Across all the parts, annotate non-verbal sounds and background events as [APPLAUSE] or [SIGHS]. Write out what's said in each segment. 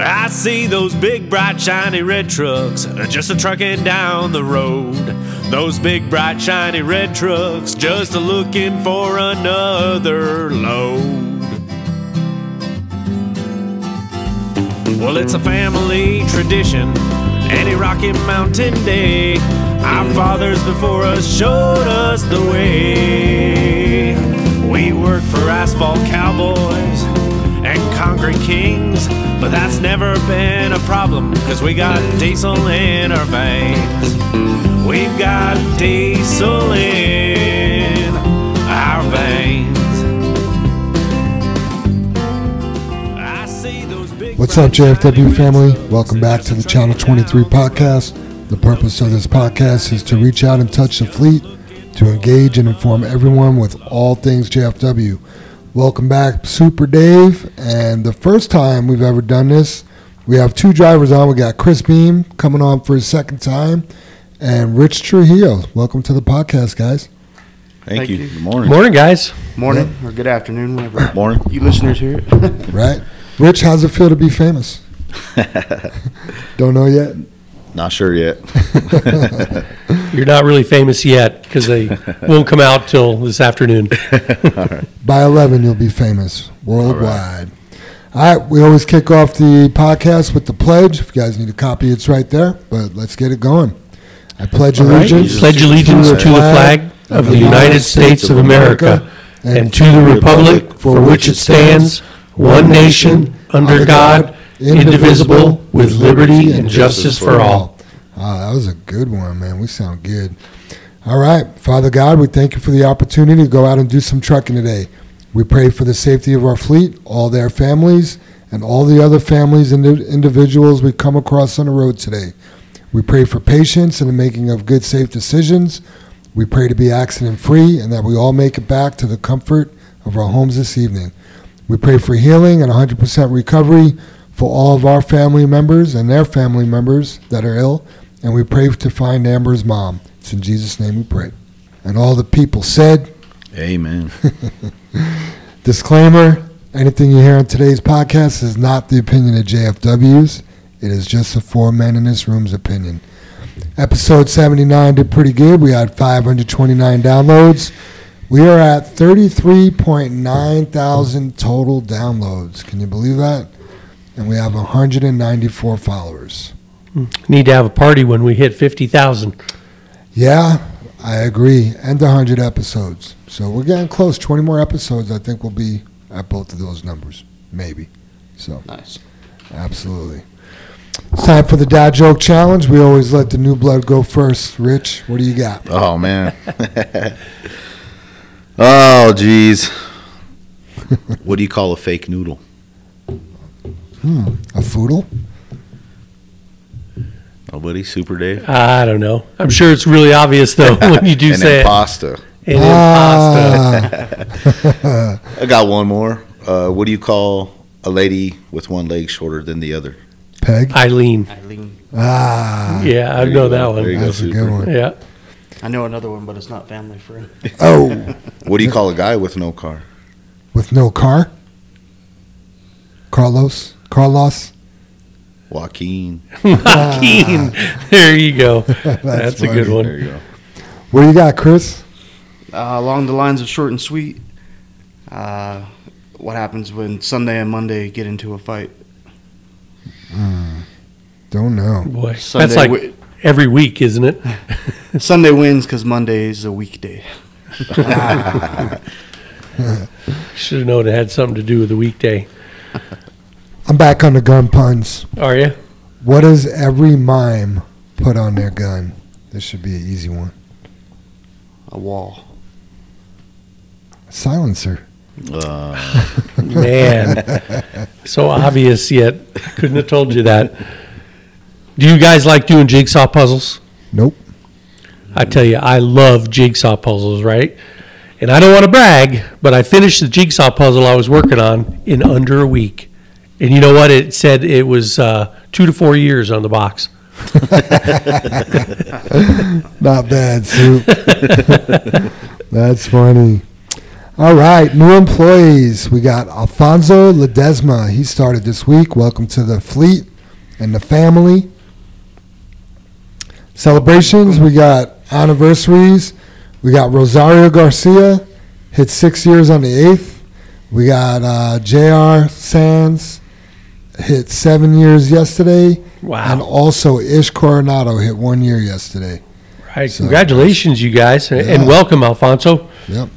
I see those big, bright, shiny red trucks just a trucking down the road. Those big, bright, shiny red trucks just a looking for another load. Well, it's a family tradition, any Rocky Mountain day. Our fathers before us showed us the way. We work for asphalt cowboys concrete kings, but that's never been a problem, cause we got diesel in our veins. We've got diesel in our veins. I see those big What's up, JFW family? Welcome back to the Channel 23 podcast. The purpose of this podcast is to reach out and touch the fleet, to engage and inform everyone with all things JFW. Welcome back, Super Dave. And the first time we've ever done this, we have two drivers on. We got Chris Beam coming on for his second time, and Rich Trujillo. Welcome to the podcast, guys. Thank, Thank you. you. Good morning. Morning, guys. Morning or good afternoon, whenever Morning. you listeners hear [LAUGHS] it. Right? Rich, how's it feel to be famous? [LAUGHS] Don't know yet? Not sure yet. [LAUGHS] You're not really famous yet because they [LAUGHS] won't come out till this afternoon. [LAUGHS] By 11, you'll be famous worldwide. All right, we always kick off the podcast with the pledge. If you guys need a copy, it's right there. But let's get it going. I pledge All right. allegiance Pledge allegiance to the flag of the United States of America and to the republic for which it stands, one nation, under God, indivisible, with liberty and justice for all. Ah, that was a good one, man. We sound good. All right, Father God, we thank you for the opportunity to go out and do some trucking today. We pray for the safety of our fleet, all their families, and all the other families and individuals we come across on the road today. We pray for patience and the making of good, safe decisions. We pray to be accident free and that we all make it back to the comfort of our homes this evening. We pray for healing and 100% recovery for all of our family members and their family members that are ill. And we pray to find Ambyr's mom. It's in Jesus' name we pray. And all the people said, Amen. [LAUGHS] disclaimer anything you hear on today's podcast is not the opinion of JFW's. It is just the four men in this room's opinion. Episode 79 did pretty good. We had 529 downloads. We are at 33.9 thousand total downloads. Can you believe that? And we have 194 followers. Need to have a party when we hit 50,000. Yeah, I agree. And 100 episodes. So we're getting close. 20 more episodes, I think we'll be at both of those numbers. Maybe. So, nice. absolutely. It's time for the dad joke challenge. We always let the new blood go first. Rich, what do you got? Oh man. [LAUGHS] oh geez. [LAUGHS] What do you call a fake noodle? Hmm, a foodle? Nobody. Super Dave. I don't know. I'm sure it's really obvious, though, [LAUGHS] when you do [LAUGHS] and say then it. pasta. And then pasta. Ah, [LAUGHS] I got one more. Uh, what do you call a lady with one leg shorter than the other? Peg? Eileen. Eileen. Ah, Yeah, I There know go. that There you one. go, that's a super. good one. Yeah. I know another one, but it's not family friend. Oh, What do you call a guy with no car? with no car? Carlos? Carlos? Joaquin. [LAUGHS] Joaquin. [LAUGHS] There you go. That's, a good one. There you go. What do you got, Chris? Uh, along the lines of short and sweet, uh, what happens when Sunday and Monday get into a fight? Don't know. Boy, Sunday, that's like wi- every week, isn't it? [LAUGHS] Sunday wins because Monday is a weekday. Should have known it had something to do with the weekday. I'm back on the gun puns. Are you? What does every mime put on their gun? This should be an easy one. A wall. Silencer. Uh, [LAUGHS] Man, so obvious yet couldn't have told you that. Do you guys like doing jigsaw puzzles? Nope. I tell you, I love jigsaw puzzles, right? And I don't want to brag, but I finished the jigsaw puzzle I was working on in under a week. And you know what? It said it was uh, two to four years on the box. [LAUGHS] Not bad, Soup. [LAUGHS] That's funny. All right, new employees. We got Alfonso Ledesma. He started this week. Welcome to the fleet and the family. Celebrations. We got anniversaries. We got Rosario Garcia. Hit six years on the eighth. We got uh, J.R. Sands. Hit seven years yesterday. And also Ish Coronado hit one year yesterday. Right. So- Congratulations, you guys, and- and welcome, Alfonso. Yep.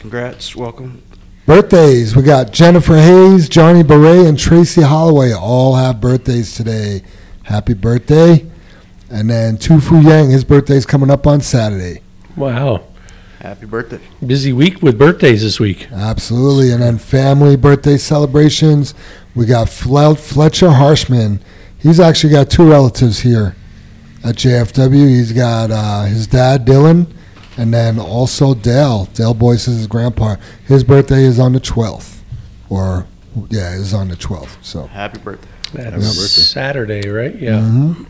Congrats, welcome. Birthdays. We got Jennifer Hayes, Johnny Beret, and Tracy Holloway all have birthdays today. Happy birthday. And then Tu Fu Yang, his birthday's coming up on Saturday. Wow. Happy birthday. Busy week with birthdays this week. Absolutely. And then family birthday celebrations. We got Fletcher Harshman. He's actually got two relatives here at JFW. He's got uh, his dad, Dylan, and then also Dale. Dale Boyce is his grandpa. His birthday is on the 12th. Or, yeah, is on the 12th. So. Happy birthday. That's birthday. Saturday, right? Yeah. Mhm.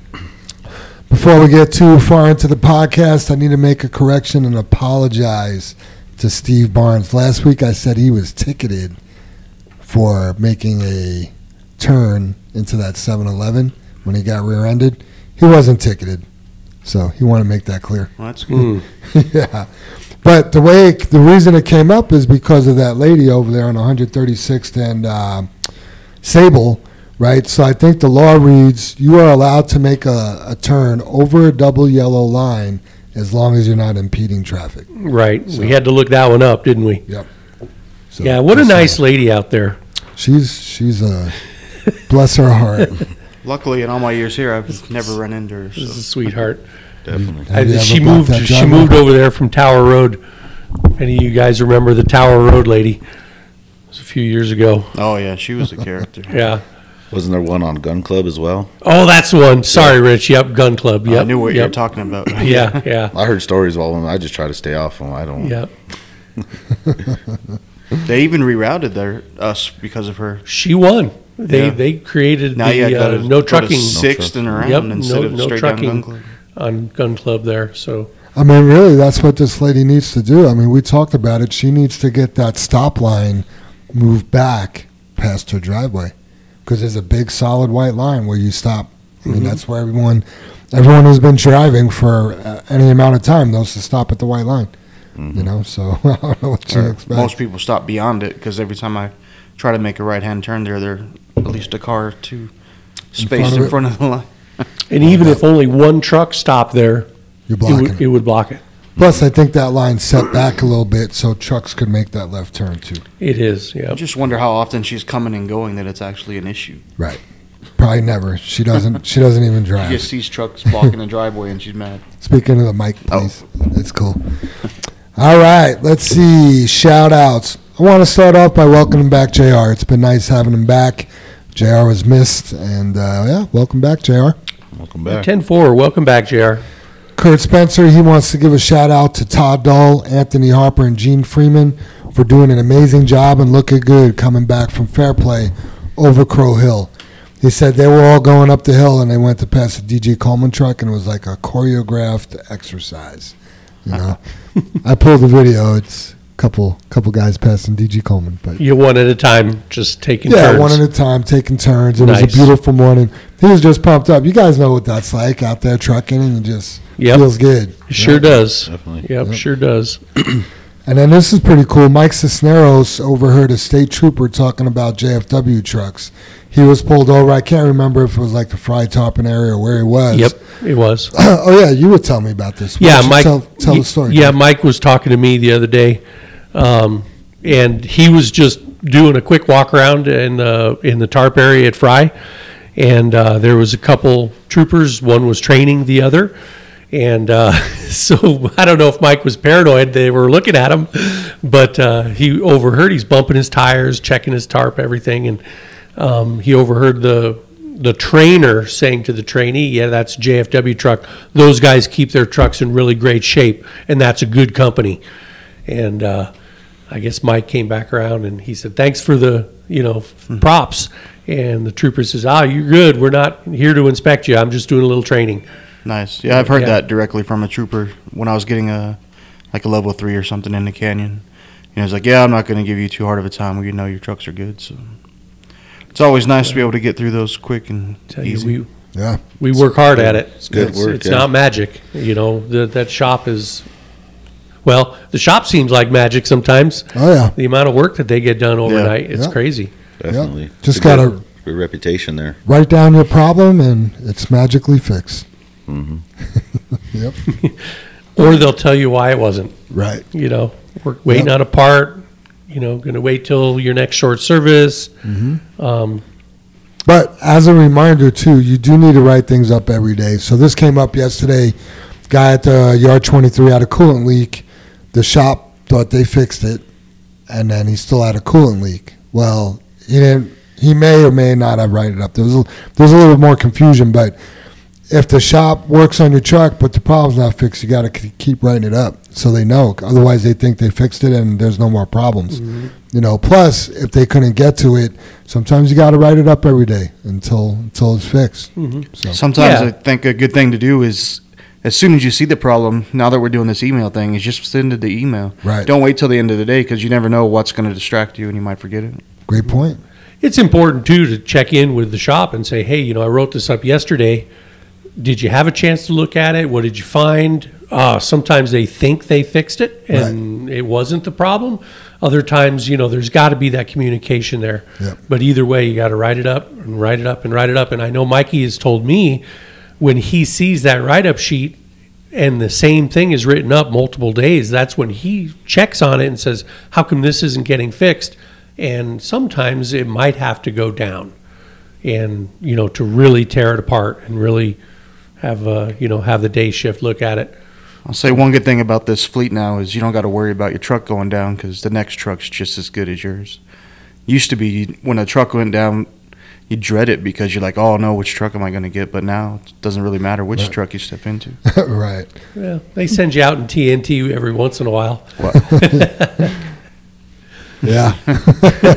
Before we get too far into the podcast, I need to make a correction and apologize to Steve Barnes. Last week I said he was ticketed for making a turn into that 7 Eleven when he got rear ended. He wasn't ticketed. So he wanted to make that clear. Well, that's good. Mm. [LAUGHS] yeah. But the way the reason it came up is because of that lady over there on 136th and uh, Sable, right? So I think the law reads you are allowed to make a, a turn over a double yellow line as long as you're not impeding traffic. Right. So- We had to look that one up, didn't we? So yeah. What a just, uh, nice lady out there. She's she's a bless her heart. [LAUGHS] Luckily, in all my years here, I've never run into her. She's So. a sweetheart. Definitely. Have you I, ever she blocked moved. that She driveway? moved over there from Tower Road. If any of you guys remember the Tower Road lady? It was a few years ago. Oh yeah, she was a character. [LAUGHS] Yeah. Wasn't there one on Gun Club as well? Oh, that's the one. Sorry, Rich. Yep. Gun Club. Yep. I knew what you were yep. talking about. [LAUGHS] Yeah. Yeah. I heard stories of all of them. I just try to stay off them. I don't. Yep. They even rerouted their us because of her. She won. They Yeah. they created Now you the got uh, to no trucking sixth and around Yep, instead no- of no straight trucking. down Gun Club. on Gun Club there. So I mean, really, that's what this lady needs to do. I mean, we talked about it. She needs to get that stop line moved back past her driveway because there's a big solid white line where you stop. I mean, Mhm. that's where everyone, everyone who's been driving for uh, any amount of time knows to stop at the white line. Mhm. You know, so [LAUGHS] I don't know what you expect. most people stop beyond it because every time I try to make a right hand turn there, there at least a car or two spaced of in front of the line. and even if only one truck stopped there, You're it blocking. would, it. it would block it. Plus, I think that line set back a little bit so trucks could make that left turn too. It is. yeah. I just wonder how often she's coming and going that it's actually an issue. Right. Probably never. She doesn't. she doesn't even drive. [LAUGHS] She just sees trucks blocking the driveway and she's mad. Speaking of the mic, Oh. please. It's cool. All right, let's see. Shout outs. I want to start off by welcoming back JR. It's been nice having him back. JR was missed, and uh, yeah, welcome back, JR. Welcome back. 10-4. Welcome back, Jr. Kurt Spencer, he wants to give a shout out to Todd Dull, Anthony Harper, and Gene Freeman for doing an amazing job and looking good coming back from Fairplay over Crow Hill. He said they were all going up the hill and they went to pass a DJ Coleman truck and it was like a choreographed exercise. You know, uh, [LAUGHS] I pulled the video. It's a couple couple guys passing DG Coleman, but You one at a time, just taking turns. yeah, turns. one at a time, taking turns. It was a beautiful morning. He was just pumped up. You guys know what that's like out there trucking, and it just Yep. feels good. It sure does. Definitely. Yep, Yep. sure does. [CLEARS THROAT] And then this is pretty cool. Mike Cisneros overheard a state trooper talking about JFW trucks. He was pulled over. I can't remember if it was like the Frei Toppin area or where he was. Yep, it was. [CLEARS THROAT] oh yeah, you would tell me about this. Why Yeah, Mike. Tell, tell the story. Yeah. Mike was talking to me the other day, um, and he was just doing a quick walk around in the in the tarp area at Frei, and uh, there was a couple troopers. One was training the other, and uh, [LAUGHS] so I don't know if Mike was paranoid. They were looking at him, but uh, he overheard. He's bumping his tires, checking his tarp, everything, and um, he overheard the the trainer saying to the trainee, "Yeah, that's JFW truck. Those guys keep their trucks in really great shape, and that's a good company." And uh, I guess Mike came back around and he said, "Thanks for the you know props." And the trooper says, "Ah, you're good. We're not here to inspect you. I'm just doing a little training." Nice. Yeah, I've heard Yeah. that directly from a trooper when I was getting a like a level three or something in the canyon. know, he's like, yeah, I'm not going to give you too hard of a time. We know your trucks are good, so it's always nice to be able to get through those quick and Tell you, easy. we, Yeah. we work hard at it. It's good work, It's yeah. not magic, you know, that, that shop is, well, the shop seems like magic sometimes. Oh yeah. The amount of work that they get done overnight, it's Yeah. crazy. Definitely. Just It's a gotta- good, good reputation there. Write down your problem and it's magically fixed. Hmm [LAUGHS] Yep. [LAUGHS] Or they'll tell you why it wasn't, Right. you know, we're waiting on a part, you know, gonna wait till your next short service. Um, But as a reminder too, you do need to write things up every day. So this came up yesterday. Guy at the yard 23 had a coolant leak. The shop thought they fixed it, and then he still had a coolant leak. Well, he didn't. He may or may not have written it up. There was a, there was a little more confusion, but if the shop works on your truck but the problem's not fixed, you got to keep writing it up so they know. Otherwise, they think they fixed it and there's no more problems. Mm-hmm. You know. Plus, if they couldn't get to it, sometimes you got to write it up every day until until it's fixed. Mm-hmm. So Sometimes Yeah. I think a good thing to do is, as soon as you see the problem, now that we're doing this email thing, is just send it the email. Right. Don't wait till the end of the day because you never know what's going to distract you and you might forget it. great point. It's important too to check in with the shop and say, hey, you know, I wrote this up yesterday. Did you have a chance to look at it? What did you find? Uh, sometimes they think they fixed it and it wasn't the problem. Other times, you know, there's got to be that communication there. Yep. But either way, you got to write it up and write it up and write it up. And I know Mikey has told me when he sees that write up sheet and the same thing is written up multiple days, that's when he checks on it and says, How come this isn't getting fixed? And sometimes it might have to go down and, you know, to really tear it apart and really have, uh, you know, have the day shift look at it. I'll say one good thing about this fleet now is you don't got to worry about your truck going down because the next truck's just as good as yours. Used to be when a truck went down, you dread it because you're like, oh no, which truck am I going to get? But now it doesn't really matter which Right. truck you step into. [LAUGHS] right. Yeah, they send you out in TNT every once in a while. [LAUGHS] [LAUGHS] Yeah. [LAUGHS]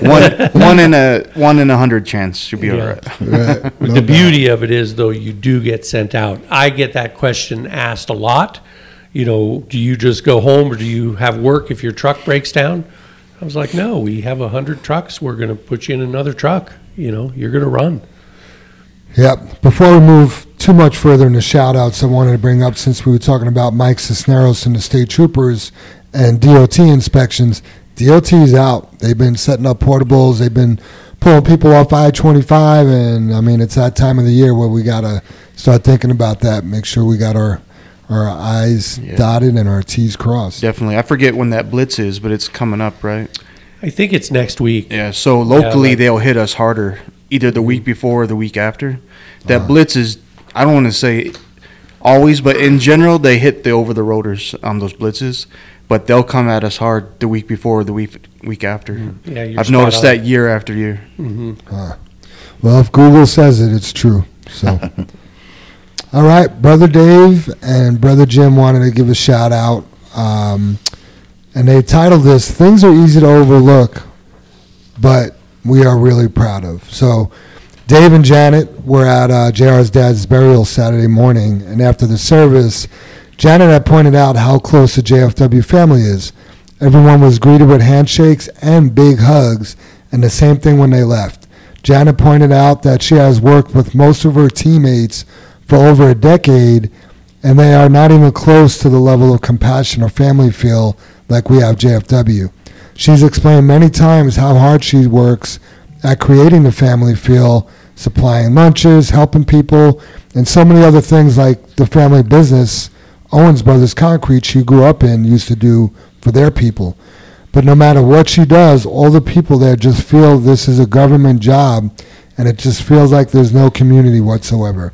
one one in a one in a hundred chance you'll be all Yeah. right. right. [LAUGHS] No the doubt. beauty of it is, though, you do get sent out. I get that question asked a lot. You know, do you just go home or do you have work if your truck breaks down? I was like, no, we have a hundred trucks. We're going to put you in another truck. You know, you're going to run. Yep. Before we move too much further into shout outs, I wanted to bring up since we were talking about Mike Cisneros and the state troopers and DOT inspections. DOT's out. They've been setting up portables. They've been pulling people off I 25. And I mean, it's that time of the year where we got to start thinking about that. Make sure we got our, our I's Yeah. dotted and our T's crossed. Definitely. I forget when that blitz is, but it's coming up, right? I think it's next week. Yeah. So locally, like- they'll hit us harder either the week before or the week after. That Uh-huh. blitz is. I don't want to say always, but in general, they hit the over the roaders on those blitzes. But they'll come at us hard the week before or the week week after. Yeah, you're I've spot noticed on. that year after year. hmm Well, if Google says it, it's true. So, [LAUGHS] all right, brother Dave and brother Jim wanted to give a shout out, um, and they titled this "Things Are Easy to Overlook, but We Are Really Proud of." So, Dave and Janet were at uh, JR's dad's burial Saturday morning, and after the service, Janet had pointed out how close the JFW family is. Everyone was greeted with handshakes and big hugs, and the same thing when they left. Janet pointed out that she has worked with most of her teammates for over a decade, and they are not even close to the level of compassion or family feel like we have JFW. She's explained many times how hard she works at creating the family feel, supplying lunches, helping people, and so many other things like the family business Owens Brothers Concrete she grew up in used to do for their people. But no matter what she does, all the people there just feel this is a government job and it just feels like there's no community whatsoever.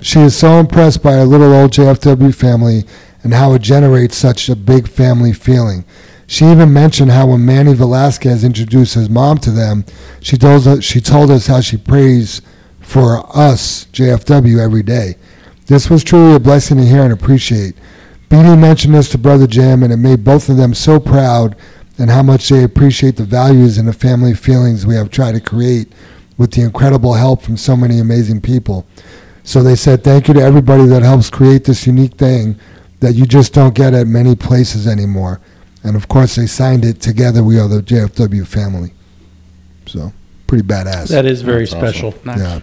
She is so impressed by her little old JFW family and how it generates such a big family feeling. She even mentioned how when Manny Velasquez introduced his mom to them, she told us, she told us how she prays for us, JFW, every day. This was truly a blessing to hear and appreciate. Beatty mentioned this to Brother Jim, and it made both of them so proud and how much they appreciate the values and the family feelings we have tried to create with the incredible help from so many amazing people. So they said thank you to everybody that helps create this unique thing that you just don't get at many places anymore. and of course they signed it together. We are the JFW family. So pretty badass. That is very That's awesome. special. Nice. yeah.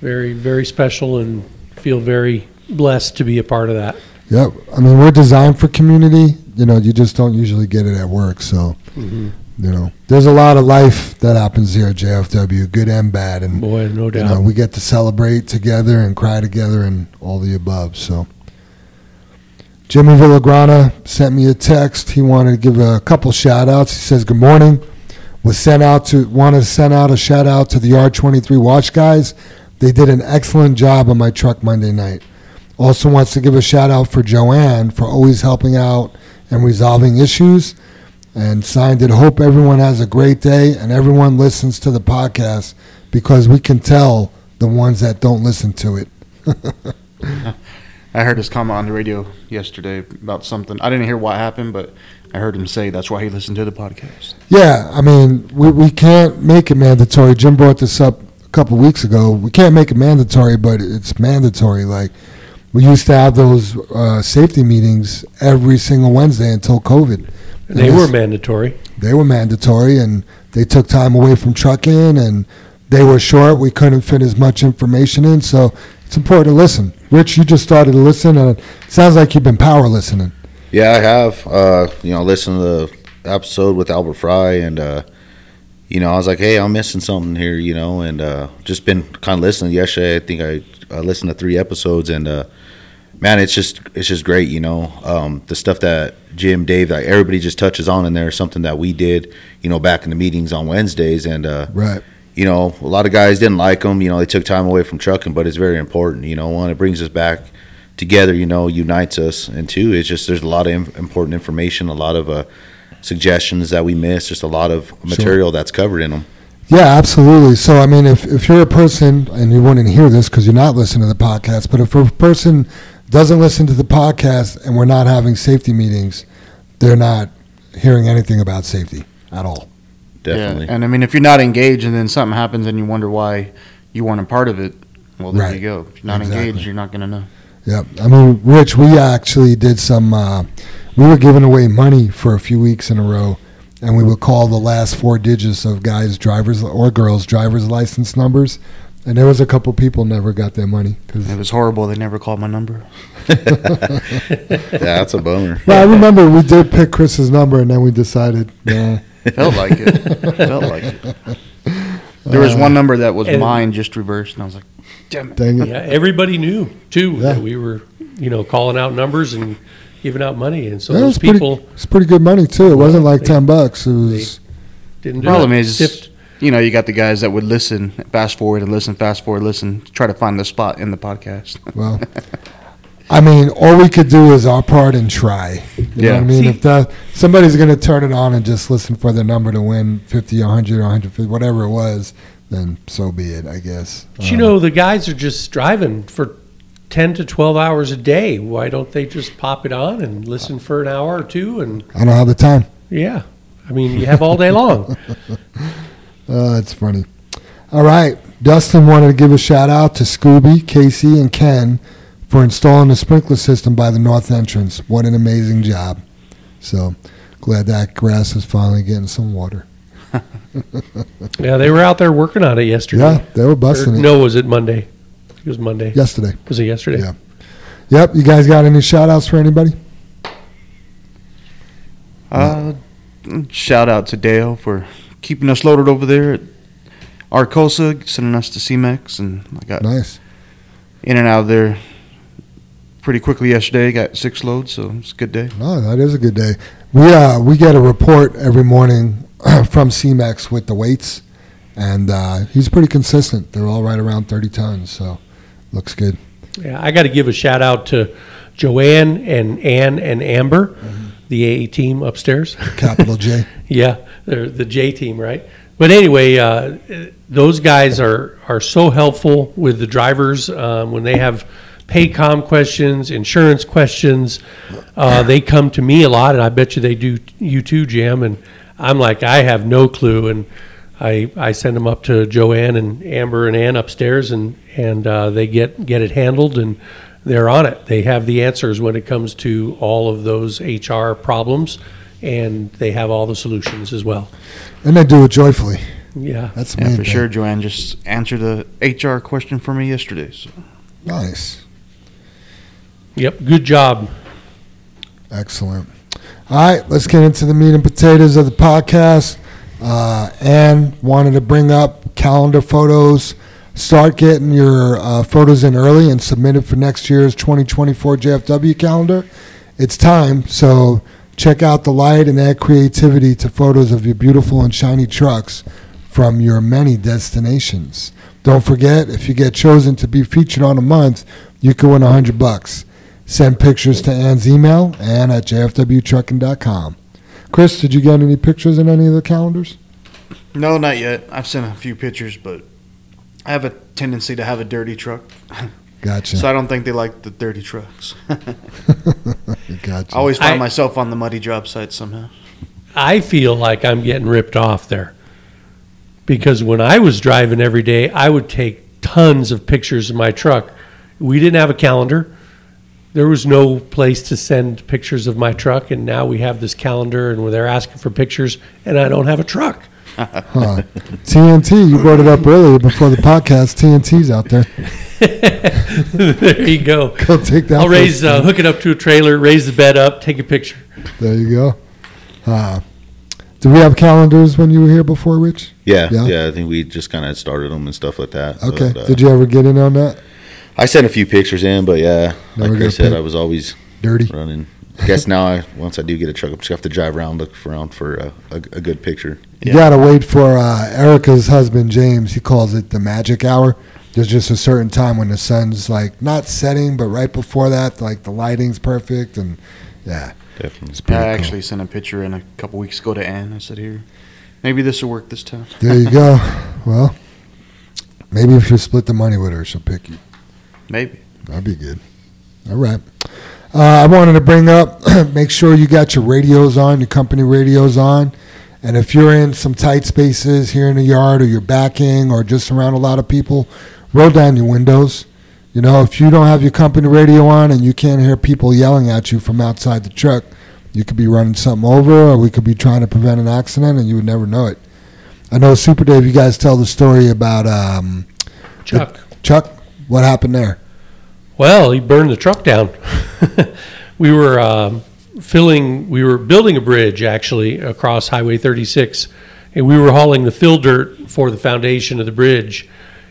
Very, very special and feel very blessed to be a part of that. Yep. I mean, we're designed for community. You know, you just don't usually get it at work. So, Mhm. you know, there's a lot of life that happens here at JFW, good and bad. And, Boy, no you doubt. know, we get to celebrate together and cry together and all the above. So, Jimmy Villagrana sent me a text. He wanted to give a couple shout outs. He says, Good morning. Was sent out to, wanted to send out a shout out to the R23 Watch guys. They did an excellent job on my truck Monday night. Also wants to give a shout out for Joanne for always helping out and resolving issues. And signed it. Hope everyone has a great day and everyone listens to the podcast because we can tell the ones that don't listen to it. [LAUGHS] I heard his comment on the radio yesterday about something. I didn't hear what happened, but I heard him say that's why he listened to the podcast. Yeah, I mean, we, we can't make it mandatory. Jim brought this up couple weeks ago. We can't make it mandatory, but it's mandatory. Like, we used to have those uh, safety meetings every single Wednesday until COVID. And They were mandatory. they were mandatory and they took time away from trucking and they were short. We couldn't fit as much information in, so it's important to listen. Rich, you just started to listen, and it sounds like you've been power listening. Yeah, I have. Uh, you know, listened to the episode with Albert Frei, and uh, you know, I was like, hey, I'm missing something here, you know, and uh, just been kind of listening. Yesterday, I think I uh, listened to three episodes, and uh, man, it's just it's just great, you know. Um, the stuff that Jim, Dave, like everybody just touches on in there is something that we did, you know, back in the meetings on Wednesdays, and uh, Right. you know, a lot of guys didn't like them. You know, they took time away from trucking, but it's very important. You know, one, it brings us back together. You know, unites us, and two, it's just there's a lot of im- important information, a lot of uh, suggestions that we miss, just a lot of material that's covered in them. Yeah, absolutely. So, I mean, if, if you're a person, and you wouldn't hear this because you're not listening to the podcast, but if a person doesn't listen to the podcast and we're not having safety meetings, they're not hearing anything about safety at all. Definitely. Yeah, and I mean, if you're not engaged and then something happens and you wonder why you weren't a part of it, well, there Right. you go. If you're not Exactly. engaged, you're not going to know. Yep. I mean, Rich, we actually did some, uh, we were giving away money for a few weeks in a row, and we would call the last four digits of guys' driver's or girls' driver's license numbers. And there was a couple people never got their money. Cause, It was horrible. They never called my number. yeah, [LAUGHS] that's a bummer. well, I remember we did pick Chris's number, and then we decided, nah. [LAUGHS] Felt like it. Felt like it. There was one uh, number that was And- mine, just reversed, and I was like, "Damn it!" Dang it. Yeah, everybody knew too Yeah. that we were, you know, calling out numbers and giving out money, and so Yeah, it those was pretty- people It's pretty good money too. It wasn't like they- ten bucks. It was didn't do Problem it. is, Sift- you know, you got the guys that would listen, fast forward and listen, fast forward, listen, try to find the spot in the podcast. [LAUGHS] well. I mean, all we could do is our part and try. You know Yeah. what I mean? See- if that somebody's going to turn it on and just listen for the number to win fifty, a hundred, or hundred fifty, whatever it was, then so be it. I guess. But you Uh, know, the guys are just driving for 10 to 12 hours a day. Why don't they just pop it on and listen for an hour or two? And I don't have the time. yeah, I mean, you have all day long. [LAUGHS] Uh, it's funny. All right, Dustin wanted to give a shout out to Scooby, Casey, and Ken for installing the sprinkler system by the north entrance. What an amazing job! So glad that grass is finally getting some water. [LAUGHS] yeah, they were out there working on it yesterday. Yeah, they were Or- busting it no, was it Monday? It was Monday. yesterday. Was it yesterday? Yeah. Yep. You guys got any shout outs for anybody? Uh, shout out to Dale for keeping us loaded over there at Arcosa, sending us to Cemex, and I got Nice. in and out of there pretty quickly yesterday. Got six loads, so it's a good day. Oh, that is a good day. We uh we get a report every morning [CLEARS THROAT] from Cemex with the weights, and uh, he's pretty consistent. They're all right around thirty tons, so looks good. Yeah, I got to give a shout out to Joanne and Ann and Amber, Mm-hmm. the AA team upstairs. Capital J. [LAUGHS] Yeah, they're the J team, right? But anyway, uh, those guys are are so helpful with the drivers um, when they have paycom questions, insurance questions. Uh, they come to me a lot, and I bet you they do you too, Jam. And I'm like, I have no clue, and I I send them up to Joanne and Amber and Ann upstairs, and and uh, they get get it handled and. They're on it. They have the answers when it comes to all of those HR problems, and they have all the solutions as well. And they do it joyfully. Yeah. That's the Yeah, for thing. sure. Joanne just answered a HR question for me yesterday. So. Nice. Yep. Good job. Excellent. All right, let's get into the meat and potatoes of the podcast. Uh, Ann wanted to bring up calendar photos. Start getting your uh, photos in early and submit it for next year's 2024 JFW calendar. It's time, so check out the light and add creativity to photos of your beautiful and shiny trucks from your many destinations. Don't forget, if you get chosen to be featured on a month, you can win 100 bucks. Send pictures to Ann's email, ann at jfwtrucking.com. Chris, did you get any pictures in any of the calendars? No, not yet. I've sent a few pictures, but I have a tendency to have a dirty truck, Gotcha. so I don't think they like the dirty trucks. [LAUGHS] gotcha. I always find I- myself on the muddy job site somehow. I feel like I'm getting ripped off there because when I was driving every day, I would take tons of pictures of my truck. We didn't have a calendar. There was no place to send pictures of my truck, and now we have this calendar, and they're asking for pictures, and I don't have a truck. [LAUGHS] Huh. TNT, you brought it up earlier before the podcast. TNT's out there. [LAUGHS] there you go. [LAUGHS] Go take that. I'll raise, uh, hook it up to a trailer, raise the bed up, take a picture. There you go. Uh, do we have calendars when you were here before, Rich? Yeah, Yeah? yeah. I think we just kind of started them and stuff like that. Okay. But, uh, Did you ever get in on that? I sent a few pictures in, but yeah, Never like I said. I was always Dirty. running. I guess now, I, once I do get a truck, I'm just gonna have to drive around, look around for a, a, a good picture. You Yeah. gotta wait for uh, Erica's husband James. He calls it the magic hour. There's just a certain time when the sun's like not setting, but right before that, like the lighting's perfect, and yeah, Definitely. it's I pretty cool. actually sent a picture in a couple weeks ago to Ann. I said, "Here, maybe this will work this time." [LAUGHS] There you go. Well, maybe if you split the money with her, she'll pick you. Maybe. That'd be good. All right. Uh, I wanted to bring up [CLEARS THROAT] make sure you got your radios on, your company radios on. And if you're in some tight spaces here in the yard or you're backing or just around a lot of people, roll down your windows. You know, if you don't have your company radio on and you can't hear people yelling at you from outside the truck, you could be running something over or we could be trying to prevent an accident and you would never know it. I know Super Dave, you guys tell the story about um, Chuck. Chuck. What happened there? Well, he burned the truck down. [LAUGHS] we were um, filling, we were building a bridge actually across Highway 36, and we were hauling the fill dirt for the foundation of the bridge.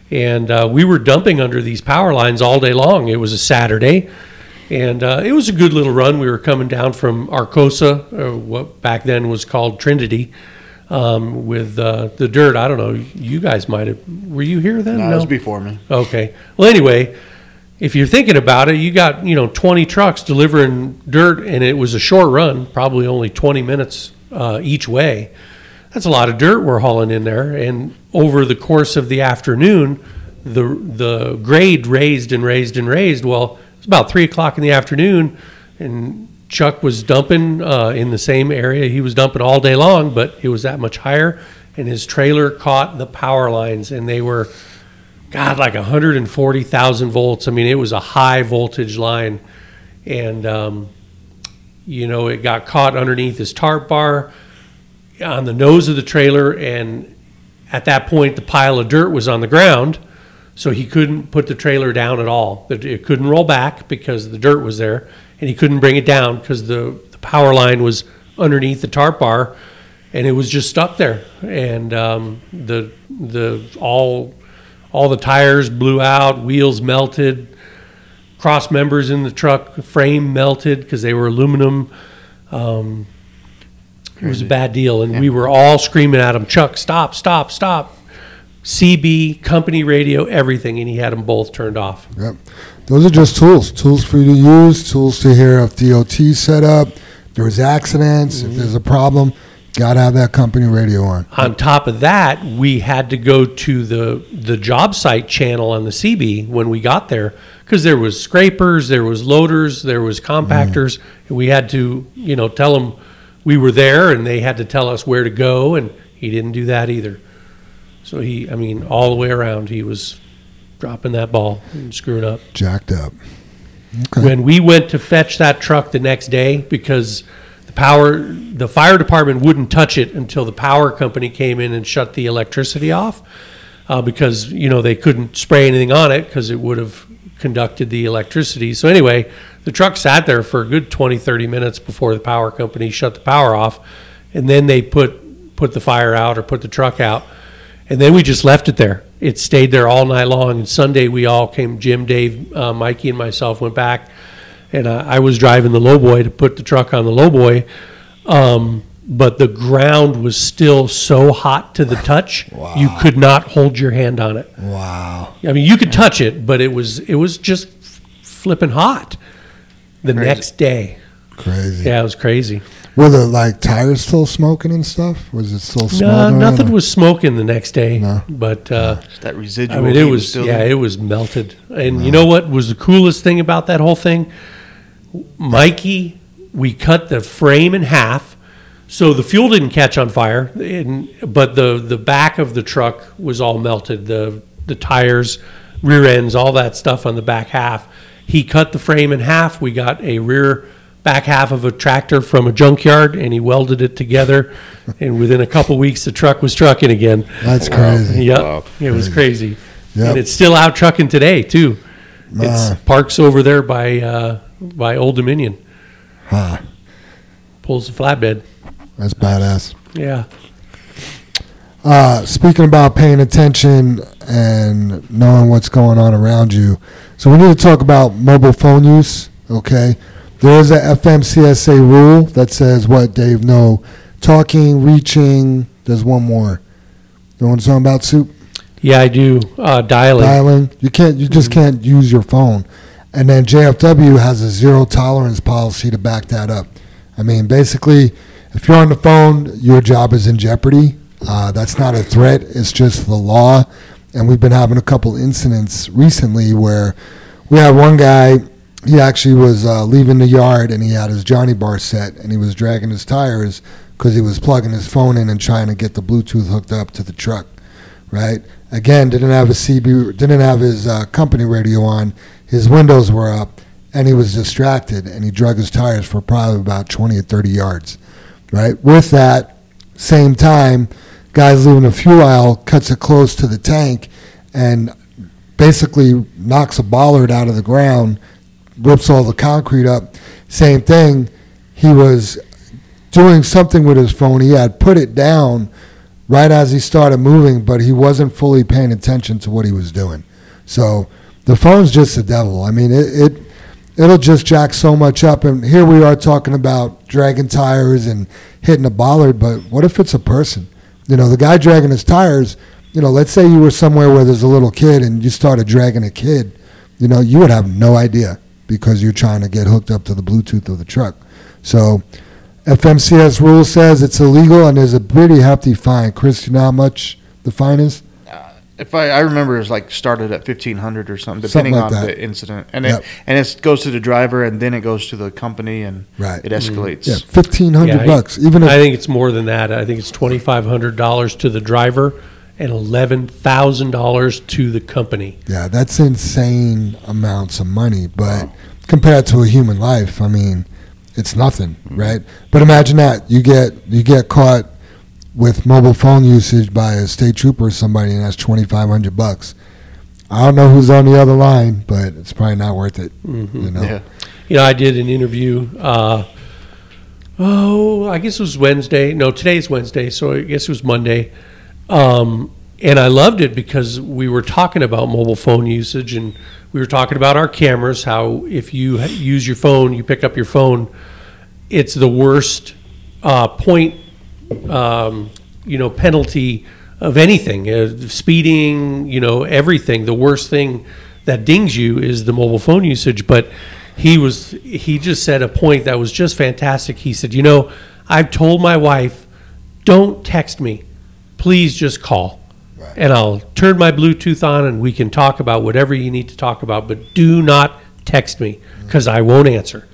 And uh, we were dumping under these power lines all day long. It was a Saturday, and uh, it was a good little run. We were coming down from Arcosa, what back then was called Trinity, um, with uh, the dirt. I don't know. You guys might have. Were you here then? No, it was before me. Okay. Well, anyway, if you're thinking about it, you got, you know, 20 trucks delivering dirt and it was a short run, probably only 20 minutes uh, each way. That's a lot of dirt we're hauling in there. And over the course of the afternoon, the, the grade raised and raised and raised. Well, it's about three o'clock in the afternoon and Chuck was dumping uh, in the same area. He was dumping all day long, but it was that much higher. And his trailer caught the power lines and they were, God, like 140,000 volts. I mean, it was a high voltage line. And, um, you know, it got caught underneath his tarp bar on the nose of the trailer. And at that point, the pile of dirt was on the ground. So he couldn't put the trailer down at all. It couldn't roll back because the dirt was there. And he couldn't bring it down because the, the power line was underneath the tarp bar. And it was just stuck there. And um, the, the, all, all the tires blew out, wheels melted, cross members in the truck frame melted because they were aluminum. Um, it was a bad deal, and we were all screaming at him, "Chuck, stop, stop, stop!" CB, company radio, everything, and he had them both turned off. Yep. Those are just tools. Tools for you to use, tools to hear if DOT set up, there's accidents, if there's a problem, gotta have that company radio on. On top of that, we had to go to the the job site channel on the CB when we got there because there was scrapers, there was loaders, there was compactors, and we had to, you know, tell them we were there, and they had to tell us where to go, and he didn't do that either. So he, I mean, all the way around, he was dropping that ball and screwing up. Jacked up. Okay. When we went to fetch that truck the next day, because the power, the fire department wouldn't touch it until the power company came in and shut the electricity off. Uh, because, you know, they couldn't spray anything on it because it would have conducted the electricity. So anyway, the truck sat there for a good 20, 30 minutes before the power company shut the power off. And then they put, put the fire out or put the truck out. And then we just left it there. It stayed there all night long. And Sunday, we all came, Jim, Dave, uh, Mikey, and myself went back. And uh, I was driving the lowboy to put the truck on the lowboy. Um, but the ground was still so hot to the touch, you could not hold your hand on it. Wow. I mean, you could touch it, but it was it was just flipping hot. The Crazy. next day, Crazy. yeah, it was crazy. Were the like tires still smoking and stuff? Was it still No, nothing or- was smoking the next day, No. but uh, It's that residual. I mean, it heat was still yeah, there. it was melted. And you know what was the coolest thing about that whole thing? Mikey, we cut the frame in half, so the fuel didn't catch on fire, and, but the the back of the truck was all melted. The the tires, rear ends, all that stuff on the back half. He cut the frame in half. We got a rear back half of a tractor from a junkyard, and he welded it together. and within a couple weeks, the truck was trucking again. That's crazy. Yep, Wow. it was crazy. Yep. And it's still out trucking today too. It's parks over there by uh, by Old Dominion. Huh. Pulls the flatbed. That's badass. Yeah. Uh, speaking about paying attention and knowing what's going on around you, so we need to talk about mobile phone use. Okay, there is a FMCSA rule that says what Dave? No, talking, reaching. There's one more. You want to I'm about, soup? Yeah, I do. Uh, dialing. Dialing. You can't. You just can't use your phone. And then JFW has a zero tolerance policy to back that up. I mean, basically, if you're on the phone, your job is in jeopardy. Uh, that's not a threat. It's just the law. And we've been having a couple incidents recently where we had one guy. He actually was uh, leaving the yard and he had his Johnny Bar set and he was dragging his tires because he was plugging his phone in and trying to get the Bluetooth hooked up to the truck. Right. Again, didn't have a CB, didn't have his uh, company radio on. His windows were up, and he was distracted, and he drug his tires for probably about 20 or 30 yards. Right. With that, same time, guys leaving a fuel aisle cuts it close to the tank, and basically knocks a bollard out of the ground, rips all the concrete up. Same thing. He was doing something with his phone. He had put it down right as he started moving, but he wasn't fully paying attention to what he was doing. So the phone's just the devil. I mean, it, it it'll just jack so much up. And here we are talking about dragging tires and hitting a bollard, but what if it's a person? You know, the guy dragging his tires. You know, let's say you were somewhere where there's a little kid and you started dragging a kid. You know, you would have no idea because you're trying to get hooked up to the Bluetooth of the truck. So FMCS rule says it's illegal and there's a pretty hefty fine. Chris, you know how much the fine is? If I, I remember, it was like started at fifteen hundred or something, Something depending like on that. the incident, and Yep. it and it goes to the driver, and then it goes to the company, and Right. it escalates. Mm. Yeah, fifteen hundred Yeah, bucks. Even if I think it's more than that. I think it's twenty five hundred dollars to the driver and eleven thousand dollars to the company. yeah, that's insane amounts of money. But compared to a human life, I mean, it's nothing, mm-hmm. right? But imagine that you get you get caught with mobile phone usage by a state trooper or somebody, and that's twenty five hundred bucks. I don't know who's on the other line, but it's probably not worth it. You know, Yeah. You know, I did an interview. Uh, oh, I guess it was Wednesday. No, today's Wednesday, so I guess it was Monday. Um, and I loved it because we were talking about mobile phone usage, and we were talking about our cameras. How if you use your phone, you pick up your phone, it's the worst uh, point, um, you know, penalty of anything. Uh, speeding, you know, everything. The worst thing that dings you is the mobile phone usage. But he was he just said a point that was just fantastic. He said, you know, I've told my wife, don't text me, please just call. And I'll turn my Bluetooth on and we can talk about whatever you need to talk about, but do not text me because I won't answer.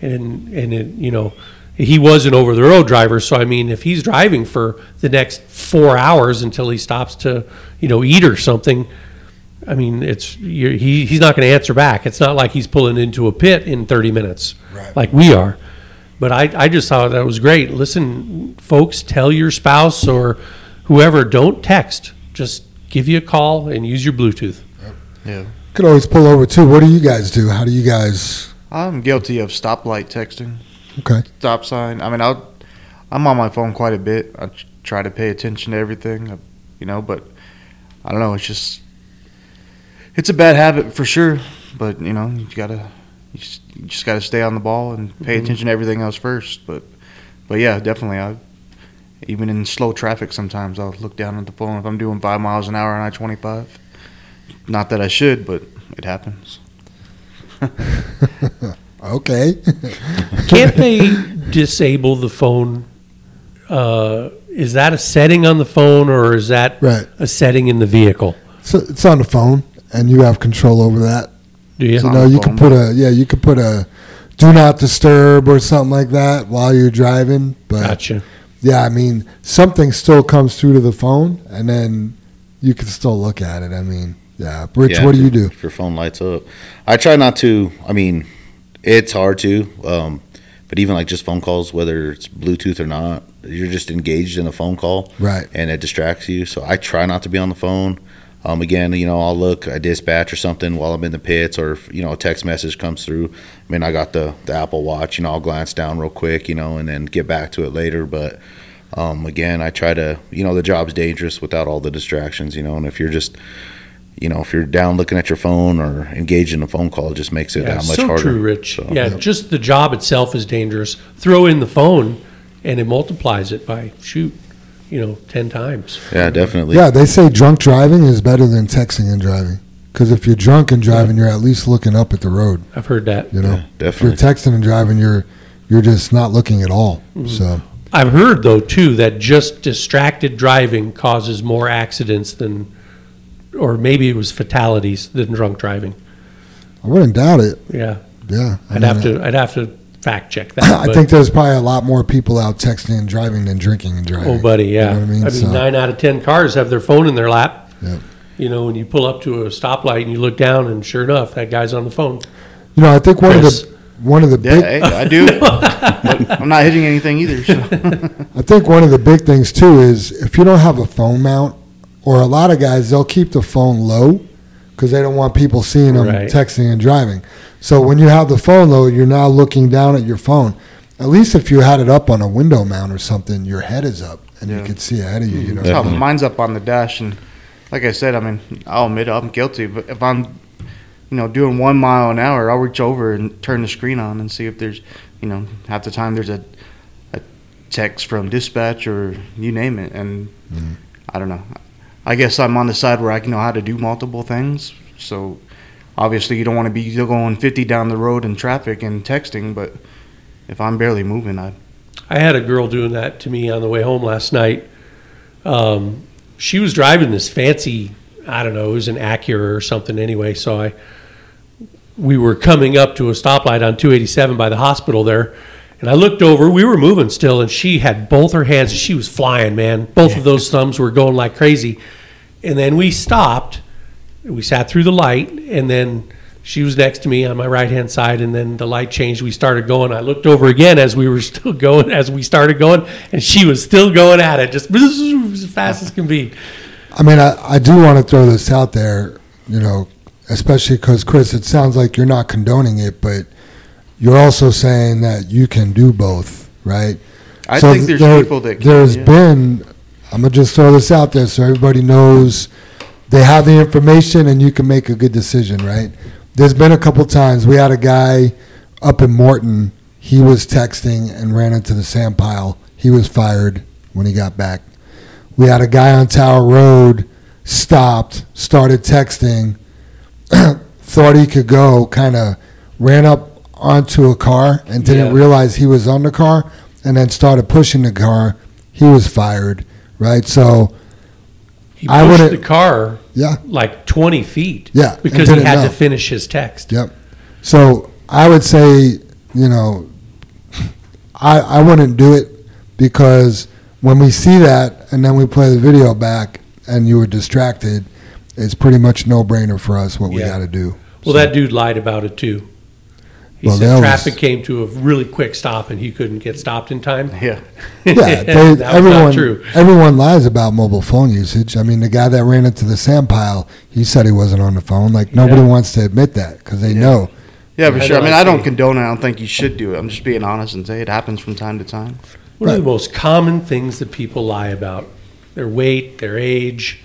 And and it, you know, he was an over the road driver, so I mean, if he's driving for the next four hours until he stops to you know eat or something, I mean, it's you're, he he's not going to answer back. It's not like he's pulling into a pit in 30 minutes Right. like we are. But I, I just thought that was great. Listen, folks, tell your spouse or whoever, don't text. Just give you a call and use your Bluetooth. Yeah. Could always pull over too. What do you guys do? How do you guys? I'm guilty of stoplight texting, Okay. stop sign. I mean, I'll, I'm on my phone quite a bit. I try to pay attention to everything, uh, you know, but I don't know. It's just, it's a bad habit for sure. But, you know, you gotta, you just, you just gotta stay on the ball and pay Mhm. attention to everything else first. But, but yeah, definitely. I, even in slow traffic, sometimes I'll look down at the phone if I'm doing five miles an hour on I-25. Not that I should, but it happens. [LAUGHS] [LAUGHS] Okay. [LAUGHS] Can't they disable the phone? Uh, is that a setting on the phone or is that right. a setting in the vehicle? So it's on the phone, and you have control over that. Do you? It's You on know, the you can put a yeah, you could put a do not disturb or something like that while you're driving. But Gotcha. yeah, I mean, something still comes through to the phone, and then you can still look at it. I mean, yeah. Rich, Yeah, what do if you do? If your phone lights up, I try not to. I mean, it's hard to. Um, but even like just phone calls, whether it's Bluetooth or not, you're just engaged in a phone call, Right. and it distracts you. So I try not to be on the phone. Um, again, you know, I'll look, a dispatch or something while I'm in the pits, or if, you know, a text message comes through. I mean, I got the the Apple Watch. You know, I'll glance down real quick, you know, and then get back to it later. But um, again, I try to, you know, the job's dangerous without all the distractions, you know, and if you're just you know, if you're down looking at your phone or engaged in a phone call, it just makes it Yeah, that much so harder. true, Rich. So- yeah, just the job itself is dangerous. Throw in the phone, and it multiplies it by shoot, you know, ten times. Yeah, definitely. Yeah, they say drunk driving is better than texting and driving. Because if you're drunk and driving, you're at least looking up at the road. I've heard that. You know, Yeah, if you're texting and driving, you're you're just not looking at all. Mm-hmm. So I've heard though too that just distracted driving causes more accidents than, or maybe it was fatalities than drunk driving. I wouldn't doubt it. Yeah, Yeah, I I'd mean, have to. I'd have to fact check that. [LAUGHS] I but- think there's probably a lot more people out texting and driving than drinking and driving. Oh, buddy, yeah. You know what I mean? So- nine out of ten cars have their phone in their lap. Yep. You know, when you pull up to a stoplight and you look down, and sure enough, that guy's on the phone. You know, I think one Chris. of the one of the Yeah, big hey, I do. [LAUGHS] I'm not hitting anything either. So. [LAUGHS] I think one of the big things too is if you don't have a phone mount, or a lot of guys they'll keep the phone low because they don't want people seeing them Right. texting and driving. So when you have the phone low, you're now looking down at your phone. At least if you had it up on a window mount or something, your head is up and you Yeah. can see ahead of you. You know, That's how mine's up on the dash, and like I said, I mean, I'll admit I'm guilty. But if I'm, you know, doing one mile an hour, I'll reach over and turn the screen on and see if there's, you know, half the time there's a, a text from dispatch or you name it, and Mhm. I don't know. I guess I'm on the side where I can know how to do multiple things. So obviously, you don't want to be going 50 down the road in traffic and texting, but if I'm barely moving, I I had a girl doing that to me on the way home last night. Um, she was driving this fancy, I don't know, it was an Acura or something anyway. So I, we were coming up to a stoplight on 287 by the hospital there, and I looked over. We were moving still, and she had both her hands. She was flying, man. Both of those thumbs were going like crazy. And then we stopped. We sat through the light, and then she was next to me on my right hand side, and then the light changed. We started going. I looked over again as we were [LAUGHS] still going, as we started going, and she was still going at it, just [LAUGHS] as fast as can be. I mean, I, I do want to throw this out there, you know, especially because, Chris, it sounds like you're not condoning it, but you're also saying that you can do both, right? I So think there's there- people that can, There's yeah. been, I'm going to just throw this out there so everybody knows they have the information and you can make a good decision, right? There's been a couple times we had a guy up in Morton, he was texting and ran into the sand pile. He was fired when he got back. We had a guy on Tower Road stopped, started texting, [CLEARS THROAT] thought he could go, kind of ran up onto a car and didn't Yeah. realize he was on the car, and then started pushing the car. He was fired, right? So He pushed the wouldn't- car yeah, like 20 feet yeah, because he had know. to finish his text. Yep. So I would say, you know, I I wouldn't do it because when we see that and then we play the video back and you were distracted, it's pretty much no brainer for us what we got to do. Well, So- that dude lied about it too. He Well, said that was- traffic came to a really quick stop and he couldn't get stopped in time. Yeah. [LAUGHS] Yeah, that they, was not everyone true. everyone lies about mobile phone usage. I mean, the guy that ran into the sand pile, he said he wasn't on the phone. Like nobody Yeah. wants to admit that because they know. Yeah, for sure. I mean, I I don't condone it. I don't think you should do it. I'm just being honest and say it happens from time to time. One of Right. the most common things that people lie about their weight, their age,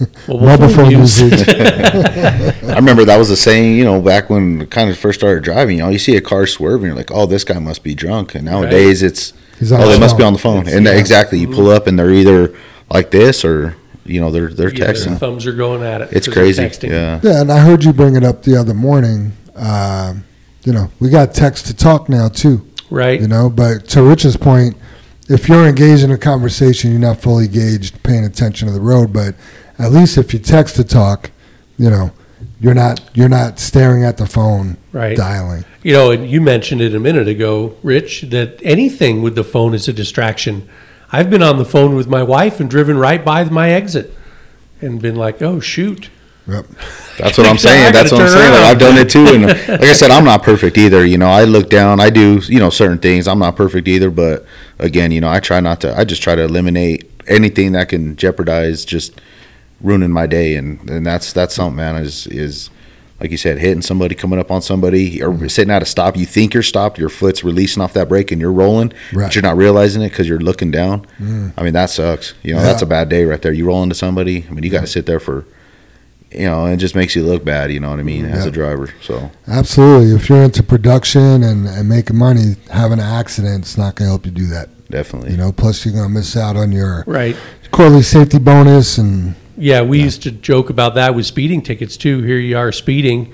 [LAUGHS] mobile, Mobile phone usage. [LAUGHS] I remember that was the saying, you know, back when I kind of first started driving. You know, you see a car swerving, you're like, "Oh, this guy must be drunk." And nowadays, it's He's oh, his they must be on the phone. It's- and yeah. exactly, you pull up and they're either like this or you know they're they're Yeah, their texting. thumbs are going at it. It's crazy. Yeah. Yeah, and I heard you bring it up the other morning. Um, you know, we got text to talk now too. Right. You know, but to Rich's point, if you're engaged in a conversation, you're not fully engaged, paying attention to the road. But at least if you text to talk, you know, you're not you're not staring at the phone, Right. dialing. You know, and you mentioned it a minute ago, Rich, that anything with the phone is a distraction. I've been on the phone with my wife and driven right by my exit and been like, oh, shoot. Yep. That's what I'm [LAUGHS] saying. That's what I'm saying. Like. I've done it too, and [LAUGHS] like I said, I'm not perfect either. You know, I look down. I do, you know, certain things. I'm not perfect either, but again, you know, I try not to. I just try to eliminate anything that can jeopardize just ruining my day, and and that's that's something, man. Is is like you said, hitting somebody, coming up on somebody, or mm-hmm. sitting at a stop. You think you're stopped, your foot's releasing off that brake, and you're rolling, Right. but you're not realizing it because you're looking down. Mm. I mean, that sucks. You know, Yeah. that's a bad day right there. You roll into somebody. I mean, you got to sit there for you know, it just makes you look bad, you know what I mean, as a driver. So Absolutely. If you're into production and, and making money, having an accident is not going to help you do that. definitely. You know, plus you're going to miss out on your Right. quarterly safety bonus and Yeah, we used to joke about that with speeding tickets too. Here you are speeding,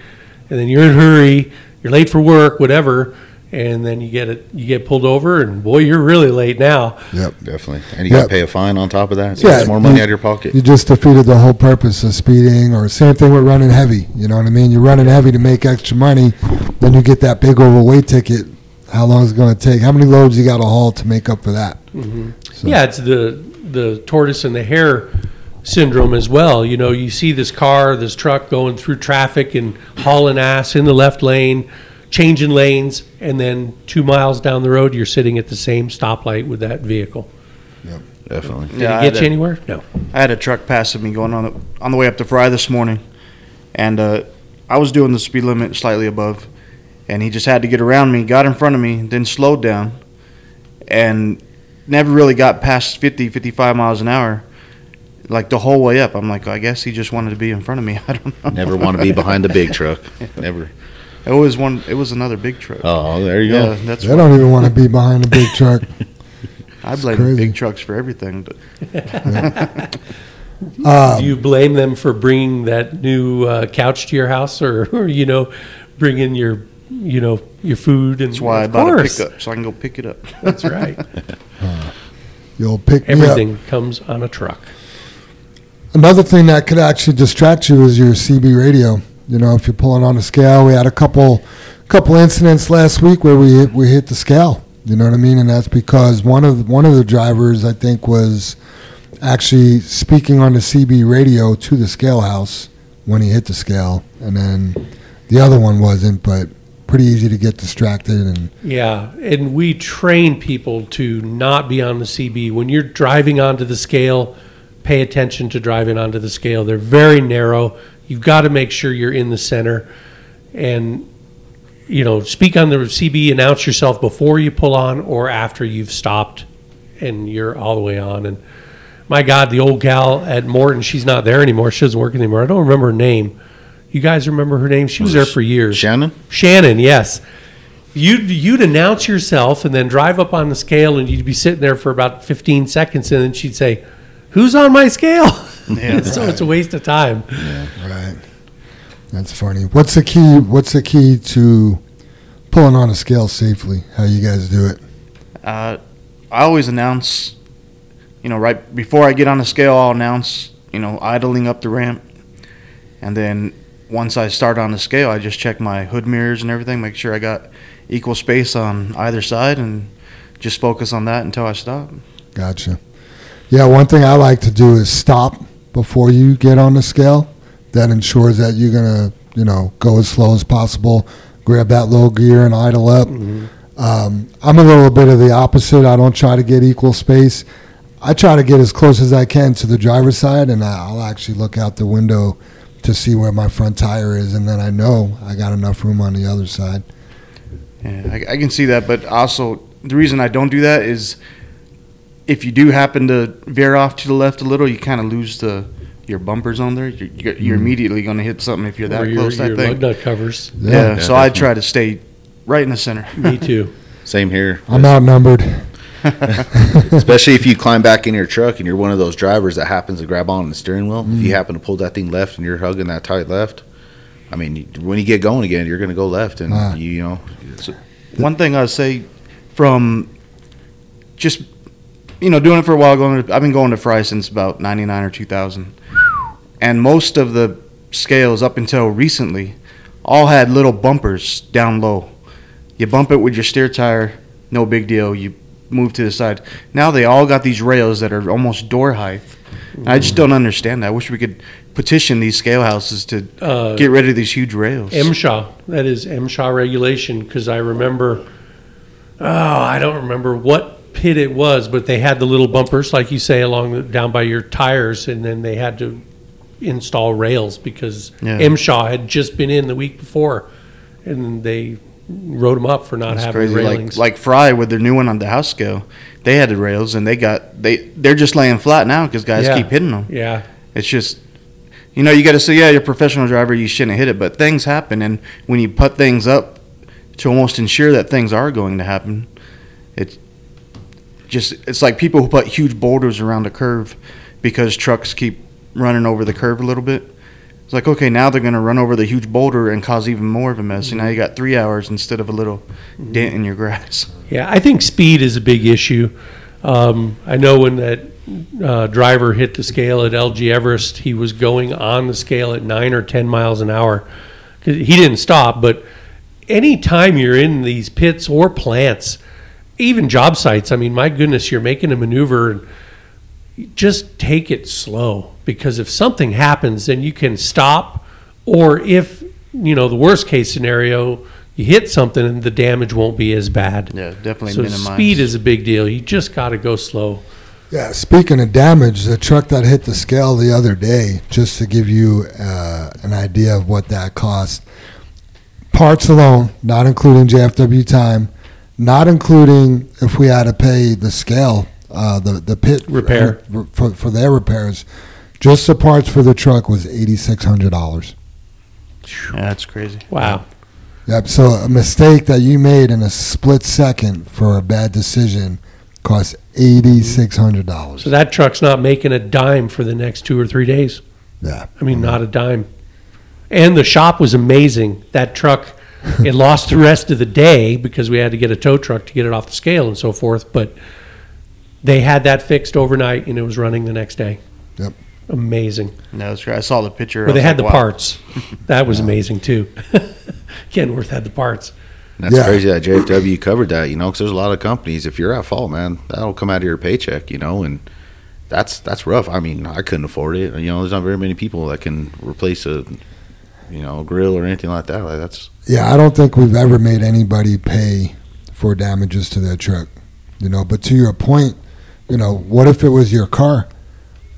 and then you're in a hurry, you're late for work, whatever, and then you get it, you get pulled over, and boy, you're really late now. yep. definitely. And you got Yeah. to pay a fine on top of that. So Yeah, it's more money you- out of your pocket. You just defeated the whole purpose of speeding, or same thing with running heavy. You know what I mean? You're running heavy to make extra money, then you get that big overweight ticket. How long is it going to take? How many loads you got to haul to make up for that? Mm-hmm. So- Yeah, it's the the tortoise and the hare syndrome as well. You know, you see this car, this truck going through traffic and hauling ass in the left lane, changing lanes, and then two miles down the road, you're sitting at the same stoplight with that vehicle. Definitely. Did Yeah, it get you a- anywhere? No. I had a truck passing me going on the on the way up to Frei this morning, and uh, I was doing the speed limit slightly above, and he just had to get around me, got in front of me, then slowed down, and never really got past 50, 55 miles an hour, like the whole way up. I'm like, I guess he just wanted to be in front of me. [LAUGHS] I don't know. Never want to be behind the big [LAUGHS] truck. Never. It was one. It was another big truck. Oh, there you yeah, go. that's. They don't even want to be behind a big [LAUGHS] truck. I blame crazy. big trucks for everything. But Uh, Do you blame them for bringing that new uh, couch to your house, or, or you know, bringing your, you know, your food? And that's why I bought course. a pickup so I can go pick it up. That's right. You'll pick me up. Everything comes on a truck. Another thing that could actually distract you is your CB radio. You know, if you're pulling on the scale, we had a couple couple incidents last week where we hit, we hit the scale. You know what I mean? And that's because one of one of the drivers, I think, was actually speaking on the CB radio to the scale house when he hit the scale, and then the other one wasn't. But pretty easy to get distracted and Yeah, and we train people to not be on the CB. When you're driving onto the scale, pay attention to driving onto the scale. They're very narrow. You've got to make sure you're in the center and you know, speak on the CB, announce yourself before you pull on or after you've stopped and you're all the way on and my God, the old gal at Morton, she's not there anymore. She doesn't work anymore. I don't remember her name. You guys remember her name? She was, there for years. Shannon? Shannon, yes. You'd, you'd announce yourself and then drive up on the scale, and you'd be sitting there for about 15 seconds, and then she'd say, Who's on my scale? [LAUGHS] Yeah. so it's a waste of time. right. That's funny. What's the key? What's the key to pulling on a scale safely? How you guys do it? Uh, I always announce, you know, right before I get on the scale, I'll announce, you know, idling up the ramp. And then once I start on the scale, I just check my hood mirrors and everything, make sure I got equal space on either side, and just focus on that until I stop. Gotcha. Yeah, one thing I like to do is stop before you get on the scale. That ensures that you're gonna, you know, go as slow as possible. grab that low gear and idle up. Um, I'm a little bit of the opposite. I don't try to get equal space. I try to get as close as I can to the driver's side, and I'll actually look out the window to see where my front tire is, and then I know I got enough room on the other side. Yeah, I, I can see that, but also the reason I don't do that is if you do happen to veer off to the left a little, you kind of lose the your bumpers on there. You're, you're, you're immediately going to hit something if you're that or your, close. I your think. lug nut covers. Yeah, Yeah. so I try to stay right in the center. Me too. [LAUGHS] Same here. I'm outnumbered. [LAUGHS] Especially if you [LAUGHS] climb back in your truck and you're one of those drivers that happens to grab on the steering wheel. If Mm. you happen to pull that thing left and you're hugging that tight left, I mean, when you get going again, you're going to go left, and Ah. you, you know, it's- One thing I'd say from just you know doing it for a while, going to, I've been going to Frei since about '99 or 2000, and most of the scales up until recently all had little bumpers down low. You bump it with your steer tire, no big deal. You move to the side. Now they all got these rails that are almost door height. And I just don't understand that. I wish we could petition these scale houses to Uh, get rid of these huge rails. MSHA, that is MSHA regulation, because I remember, oh, I don't remember what pit it was, but they had the little bumpers, like you say, along the, down by your tires, and then they had to install rails because Yeah. Had just been in the week before, and they wrote them up for not It's having crazy. railings. Like like Frei with their new one on the house scale, they had the rails and they got they they're just laying flat now because guys Yeah. keep hitting them. yeah, It's just you know you got to say yeah you're a professional driver you shouldn't hit it but things happen and when you put things up to almost ensure that things are going to happen, it's just it's like people who put huge boulders around a curve because trucks keep running over the curve a little bit. It's like okay now they're going to run over the huge boulder and cause even more of a mess. And now you got three hours instead of a little dent in your grass. Yeah, I think speed is a big issue. Um, I know when that uh, driver hit the scale at LG Everist, he was going on the scale at nine or 10 miles an hour. He didn't stop, but anytime you're in these pits or plants, even job sites, I mean, my goodness, you're making a maneuver and just take it slow because if something happens, then you can stop. Or if, you know, the worst case scenario, you hit something and the damage won't be as bad. Yeah, definitely So minimize. speed is a big deal. You just got to go slow. Yeah, speaking of damage, the truck that hit the scale the other day, just to give you uh, an idea of what that cost, parts alone, not including JFW time, not including if we had to pay the scale, uh, the the pit Repair. for, for, for their repairs, just the parts for the truck was eighty six hundred dollars. Yeah, that's crazy. Wow. Yep. So a mistake that you made in a split second for a bad decision cost eighty six hundred dollars. So that truck's not making a dime for the next two or three days. Yeah. I mean, not a dime. And the shop was amazing. That truck, [LAUGHS] it lost the rest of the day because we had to get a tow truck to get it off the scale and so forth. But they had that fixed overnight and it was running the next day. Yep. Amazing. No, that's great. I saw the picture. But they was had the wow. parts. [LAUGHS] That was amazing too. [LAUGHS] Kenworth had the parts. That's Yeah. crazy that JFW covered that, you know, because there's a lot of companies. If you're at fault, man, that'll come out of your paycheck, you know, and that's that's rough. I mean, I couldn't afford it. You know, there's not very many people that can replace a, you know, grill or anything like that. Like that's Yeah, I don't think we've ever made anybody pay for damages to their truck. You know, but to your point, you know, what if it was your car?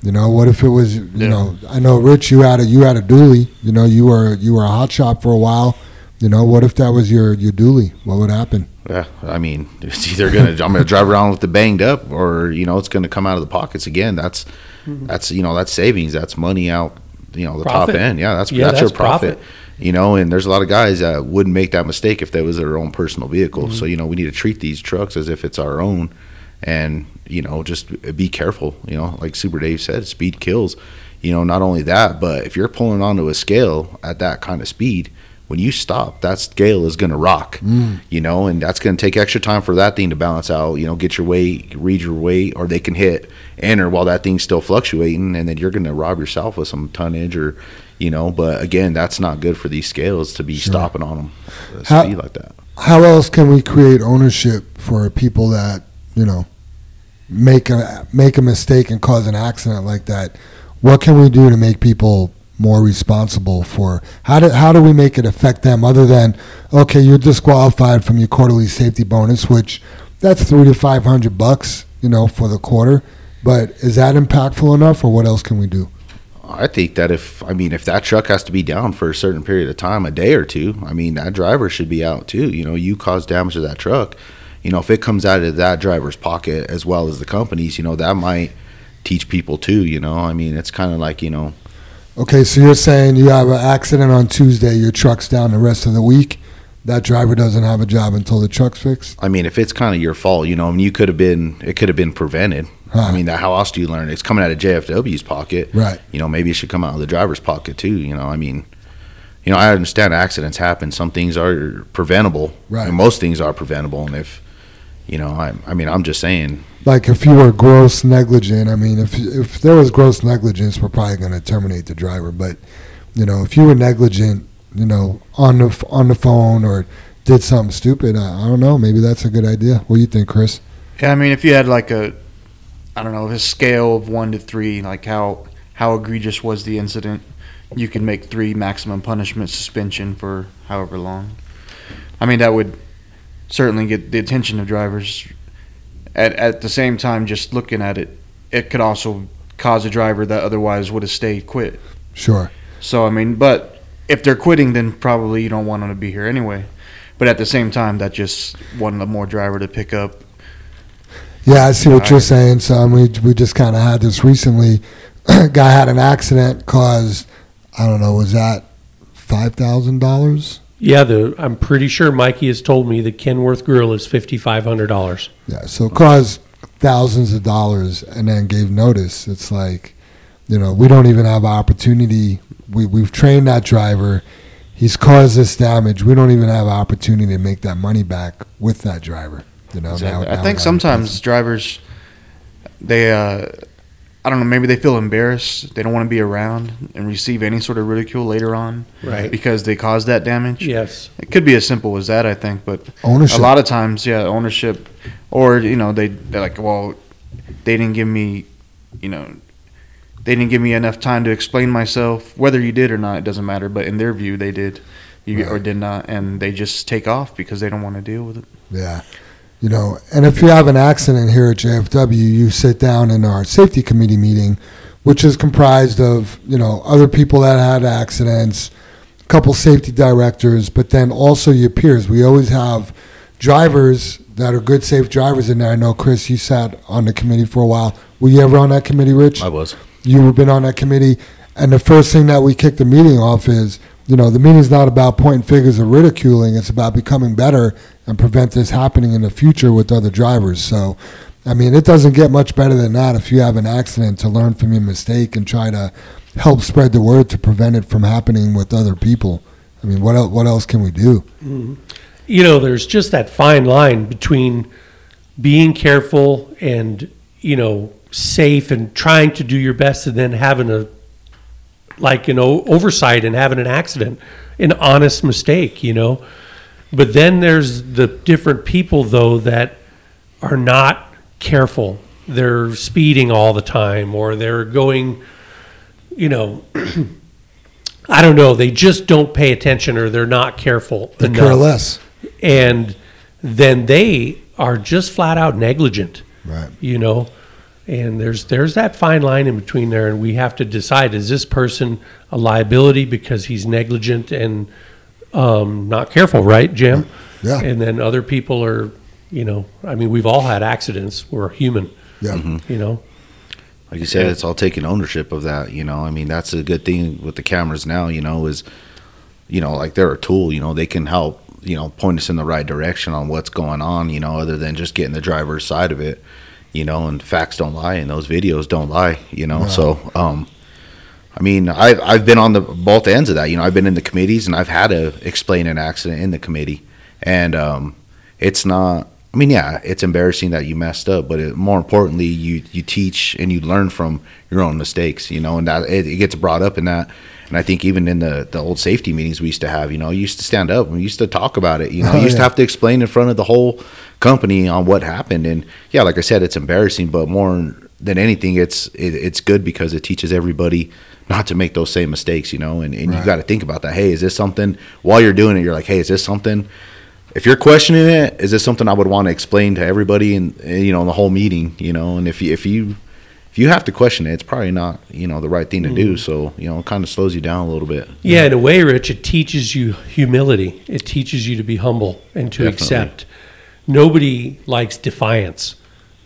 You know, what if it was you Yeah. know, I know Rich you had a you had a dually, you know, you were you were a hot shop for a while. You know, what if that was your your dually? What would happen? yeah. I mean, [LAUGHS] it's either gonna I'm gonna drive around with the banged up, or you know, it's gonna come out of the pockets again. That's mm-hmm. that's you know that's savings. That's money out. You know, the Profit. top end. Yeah, that's Yeah, that's, that's your profit. profit. You know, and there's a lot of guys that wouldn't make that mistake if that was their own personal vehicle. Mm-hmm. So you know, we need to treat these trucks as if it's our own, and you know, just be careful. You know, like Super Dave said, speed kills. You know, not only that, but if you're pulling onto a scale at that kind of speed, when you stop, that scale is going to rock. You know, and that's going to take extra time for that thing to balance out. You know, get your weight, read your weight, or they can hit enter while that thing's still fluctuating, and then you're going to rob yourself of some tonnage or. You know, but again, that's not good for these scales to be stopping on them, uh, How- speed like that. How else can we create ownership for people that, you know, make a make a mistake and cause an accident like that? What can we do to make people more responsible for how do how do we make it affect them other than okay you're disqualified from your quarterly safety bonus which that's three to five hundred bucks you know for the quarter but is that impactful enough or what else can we do I think that if I mean if that truck has to be down for a certain period of time, a day or two, I mean that driver should be out too. You know, you cause damage to that truck. You know, if it comes out of that driver's pocket as well as the company's, you know, that might teach people too. You know, I mean, it's kind of like you know, okay so you're saying you have an accident on tuesday your truck's down the rest of the week that driver doesn't have a job until the truck's fixed I mean, if it's kind of your fault, you know, I mean, you could have been, it could have been prevented. Huh. I mean, that, how else do you learn? It's coming out of JFW's pocket. right You know, maybe it should come out of the driver's pocket too. You know, I mean, you know, I understand accidents happen. Some things are preventable. Right. And most things are preventable. And if, you know, I, I mean, I'm just saying, like if you were gross negligent i mean if if there was gross negligence we're probably going to terminate the driver but you know if you were negligent you know on the on the phone or did something stupid i, I don't know maybe that's a good idea what do you think chris Yeah, I mean, if you had like a, I don't know, a scale of one to three, like how how egregious was the incident, you could make three maximum punishment suspension for however long. I mean, that would certainly get the attention of drivers. At at the same time, just looking at it, it could also cause a driver that otherwise would have stayed quit. sure. So I mean, but if they're quitting, then probably you don't want them to be here anyway. But at the same time, that just one more driver to pick up. Yeah i see what you're saying so I mean, we, we just kind of had this recently. [CLEARS THROAT] Guy had an accident caused i don't know was that $5000 Yeah, the I'm pretty sure Mikey has told me the Kenworth grill is fifty five hundred dollars. Yeah, so it caused thousands of dollars and then gave notice. It's like, you know, we don't even have opportunity. We we've trained that driver. He's caused this damage. We don't even have opportunity to make that money back with that driver. You know, Exactly. now- I now think sometimes drivers, they, uh, I don't know, maybe they feel embarrassed. They don't want to be around and receive any sort of ridicule later on Right. because they caused that damage. Yes. It could be as simple as that, I think. But ownership. a lot of times, yeah, ownership, or you know, they they're like, well, they didn't give me, you know, they didn't give me enough time to explain myself. Whether you did or not, it doesn't matter. But in their view, they did, you, or did not, and they just take off because they don't want to deal with it. Yeah. You know, and if you have an accident here at JFW, you sit down in our safety committee meeting, which is comprised of, you know, other people that had accidents, a couple safety directors, but then also your peers. We always have drivers that are good, safe drivers in there. I know, Chris, you sat on the committee for a while. Were you ever on that committee, Rich? I was. you have been on that committee, and the first thing that we kick the meeting off is, you know, the meeting's not about pointing fingers or ridiculing. It's about becoming better and prevent this happening in the future with other drivers. So, I mean, it doesn't get much better than that if you have an accident to learn from your mistake and try to help spread the word to prevent it from happening with other people. I mean, what else, what else can we do? Mm-hmm. You know, there's just that fine line between being careful and, you know, safe and trying to do your best and then having a, like, you know, oversight and having an accident, an honest mistake, you know. But then there's the different people, though, that are not careful. They're speeding all the time or they're going, you know, [CLEARS THROAT] I don't know. They just don't pay attention or they're not careful The enough careless. and then they are just flat out negligent Right. you know and there's there's that fine line in between there and we have to decide is this person a liability because he's negligent and um, not careful right jim Yeah. and then other people are you know i mean we've all had accidents we're human Yeah. you know Like you said, it's all taking ownership of that. You know, I mean, that's a good thing with the cameras now. You know, is you know, like they're a tool. You know, they can help. You know, point us in the right direction on what's going on. You know, other than just getting the driver's side of it. You know, and facts don't lie, and those videos don't lie. You know, No. so um, I mean, I've I've been on the both ends of that. You know, I've been in the committees, and I've had to explain an accident in the committee, and um, it's not. I mean, yeah, it's embarrassing that you messed up, but it, more importantly, you you teach and you learn from your own mistakes. You know, and that it, it gets brought up in that. And I think even in the the old safety meetings we used to have, you know, you used to stand up and we used to talk about it. You know, [LAUGHS] Oh, you used to have to explain in front of the whole company on what happened. And yeah, like I said, it's embarrassing, but more than anything, it's it, it's good because it teaches everybody not to make those same mistakes, you know. And, and you got to think about that. Hey, is this something while you're doing it? You're like, hey, is this something? If you're questioning it, is this something I would want to explain to everybody and you know in the whole meeting, you know? And if you if you if you have to question it, it's probably not you know the right thing to Mm-hmm. do. So you know, it kind of slows you down a little bit. Yeah, in a way, Rich, it teaches you humility. It teaches you to be humble and to Definitely. accept. Nobody likes defiance.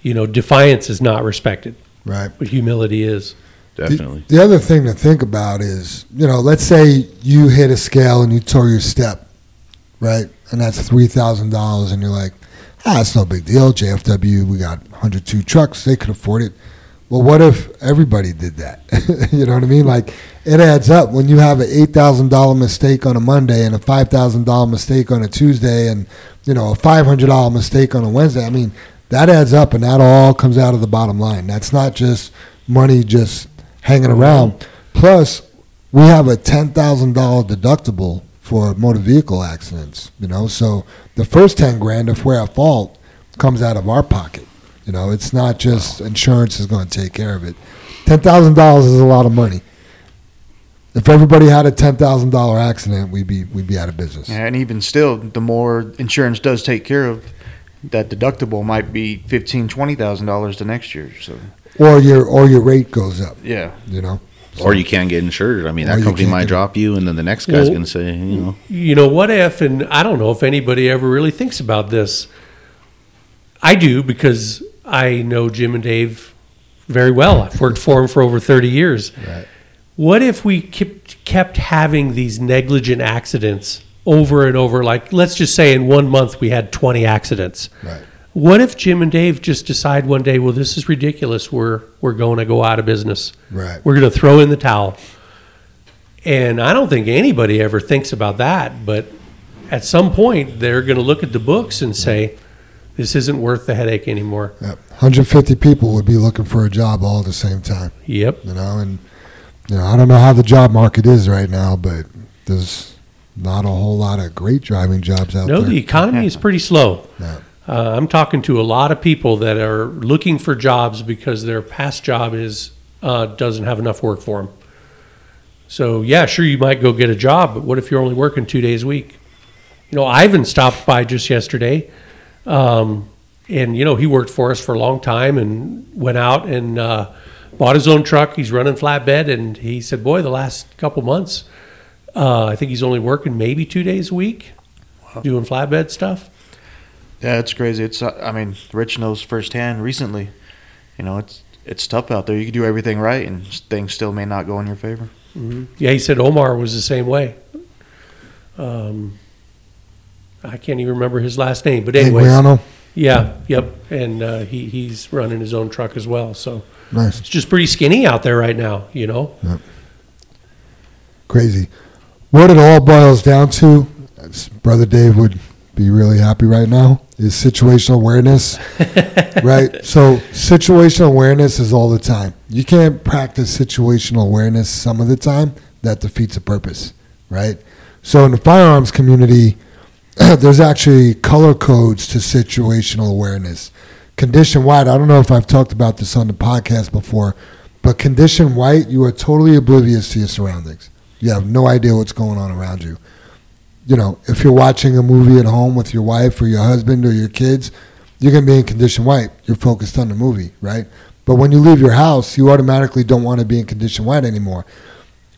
You know, defiance is not respected, Right. but humility is. Definitely. The, the other thing to think about is, you know, let's say you hit a scale and you tore your step, right? And that's three thousand dollars, and you're like, ah, it's no big deal. JFW, we got 102 trucks; they could afford it. Well, what if everybody did that? [LAUGHS] you know what I mean? Like, it adds up when you have an eight thousand dollar mistake on a Monday and a five thousand dollar mistake on a Tuesday, and you know a five hundred dollar mistake on a Wednesday. I mean, that adds up, and that all comes out of the bottom line. That's not just money just hanging oh, around. Plus, we have a ten thousand dollar deductible for motor vehicle accidents. You know, so the first ten grand, if we're at fault, comes out of our pocket. You know, it's not just insurance is going to take care of it. Ten thousand dollars is a lot of money. If everybody had a ten thousand dollar accident, we'd be we'd be out of business. Yeah, and even still, the more insurance does take care of, that deductible might be fifteen, twenty thousand dollars the next year. So Or your or your rate goes up. yeah, You know. Or you can't get insured. I mean, that company might get- drop you, and then the next guy's Well- going to say, you know, You know, what if, and I don't know if anybody ever really thinks about this. I do because I know Jim and Dave very well. I've worked for them for over 30 years. Right. What if we kept, kept having these negligent accidents over and over? Like, let's just say in one month we had 20 accidents. Right. What if Jim and Dave just decide one day, well, this is ridiculous. We're, we're going to go out of business. Right. We're going to throw in the towel. And I don't think anybody ever thinks about that. But at some point, they're going to look at the books and say, this isn't worth the headache anymore. Yep. 150 people would be looking for a job all at the same time. Yep. You know, and you know, I don't know how the job market is right now, but there's not a whole lot of great driving jobs out No, there. No, the economy is pretty slow. Yeah. Uh, I'm talking to a lot of people that are looking for jobs because their past job is uh, doesn't have enough work for them. So yeah, sure, you might go get a job, but what if you're only working two days a week? You know, Ivan stopped by just yesterday, um, and you know he worked for us for a long time and went out and uh, bought his own truck. He's running flatbed, and he said, "Boy, the last couple months, uh, I think he's only working maybe two days a week, doing flatbed stuff." Yeah, it's crazy. It's uh, I mean, Rich knows firsthand recently. You know, it's it's tough out there. You can do everything right, and things still may not go in your favor. Yeah, he said Omar was the same way. Um, I can't even remember his last name, but anyway, Adriano? yeah, yep, and uh, he he's running his own truck as well. So Nice. it's just pretty skinny out there right now, you know. Yep. Crazy. What it all boils down to, as Brother Dave would be really happy right now, is situational awareness. [LAUGHS] right? So, situational awareness is all the time. You can't practice situational awareness some of the time, that defeats the purpose, right? So, in the firearms community, [CLEARS THROAT] there's actually color codes to situational awareness. Condition white, I don't know if I've talked about this on the podcast before, but condition white, you are totally oblivious to your surroundings. You have no idea what's going on around you. You know, if you're watching a movie at home with your wife or your husband or your kids, you're going to be in condition white. You're focused on the movie, right? But when you leave your house, you automatically don't want to be in condition white anymore.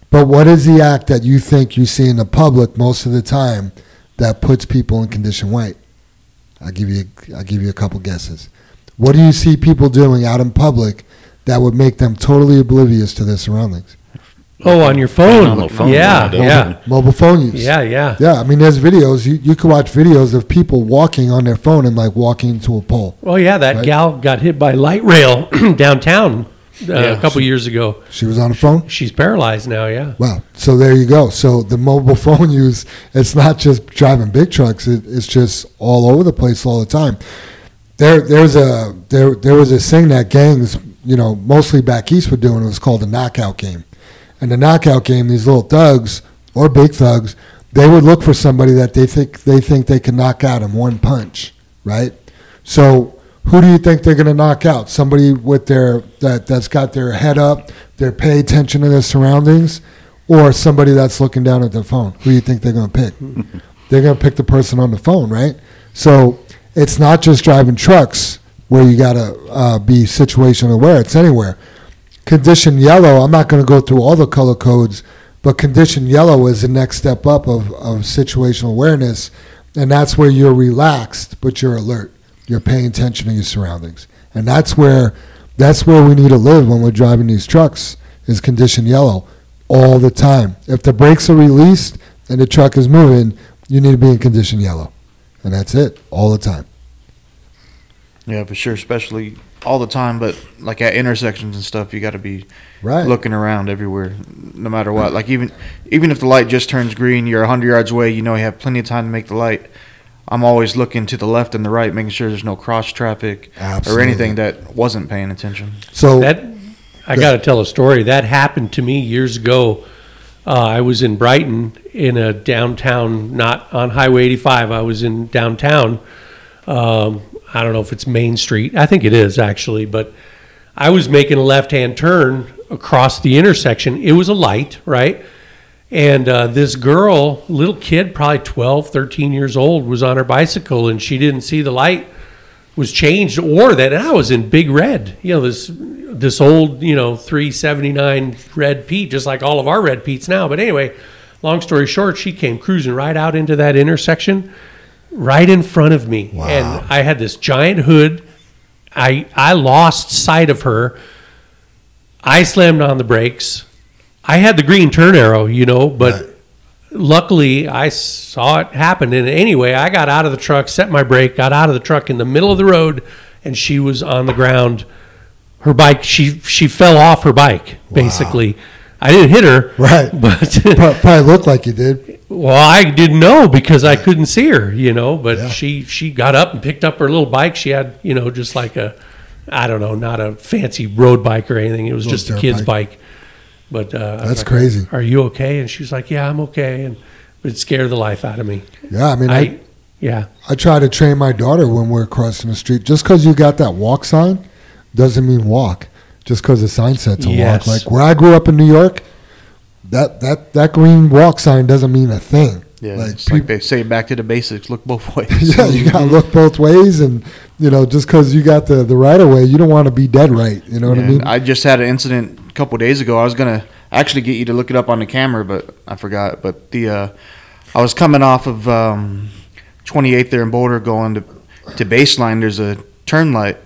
But what is the act that you think you see in the public most of the time that puts people in condition white? I'll give you I'll give you a couple guesses. What do you see people doing out in public that would make them totally oblivious to their surroundings? Oh, on your phone, on the phone, yeah, yeah, yeah, Mobile phone use. yeah, yeah. Yeah, I mean, there's videos. You, you can watch videos of people walking on their phone and like walking into a pole. Oh yeah, that Right. gal got hit by light rail [CLEARS THROAT] downtown uh, a Yeah. couple years ago. She was on a phone. She's paralyzed now. Yeah. Wow. So there you go. So the mobile [LAUGHS] phone use, it's not just driving big trucks. It, it's just all over the place all the time. There, there's a there, there was a thing that gangs, you know, mostly back east were doing. It was called the knockout game. And the knockout game, these little thugs or big thugs, they would look for somebody that they think they think they can knock out in one punch, right? So who do you think they're going to knock out? Somebody with their that that's got their head up, they're paying attention to their surroundings, or somebody that's looking down at their phone? Who do you think they're going to pick? [LAUGHS] they're going to pick the person on the phone, right? So it's not just driving trucks where you got to uh, be situation aware. It's anywhere. Condition yellow. I'm not going to go through all the color codes, but condition yellow is the next step up of, of situational awareness, and that's where you're relaxed but you're alert. You're paying attention to your surroundings, and that's where that's where we need to live when we're driving these trucks. Is condition yellow all the time. If the brakes are released and the truck is moving, you need to be in condition yellow, and that's it all the time. Yeah, for sure. Especially all the time, but like at intersections and stuff, you got to be Right. looking around everywhere, no matter what. Like even even if the light just turns green, you're hundred yards away. You know you have plenty of time to make the light. I'm always looking to the left and the right, making sure there's no cross traffic Absolutely. or anything that wasn't paying attention. So That I got to tell a story that happened to me years ago. Uh, I was in Brighton in a downtown, not on Highway 85. I was in downtown. Um, I don't know if it's Main Street. I think it is actually, but I was making a left-hand turn across the intersection. It was a light, right? And uh, this girl, little kid, probably 12, 13 years old, was on her bicycle and she didn't see the light was changed or that I was in big red. You know, this this old, you know, 379 red Pete, just like all of our red Pete's now. But anyway, long story short, she came cruising right out into that intersection, right in front of me. And I had this giant hood. I I lost sight of her. I slammed on the brakes. I had the green turn arrow, you know, but luckily I saw it happen. And anyway, I got out of the truck, set my brake, got out of the truck in the middle of the road, and she was on the ground. Her bike, she she fell off her bike, basically. I didn't hit her, Right. [LAUGHS] But Pro- probably looked like you did. Well, I didn't know because I couldn't see her, you know. But Yeah. she she got up and picked up her little bike. She had, you know, just like a, I don't know, not a fancy road bike or anything. It was Little just a kid's bike. bike. But uh, That's like, crazy. Are you okay? And she's like, Yeah, I'm okay. And but it scared the life out of me. Yeah, I mean, I, I, yeah, I try to train my daughter when we're crossing the street. Just because you got that walk sign doesn't mean walk. Just because the sign said to Yes. walk. Like where I grew up in New York, that, that, that green walk sign doesn't mean a thing. Yeah, Like, it's like they say, back to the basics. Look both [LAUGHS] ways. yeah, you got to look both ways. And, you know, just because you got the, the right of way, you don't want to be dead right. You know what I mean? I just had an incident a couple days ago. I was gonna actually get you to look it up on the camera, but I forgot. But the uh, I was coming off of um, 28th there in Boulder, going to to baseline. There's a turn light,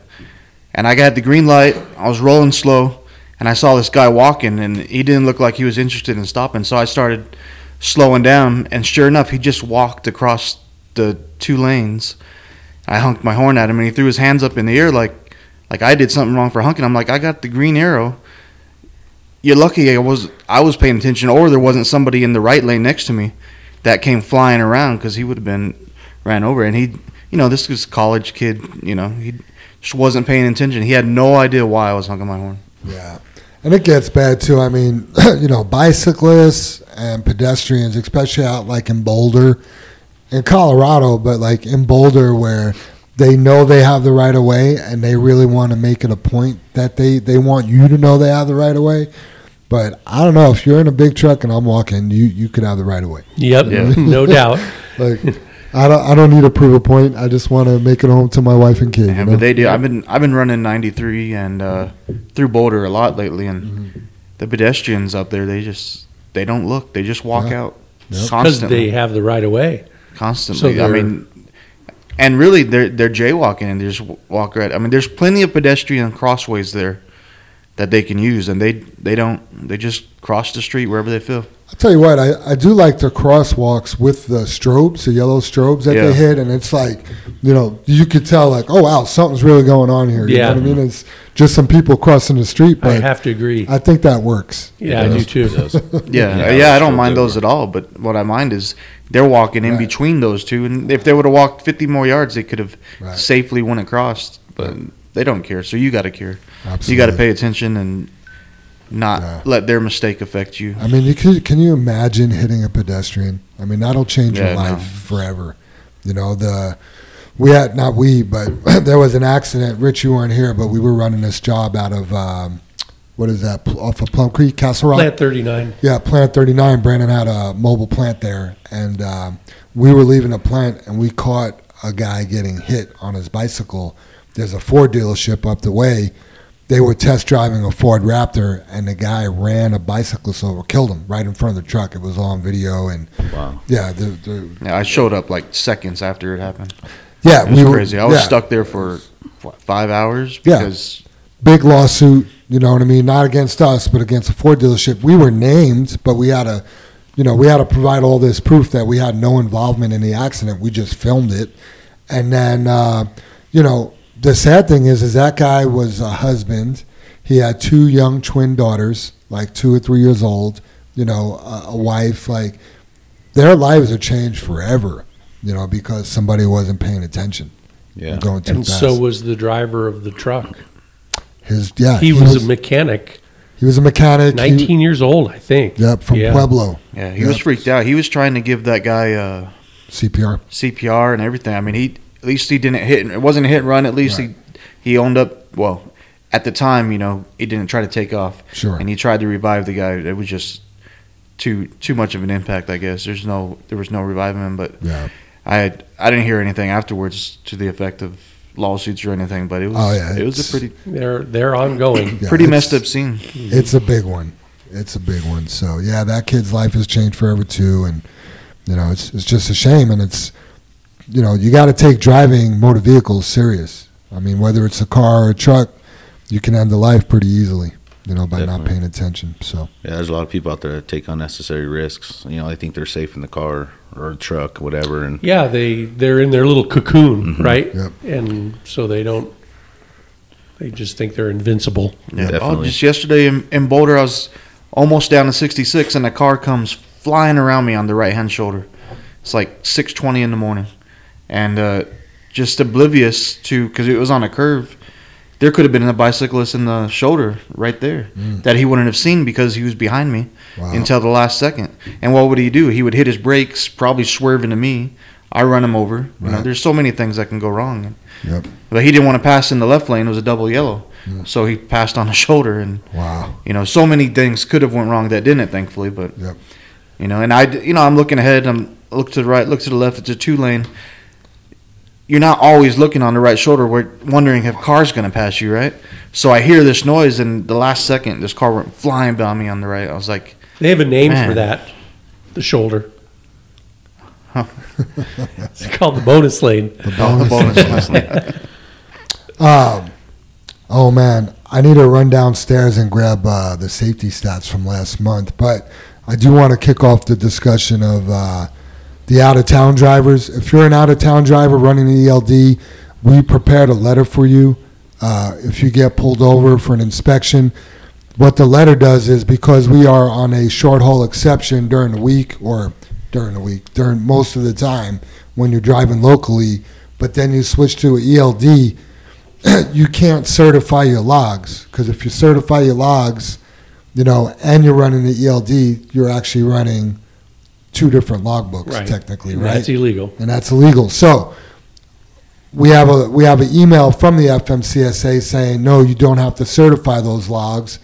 and I got the green light. I was rolling slow, and I saw this guy walking, and he didn't look like he was interested in stopping. So I started slowing down, and sure enough, he just walked across the two lanes. I honked my horn at him, and he threw his hands up in the air like like I did something wrong for honking. I'm like, I got the green arrow. You're lucky I was I was paying attention, or there wasn't somebody in the right lane next to me that came flying around because he would have been ran over. And he, you know, this was a college kid. You know, he just wasn't paying attention. He had no idea why I was honking my horn. Yeah. And it gets bad too. I mean, [CLEARS THROAT] you know, bicyclists and pedestrians, especially out like in Boulder, in Colorado, but like in Boulder where they know they have the right of way and they really want to make it a point that they, they want you to know they have the right of way. But I don't know if you're in a big truck and I'm walking, you, you could have the right of way. yep, Yeah. no doubt. [LAUGHS] Like I don't I don't need to prove a point. I just want to make it home to my wife and kid. Yeah, you know? but they do. I've been I've been running 93 and uh, through Boulder a lot lately, and Mm-hmm. the pedestrians up there they just they don't look. They just walk Yeah. out Yep. Because constantly. they have the right of way. constantly. So I mean, and really, they're they're jaywalking and they just walk right. I mean, there's plenty of pedestrian crossways there that they can use, and they they don't. They just cross the street wherever they feel. I'll tell you what, I, I do like the crosswalks with the strobes, the yellow strobes that Yeah. they hit, and it's like, you know, you could tell like, oh wow, something's really going on here. You Yeah. know what I mean? It's just some people crossing the street, But I have to agree. I think that works. yeah, I do too. [LAUGHS] Yeah, Yeah, yeah, I don't mind those at all. But what I mind is they're walking in Right. between those two, and if they would have walked 50 more yards, they could have Right. safely went across. But they don't care, so you got to care. Absolutely. You got to pay attention and not Yeah. let their mistake affect you. I mean, you can can you imagine hitting a pedestrian? I mean, that'll change Yeah, your no. life forever. You know the we had not we, but [CLEARS THROAT] there was an accident. Rich, you weren't here, but we were running this job out of um, what is that off of Plum Creek, Castle Rock. Plant 39. Yeah, Plant 39. Brandon had a mobile plant there, and um, we were leaving the plant, and we caught a guy getting hit on his bicycle. There's a Ford dealership up the way. They were test driving a Ford Raptor, and the guy ran a bicyclist over, killed him right in front of the truck. It was on video, and Wow. yeah, the, the, Yeah, I showed up like seconds after it happened. yeah, It was we were crazy. I was yeah. stuck there for what, five hours Yeah. because big lawsuit. You know what I mean? Not against us, but against the Ford dealership. We were named, but we had to, you know, we had to provide all this proof that we had no involvement in the accident. We just filmed it, and then, uh, you know, the sad thing is, is that guy was a husband. He had two young twin daughters, like two or three years old. You know, a, a wife. Like their lives are changed forever. You know, because somebody wasn't paying attention. Yeah. going too And fast. so was the driver of the truck. his yeah, He was a mechanic, he was a mechanic. He- 19 years old, I think. Yep, from Yeah. Pueblo. yeah, he was freaked out. He was trying to give that guy uh, CPR. CPR and everything. I mean, he at least he didn't hit. It wasn't a hit and run. At least he he owned up. Well, at the time, you know, he didn't try to take off. Sure. And he tried to revive the guy. It was just too too much of an impact. I guess there's no there was no reviving him. But Yeah. I had, I didn't hear anything afterwards to the effect of lawsuits or anything. But it was Oh, yeah, it was a pretty They're they're ongoing. [COUGHS] Yeah, pretty messed up scene. It's a big one. It's a big one. So yeah, that kid's life has changed forever too, and you know it's it's just a shame, and it's you know you got to take driving motor vehicles serious. I mean, whether it's a car or a truck, you can end a life pretty easily. You know, by not paying attention. So Yeah, there's a lot of people out there that take unnecessary risks. You know, they think they're safe in the car or a truck, whatever, and Yeah, they they're in their little cocoon, mm-hmm. right? Yep. And so they don't. They just think they're invincible. Yeah, oh, Definitely. just yesterday in, in Boulder, I was almost down to 66, and a car comes flying around me on the right hand shoulder. It's like 6:20 in the morning, and uh, just oblivious to because it was on a curve. There could have been a bicyclist in the shoulder right there that he wouldn't have seen because he was behind me Wow. until the last second. And what would he do? He would hit his brakes, probably swerve into me. I run him over. You know, there's so many things that can go wrong. Yep. But he didn't want to pass in the left lane. It was a double yellow, so he passed on the shoulder, and wow. you know, so many things could have went wrong that didn't, thankfully. But Yep. you know, and I, you know, I'm looking ahead. I'm look to the right, look to the left. It's a two lane. You're not always looking on the right shoulder, we're wondering if car's going to pass you, right? So I hear this noise, and the last second, this car went flying by me on the right. I was like, They have a name Man. for that. The shoulder. Huh. [LAUGHS] it's called the bonus lane. "Oh, the bonus last night." [LAUGHS] Um, oh man, I need to run downstairs and grab uh, the safety stats from last month. But I do want to kick off the discussion of uh, the out of town drivers. If you're an out of town driver running an ELD, we prepared a letter for you. Uh, if you get pulled over for an inspection, what the letter does is because we are on a short haul exception during the week or during the week, during most of the time when you're driving locally, but then you switch to E a ELD [CLEARS THROAT] you can't certify your logs because if you certify your logs, you know, and you're running the ELD, you're actually running two different logbooks Right. technically, And right? That's illegal. and that's illegal. So we have a we have an email from the FMCSA saying no, you don't have to certify those logs.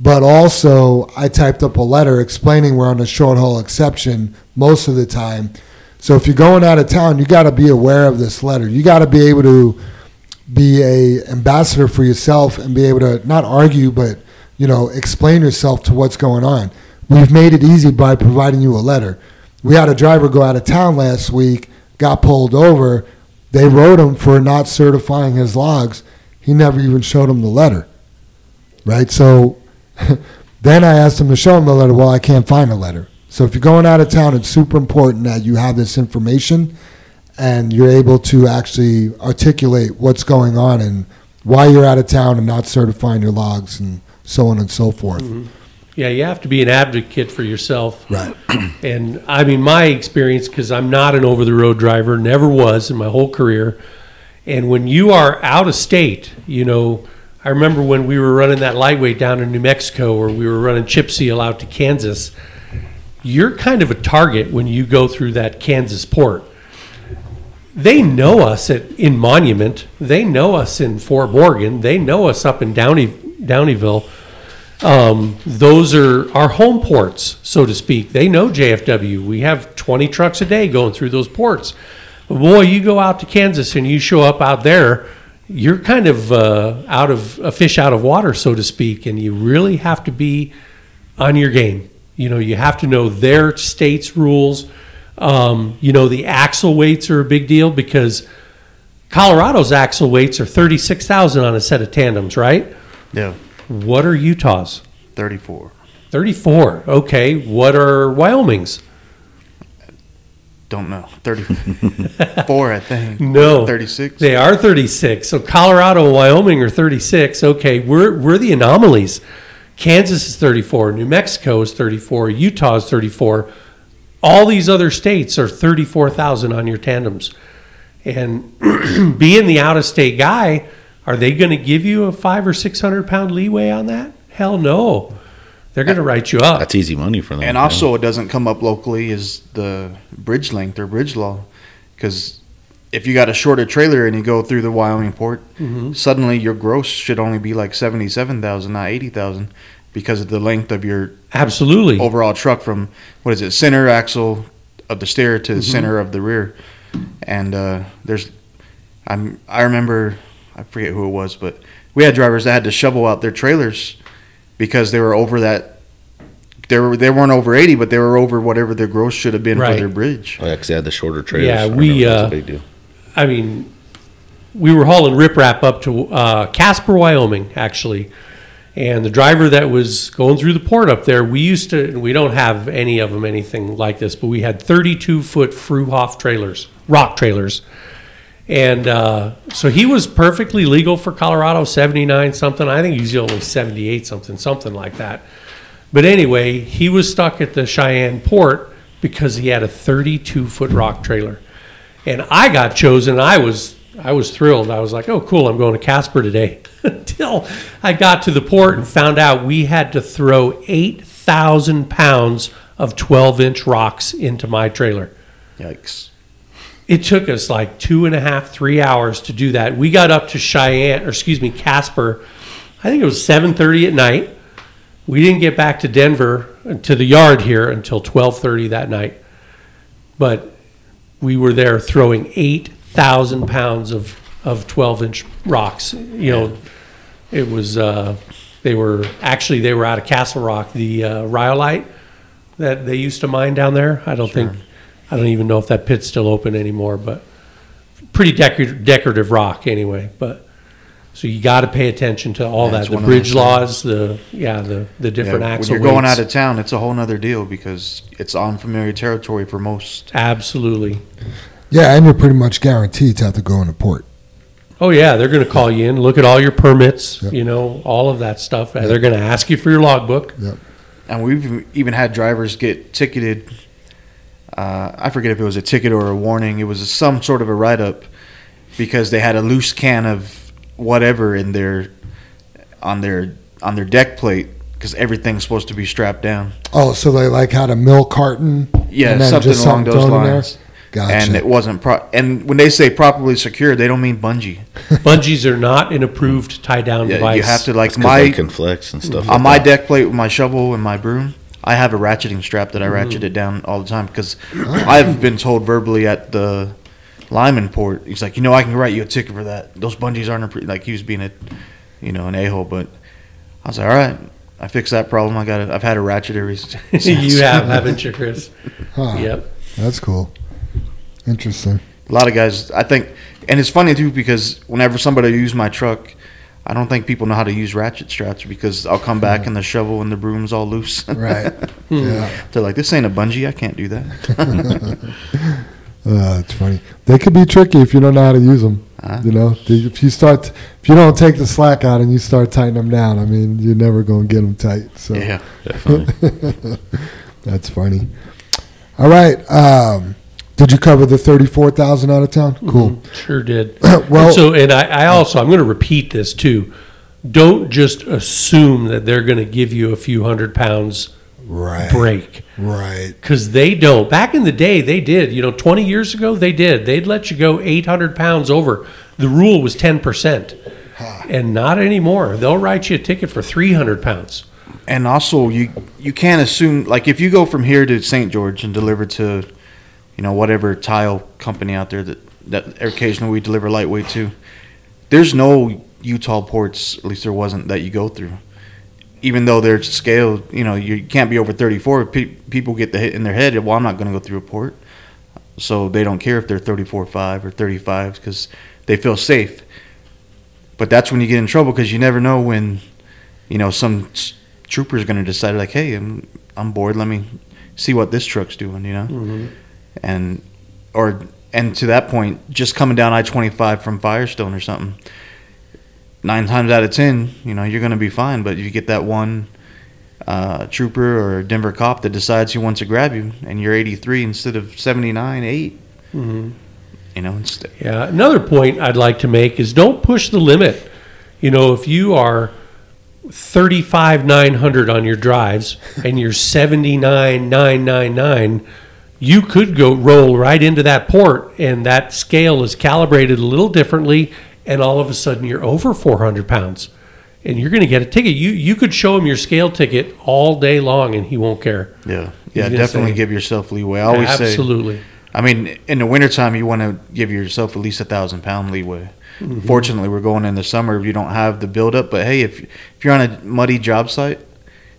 But also, I typed up a letter explaining we're on a short haul exception most of the time. So if you're going out of town, you got to be aware of this letter. You got to be able to be a ambassador for yourself and be able to not argue, but you know, explain yourself to what's going on. We've made it easy by providing you a letter. We had a driver go out of town last week, got pulled over. They wrote him for not certifying his logs. He never even showed him the letter. Right? So [LAUGHS] then I asked him to show him the letter. Well, I can't find the letter. So if you're going out of town, it's super important that you have this information and you're able to actually articulate what's going on and why you're out of town and not certifying your logs and so on and so forth. Mm-hmm. Yeah, you have to be an advocate for yourself. Right. [CLEARS THROAT] And I mean, my experience, because I'm not an over the road driver, never was in my whole career. And when you are out of state, you know, I remember when we were running that lightweight down in New Mexico or we were running chip seal out to Kansas, you're kind of a target when you go through that Kansas port. they know us at in Monument. They know us in Fort Morgan. They know us up in Downey Downieville. Um, those are our home ports, so to speak. They know JFW. We have 20 trucks a day going through those ports. But boy, you go out to Kansas and you show up out there, you're kind of uh, out of a fish out of water, so to speak, and you really have to be on your game. You know, you have to know their state's rules. Um, you know, the axle weights are a big deal because Colorado's axle weights are 36,000 on a set of tandems, right? Yeah, What are Utah's? 34. 34. Okay. What are Wyoming's? Don't know. 34, I think. [LAUGHS] No. 36. They are 36. So Colorado and Wyoming are 36. Okay, we're we're the anomalies. Kansas is 34, New Mexico is 34, Utah is 34. All these other states are 34,000 on your tandems. And [CLEARS THROAT] being the out of state guy, are they going to give you a 5 or 600 pound leeway on that? Hell no. They're going to write you up. That's easy money for them. And you know? also, it doesn't come up locally is the bridge length or bridge law. Because if you got a shorter trailer and you go through the Wyoming port, Mm-hmm. suddenly your gross should only be like 77,000, not 80,000 because of the length of your Absolutely. overall truck from, what is it, center axle of the stair to the center of the rear. And uh, there's, I'm, I remember, I forget who it was, but we had drivers that had to shovel out their trailers because they were over that. They were they weren't over eighty, but they were over whatever their gross should have been Right. for their bridge. Oh, yeah, 'cause they had the shorter trailers. Yeah, I we, remember that was uh, big deal. I mean, we were hauling riprap up to uh, Casper, Wyoming, actually. And the driver that was going through the port up there, we used to, and we don't have any of them anything like this, but we had 32 foot Fruehauf trailers, rock trailers. And uh, so he was perfectly legal for Colorado, 79 something. I think he's only 78 something, something like that. But anyway, he was stuck at the Cheyenne port because he had a 32 foot rock trailer. And I got chosen. I was I was thrilled. I was like, "Oh, cool! I'm going to Casper today." [LAUGHS] Until I got to the port and found out we had to throw 8,000 pounds of 12 inch rocks into my trailer. Yikes! It took us like two and a half, three hours to do that. We got up to Cheyenne, or excuse me, Casper. I think it was 7:30 at night. We didn't get back to Denver uh, to the yard here until 12:30 that night. But we were there throwing 8,000 pounds of of 12 inch rocks. You know, it was uh, they were actually they were out of Castle Rock, the uh, rhyolite that they used to mine down there. I don't think I don't even know if that pit's still open anymore, but pretty decor- decorative rock anyway. But so you got to pay attention to all Yeah, that, the one of those bridge laws, the yeah, the the different Yeah, when axle you're going weights. out of town, it's a whole nother deal because it's unfamiliar territory for most. Absolutely. Yeah, and you're pretty much guaranteed to have to go into port. Oh yeah, they're going to call you in, look at all your permits, Yep. you know, all of that stuff. They're going to ask you for your logbook. And we've even had drivers get ticketed. Uh, I forget if it was a ticket or a warning. It was some sort of a write up because they had a loose can of whatever in their on their on their deck plate because everything's supposed to be strapped down. Oh, so they like had a milk carton? Yeah, and then something just along those thrown in there? lines. Gotcha. And it wasn't pro. And when they say properly secured, they don't mean bungee. Bungees are not an approved tie down Yeah, device. you have to like 'Cause my they can flex and stuff. on like my that. deck plate with my shovel and my broom, I have a ratcheting strap that I mm-hmm. ratchet it down all the time because I've been told verbally at the Limon port, he's like, you know, I can write you a ticket for that. Those bungees aren't appro-" like he was being a, you know, an a hole. But I was like, all right, I fixed that problem. I got it. I've had a ratchet every. [LAUGHS] since. you have, haven't you, Chris? [LAUGHS] Huh, Yep. That's cool. Interesting. A lot of guys, I think, and it's funny too because whenever somebody use my truck. I don't think people know how to use ratchet straps because I'll come back and the shovel and the broom's all loose. [LAUGHS] Right. yeah. They're like, "This ain't a bungee. I can't do that." [LAUGHS] Uh, it's funny. They could be tricky if you don't know how to use them. Huh? You know, if you start, if you don't take the slack out and you start tightening them down, I mean, you're never going to get them tight. So Yeah. [LAUGHS] Definitely. that's funny. All right. Um, did you cover the thirty-four thousand out of town? Mm-hmm. Cool. Sure did. [CLEARS THROAT] Well- And so, and I, I also, I'm going to repeat this too. Don't just assume that they're going to give you a few hundred pounds Right. break Right. because they don't. Back in the day, they did. You know, 20 years ago, they did. They'd let you go 800 pounds over. The rule was 10%. And not anymore. They'll write you a ticket for 300 pounds. And also, you you can't assume like if you go from here to St. George and deliver to, you know, whatever tile company out there that that occasionally we deliver lightweight to. There's no Utah ports, at least there wasn't, that you go through. Even though there's scale, you know, you can't be over 34. Pe- people get the hit in their head. Well, I'm not going to go through a port, so they don't care if they're 34.5 or 35 because they feel safe. But that's when you get in trouble because you never know when, you know, some trooper is going to decide like, hey, I'm I'm bored. Let me see what this truck's doing. You know, mm-hmm. And or and to that point, just coming down I twenty five from Firestone or something. Nine times out of ten, you know, you're going to be fine. But you get that one uh, trooper or Denver cop that decides he wants to grab you, and you're 83 instead of 79, 8. You know, instead. Yeah. Another point I'd like to make is don't push the limit. You know, if you are 35 900 on your drives and you're 79 999, you could go roll right into that port and that scale is calibrated a little differently and all of a sudden you're over 400 pounds and you're going to get a ticket. You you could show him your scale ticket all day long and he won't care. Yeah, yeah, definitely say- give yourself leeway. I always say, Absolutely. I mean, in the wintertime, you want to give yourself at least a thousand pound leeway. Mm-hmm. Fortunately, we're going in the summer. If you don't have the buildup, but hey, if if you're on a muddy job site,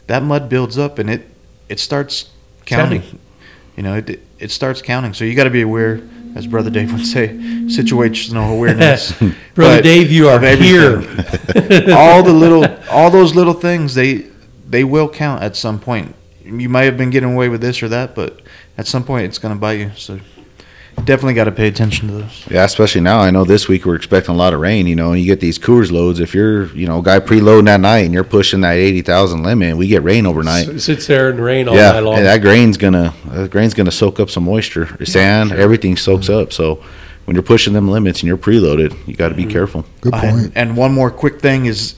that mud builds up and it it starts counting. You know, it it starts counting. So you got to be aware, as Brother Dave would say, situational awareness. [LAUGHS] Brother But Dave, you are here. all the little all those little things they they will count at some point you might have been getting away with this or that but at some point it's going to bite you so definitely got to pay attention to those Yeah, especially now. I know this week we're expecting a lot of rain. You know, and you get these Coors loads. If you're, you know, a guy preloading that night and you're pushing that eighty thousand limit, we get rain overnight. S- Sits there and rain all yeah, night long. and that grain's gonna that grain's gonna soak up some moisture, sand, everything soaks mm-hmm. up. So when you're pushing them limits and you're preloaded, you got to be mm-hmm. careful. Good and, point. and one more quick thing is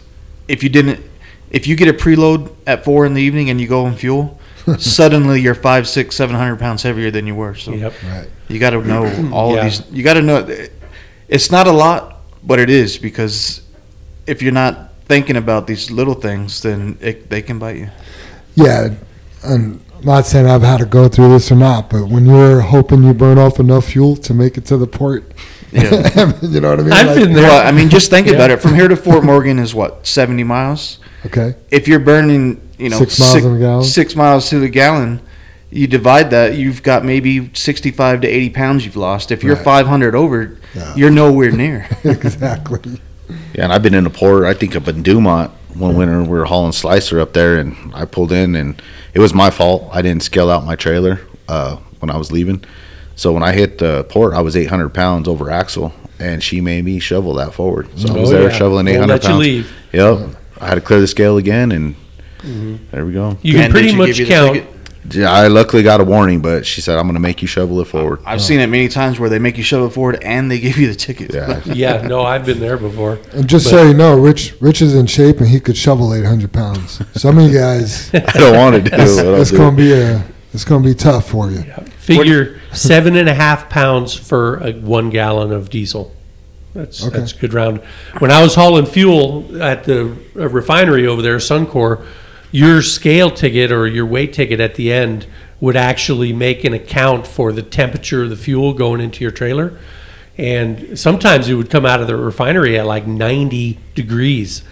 if you didn't if you get a preload at four in the evening and you go on fuel suddenly you're five six seven hundred pounds heavier than you were so Yep. Right. You got to know [CLEARS THROAT] all Yeah. of these. You got to know. It's not a lot, but it is because if you're not thinking about these little things, then it, they can bite you. Yeah, and I'm not saying I've had to go through this or not, but when you're hoping you burn off enough fuel to make it to the port, Yeah. [LAUGHS] you know what I mean? I've Like, been there. Well, I mean, just think Yeah. about it. From here to Fort Morgan is what seventy miles. Okay, If you're burning, you know, Six miles in a gallon? six miles to the gallon, you divide that. You've got maybe sixty-five to eighty pounds you've lost. If you're Right. five hundred over, Yeah. you're nowhere near. [LAUGHS] exactly. Yeah, and I've been in a port. I think up in Dumont one winter we were hauling slicer up there, and I pulled in, and it was my fault. I didn't scale out my trailer uh, when I was leaving. So when I hit the port, I was 800 pounds over axle, and she made me shovel that forward. So I was Oh, there yeah. shoveling Won't 800 let you leave. Yep. I had to clear the scale again, and mm-hmm. there we go. You can And pretty did much you count. Yeah, I luckily got a warning, but she said I'm going to make you shovel it forward. I've seen it many times where they make you shovel it forward and they give you the ticket. Yeah. [LAUGHS] Yeah, no, I've been there before. And just But- so you know, Rich Rich is in shape and he could shovel 800 pounds. Some of you guys, [LAUGHS] I don't want to do [LAUGHS] it. It's going to be a it's going to be tough for you. Figure [LAUGHS] seven and a half pounds for a one gallon of diesel. That's Okay. that's a good round. When I was hauling fuel at the uh, refinery over there, Suncor, your scale ticket or your weight ticket at the end would actually make an account for the temperature of the fuel going into your trailer. And sometimes it would come out of the refinery at like 90 degrees.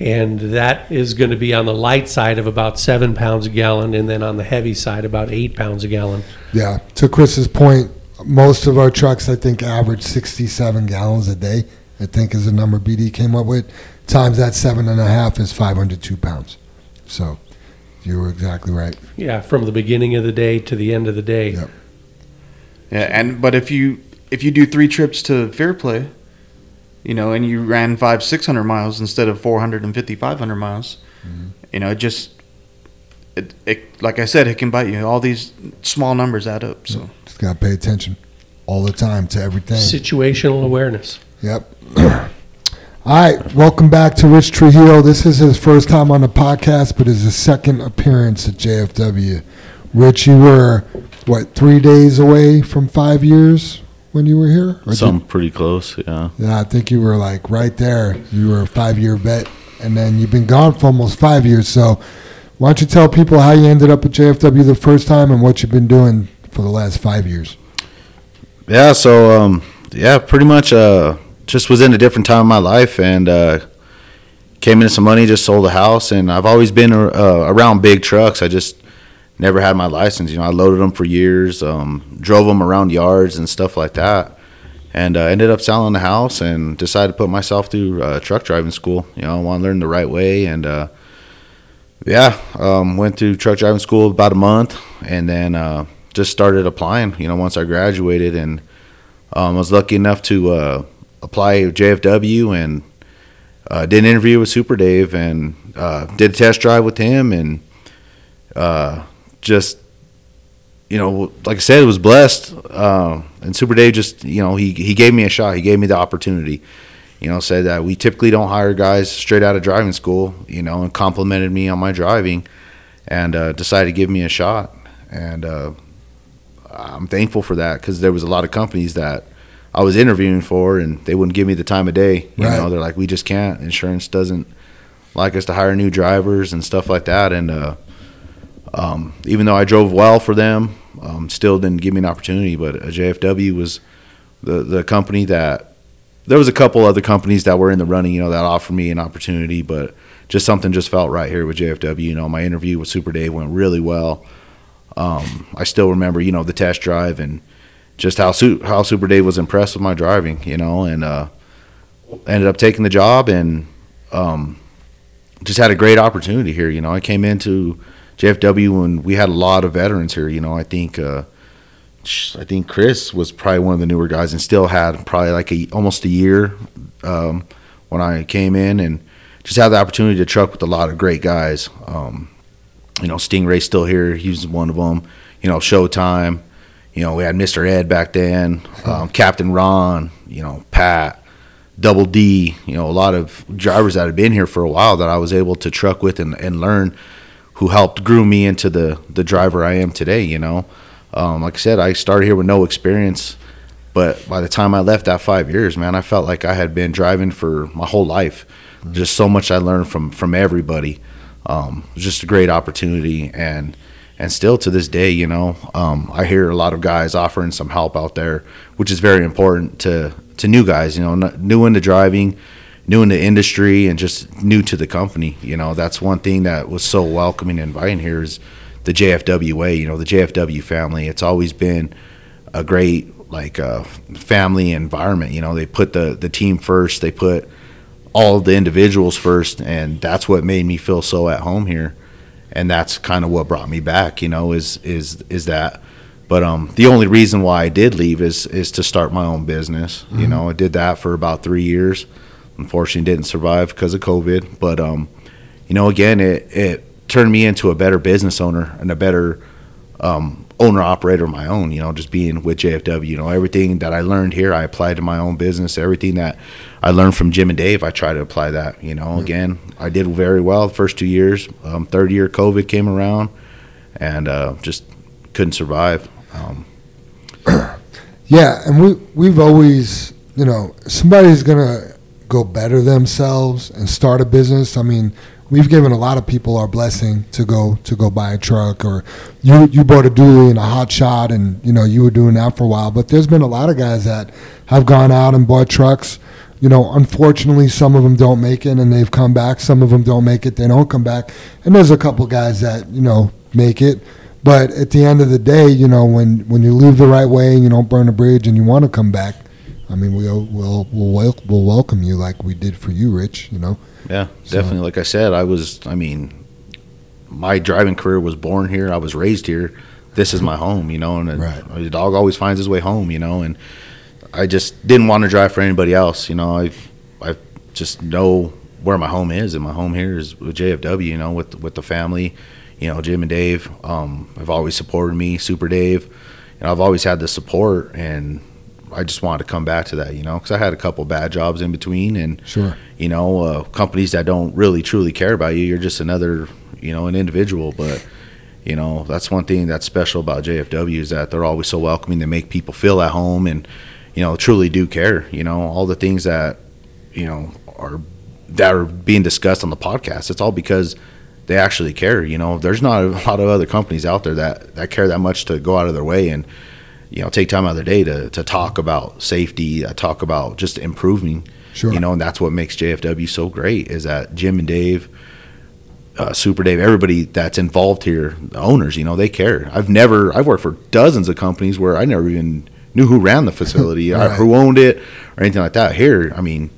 And that is going to be on the light side of about seven pounds a gallon, and then on the heavy side, about eight pounds a gallon. Yeah. To Chris's point, most of our trucks, I think, average 67 gallons a day. I think is the number BD came up with. Times that seven and a half is 502 pounds. So you were exactly right. Yeah, from the beginning of the day to the end of the day. Yep. Yeah, and but if you if you do three trips to Fairplay, you know, and you ran five six hundred miles instead of 450, 500 miles, mm-hmm. you know, it just it, it like I said, it can bite you. All these small numbers add up. So Just got to pay attention all the time to everything. Situational awareness. Yep. [CLEARS THROAT] All right, welcome back to Rich Trujillo. This is his first time on the podcast, but it's his second appearance at JFW. Rich, you were what three days away from five years when you were here? Or did- Something pretty close, yeah. yeah, I think you were like right there. You were a five-year vet, and then you've been gone for almost five years. So, why don't you tell people how you ended up at JFW the first time and what you've been doing for the last five years? Yeah, so um, yeah, pretty much uh, just was in a different time of my life and uh, came into some money, just sold a house, and I've always been uh, around big trucks. I just never had my license. You know, I loaded them for years, um, drove them around yards and stuff like that, and uh, ended up selling the house and decided to put myself through uh, truck driving school. You know, I want to learn the right way, and uh, yeah, um, went through truck driving school about a month, and then uh, just started applying. You know, once I graduated, and um, I was lucky enough to uh, apply JFW and uh, did an interview with Super Dave and did a test drive with him, and uh, just you know, like I said, it was blessed. Uh, and Super Dave just you know he he gave me a shot. He gave me the opportunity. You know, said that we typically don't hire guys straight out of driving school. You know, and complimented me on my driving, and uh, decided to give me a shot. And uh, I'm thankful for that because there was a lot of companies that I was interviewing for, and they wouldn't give me the time of day. You Right. know, they're like, we just can't. Insurance doesn't like us to hire new drivers and stuff like that. And uh, um, even though I drove well for them, um, still didn't give me an opportunity. But uh, JFW was the the company that there was a couple other companies that were in the running, you know, that offered me an opportunity, but just something just felt right here with JFW. You know, my interview with Super Dave went really well. Um, I still remember, you know, the test drive and just how Su- how Super Dave was impressed with my driving, you know, and uh, ended up taking the job and um, just had a great opportunity here. You know, I came into JFW when we had a lot of veterans here. You know, I think uh, I think Chris was probably one of the newer guys and still had probably like a almost a year um, when I came in and just had the opportunity to truck with a lot of great guys. Um, you know, Stingray's still here. He was one of them. You know, Showtime. You know, we had Mr. Ed back then, um, [LAUGHS] Captain Ron. You know, Pat, Double D. You know, a lot of drivers that had been here for a while that I was able to truck with and, and learn, who helped groom me into the the driver I am today. You know, um, like I said, I started here with no experience, but by the time I left that five years, man, I felt like I had been driving for my whole life. Just so much I learned from from everybody. Um, it was just a great opportunity, and and still to this day, you know, um, I hear a lot of guys offering some help out there, which is very important to to new guys. You know, not- new into driving, new in the industry, and just new to the company. You know, that's one thing that was so welcoming and inviting here is the JFW way. You know, the JFW family. It's always been a great like uh, family environment. You know, they put the the team first. They put all the individuals first, and that's what made me feel so at home here. And that's kind of what brought me back. You know, is is is that. But um, the only reason why I did leave is is to start my own business. You know, I did that for about three years. Unfortunately, didn't survive because of COVID. But um, you know, again, it it turned me into a better business owner and a better um, owner operator of my own. You know, just being with JFW. You know, everything that I learned here, I applied to my own business. Everything that I learned from Jim and Dave, I try to apply that. You know, again, I did very well the first two years. Um, third year, COVID came around, and uh, just couldn't survive. Um, [CLEARS THROAT] Yeah, and we we've always, you know, somebody's gonna go better themselves and start a business. I mean, we've given a lot of people our blessing to go to go buy a truck, or you you bought a dually and a hot shot, and you know you were doing that for a while. But there's been a lot of guys that have gone out and bought trucks. You know, unfortunately, some of them don't make it, and they've come back. Some of them don't make it; they don't come back. And there's a couple guys that you know make it. But at the end of the day, you know, when, when you leave the right way and you don't burn a bridge and you want to come back, I mean, we'll we'll we'll, wel- we'll welcome you like we did for you, Rich. You know. Yeah, So- definitely. Like I said, I was. I mean, my driving career was born here. I was raised here. This is my home, you know. And Right. the dog always finds his way home, you know. And I just didn't want to drive for anybody else, you know. I, I just know where my home is, and my home here is with JFW, you know, with with the family, you know, Jim and Dave. Um, have always supported me, Super Dave. You know, I've always had the support, and I just wanted to come back to that, you know, because I had a couple bad jobs in between, and Sure. you know, uh, companies that don't really truly care about you. You're just another, you know, an individual. But you know, that's one thing that's special about JFW is that they're always so welcoming. They make people feel at home, and you know, truly do care. You know, all the things that you know are that are being discussed on the podcast. It's all because they actually care. You know, there's not a lot of other companies out there that that care that much to go out of their way and you know take time out of their day to to talk about safety, uh, talk about just improving. Sure. You know, and that's what makes JFW so great is that Jim and Dave, uh, Super Dave, everybody that's involved here, the owners, you know, they care. I've never, I've worked for dozens of companies where I never even knew who ran the facility, [LAUGHS] Right. or who owned it, or anything like that. Here, I mean,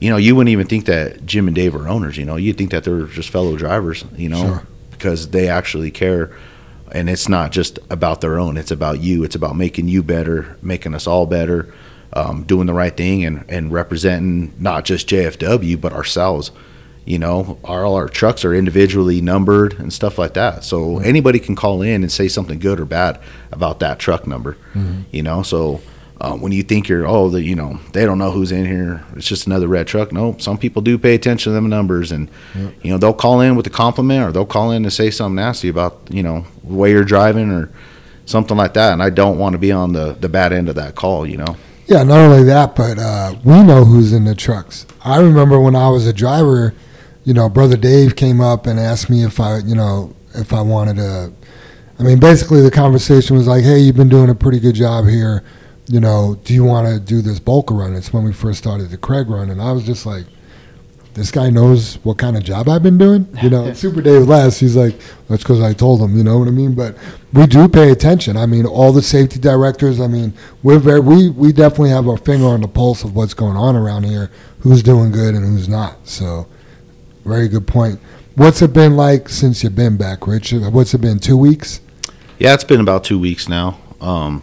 you know, you wouldn't even think that Jim and Dave are owners. You know, you'd think that they're just fellow drivers. You know, Sure. because they actually care, and it's not just about their own. It's about you. It's about making you better, making us all better, um, doing the right thing, and and representing not just JFW but ourselves. You know, our, all our trucks are individually numbered and stuff like that. So anybody can call in and say something good or bad about that truck number. You know, so um, when you think you're, oh, the, you know, they don't know who's in here. It's just another red truck. No, some people do pay attention to them numbers, and you know they'll call in with a compliment or they'll call in to say something nasty about you know the way you're driving or something like that. And I don't want to be on the the bad end of that call. You know. Yeah, not only that, but uh, we know who's in the trucks. I remember when I was a driver, you know, brother Dave came up and asked me if I, you know, if I wanted to. I mean, basically the conversation was like, "Hey, you've been doing a pretty good job here. You know, do you want to do this bulk run?" It's when we first started the Craig run, and I was just like, "This guy knows what kind of job I've been doing." You know, [LAUGHS] Super Dave laughs. He's like, "That's because I told him." You know what I mean? But we do pay attention. I mean, all the safety directors. I mean, we're very we we definitely have our finger on the pulse of what's going on around here. Who's doing good and who's not. So, very good point. What's it been like since you've been back, Rich? What's it been? Two weeks? Yeah, it's been about two weeks now. Um,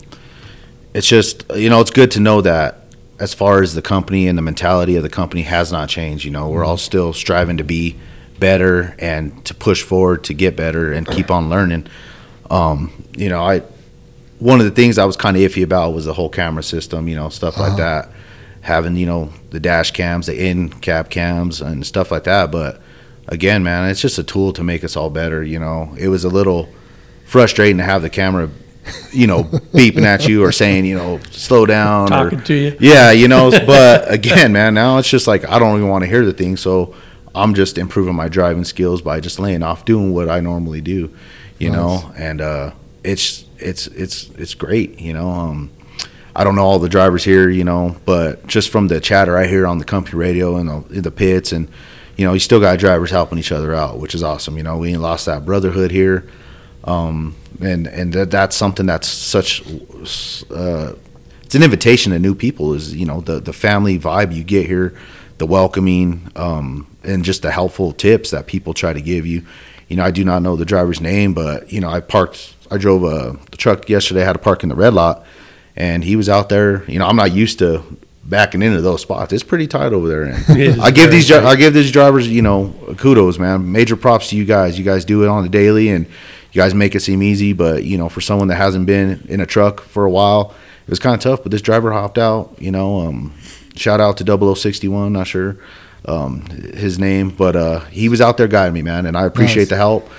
it's just you know it's good to know that as far as the company and the mentality of the company has not changed. You know, we're all still striving to be better and to push forward to get better and keep on learning. Um, you know, I one of the things I was kind of iffy about was the whole camera system. You know, stuff like Uh-huh. that. Having you know the dash cams, the in cab cams, and stuff like that. But again, man, it's just a tool to make us all better. You know, it was a little frustrating to have the camera, you know, beeping at you or saying, you know, slow down. Talking or, to you. Yeah, you know, but again, man, now it's just like I don't even want to hear the thing. So I'm just improving my driving skills by just laying off, doing what I normally do, you Nice. know, and uh, it's it's it's it's great, you know. Um, I don't know all the drivers here, you know, but just from the chatter I hear on the company radio and the, in the pits, and you know, you still got drivers helping each other out, which is awesome. You know, we ain't lost that brotherhood here, um, and and that, that's something that's such. Uh, it's an invitation to new people. Is you know the the family vibe you get here, the welcoming, um, and just the helpful tips that people try to give you. You know, I do not know the driver's name, but you know, I parked. I drove a the truck yesterday. I had to park in the red lot and he was out there. You know, I'm not used to backing into those spots. It's pretty tight over there. [LAUGHS] And I give these tight. I give these drivers, you know, kudos, man. Major props to you guys. You guys do it on the daily, and you guys make it seem easy. But you know, for someone that hasn't been in a truck for a while, it was kind of tough. But this driver hopped out. You know, um, shout out to 0061. Not sure um, his name, but uh, he was out there guiding me, man, and I appreciate Nice. the help.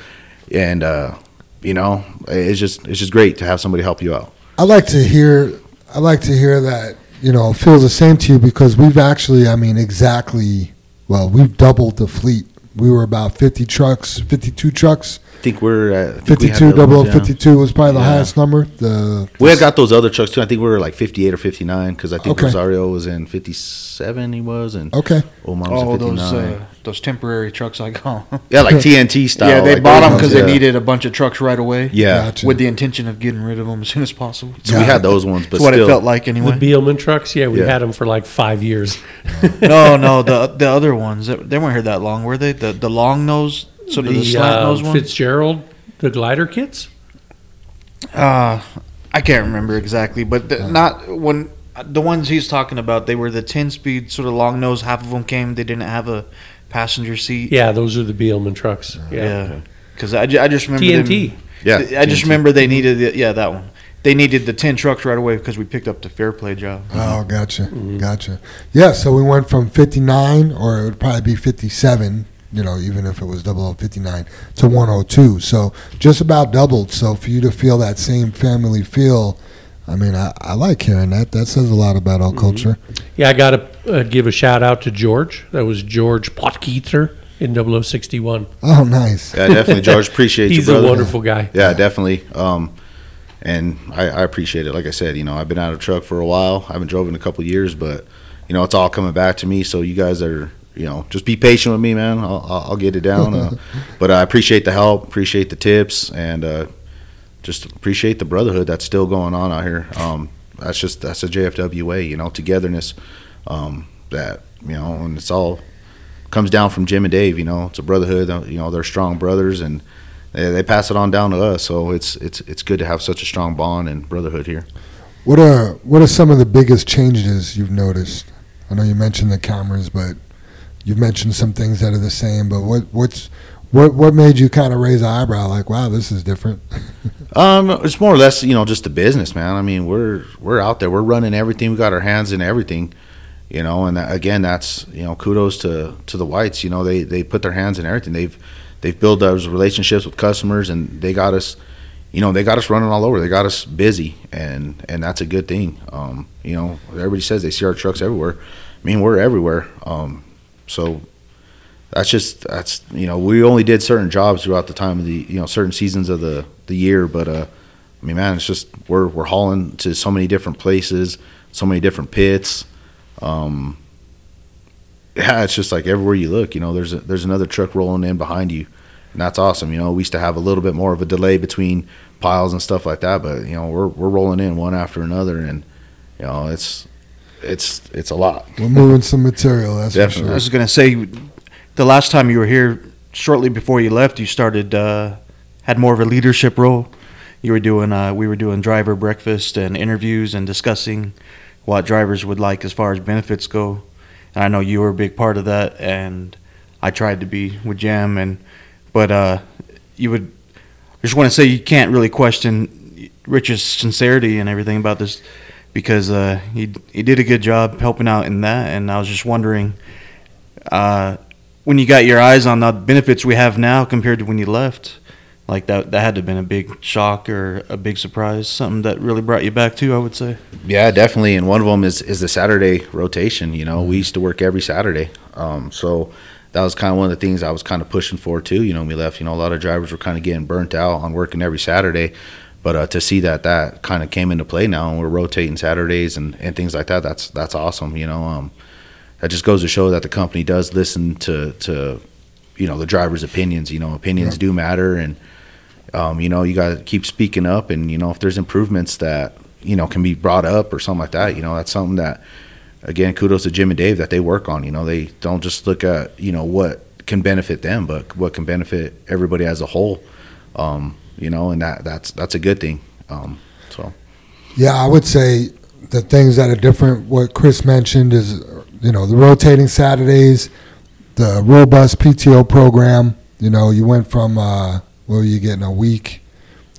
And uh, you know, it's just it's just great to have somebody help you out. I like to hear. I like to hear that you know feels the same to you because we've actually. I mean, exactly. Well, we've doubled the fleet. We were about fifty trucks, fifty-two trucks. I think we're at think 52, the other double ones, yeah. 52 was probably the Yeah. highest number. The We had got those other trucks too. I think we were like 58 or 59 because I think Okay. Rosario was in 57. He was and okay. Omar was Oh, those uh, those temporary trucks I call. 'em. yeah, like [LAUGHS] TNT style. yeah, they like bought them because ones, they needed a bunch of trucks right away. Yeah, Gotcha. with the intention of getting rid of them as soon as possible. so we had those ones, but That's what it felt like anyway. The anyway. Beelman trucks, yeah, we Yeah. had them for like five years. [LAUGHS] no, no, the [LAUGHS] the other ones they they weren't here that long, were they? The the long nose, sort of the, slant uh, nose ones. Fitzgerald, the glider kits. Uh, I can't remember exactly, but the, not when the ones he's talking about. They were the ten speed sort of long nose. Half of them came. They didn't have a passenger seat. Yeah, those are the Beelman trucks. Yeah. yeah. Because I, I just remember TNT. them- Yeah, I just TNT. remember they needed it. Yeah, that one. they needed the ten trucks right away because we picked up the Fairplay job. Oh, gotcha, gotcha. Yeah, so we went from 59, or it would probably be 57, you know, even if it was 0059, to 102. So just about doubled. So for you to feel that same family feel, I mean, I, I like hearing that. That says a lot about our culture. Yeah, I got to uh, give a shout out to George. That was George Potkeether in 0061. Oh, nice. Yeah, definitely, George. Appreciate [LAUGHS] you, He's a brother. wonderful guy. Yeah, definitely. Um, and I, I appreciate it. Like I said, you know, I've been out of truck for a while. I haven't drove in a couple of years, but you know, it's all coming back to me. So you guys are, you know, just be patient with me, man. I'll, I'll I'll get it down. Uh, [LAUGHS] but I appreciate the help, appreciate the tips, and uh, just appreciate the brotherhood that's still going on out here. Um, that's just that's a JFW way, you know, togetherness. Um, that you know, and it's all comes down from Jim and Dave. You know, it's a brotherhood. uh, You know, they're strong brothers, and they, they pass it on down to us. So it's it's it's good to have such a strong bond and brotherhood here. What are what are some of the biggest changes you've noticed? I know you mentioned the cameras, but you've mentioned some things that are the same. But what what's what what made you kind of raise an eyebrow? Like, wow, this is different. [LAUGHS] Um, it's more or less, you know, just the business, man. I mean, we're we're out there, we're running everything. We got our hands in everything, you know. And that, again, that's you know, kudos to to the whites. You know, they they put their hands in everything. They've they've built those relationships with customers, and they got us, you know, they got us running all over. They got us busy, and and that's a good thing. Um, you know, everybody says they see our trucks everywhere. I mean, we're everywhere. Um, so that's just that's you know we only did certain jobs throughout the time of the you know certain seasons of the the year but uh i mean man it's just we're we're hauling to so many different places so many different pits um yeah it's just like everywhere you look you know there's a, there's another truck rolling in behind you and that's awesome you know we used to have a little bit more of a delay between piles and stuff like that but you know we're we're rolling in one after another and you know it's it's it's a lot We're moving some material. That's Definitely. I was gonna say, the last time you were here, shortly before you left, you started uh, had more of a leadership role. You were doing uh, we were doing driver breakfast and interviews and discussing what drivers would like as far as benefits go. And I know you were a big part of that, and I tried to be with Jam, and but uh, you would. I just want to say you can't really question Rich's sincerity and everything about this because uh, he he did a good job helping out in that, and I was just wondering uh, when you got your eyes on the benefits we have now compared to when you left, like that that had to have been a big shock or a big surprise, something that really brought you back too. I would say. Yeah, definitely. And one of them is is the Saturday rotation. You know, we used to work every Saturday, um, so that was kind of one of the things I was kind of pushing for too. You know, we left. You know, a lot of drivers were kind of getting burnt out on working every Saturday, but uh, to see that that kind of came into play now, and we're rotating Saturdays and, and things like that. That's that's awesome. You know, um, that just goes to show that the company does listen to to you know the drivers' opinions. You know, opinions do matter, and um, you know you got to keep speaking up. And you know, if there's improvements that you know can be brought up or something like that, you know, that's something that again, kudos to Jim and Dave that they work on. You know, they don't just look at you know what can benefit them, but what can benefit everybody as a whole. Um, you know, and that that's that's a good thing. Um, so Yeah, I would say the things that are different. What Chris mentioned is, you know, the rotating Saturdays, the robust PTO program. You know, you went from uh, what were you getting a week,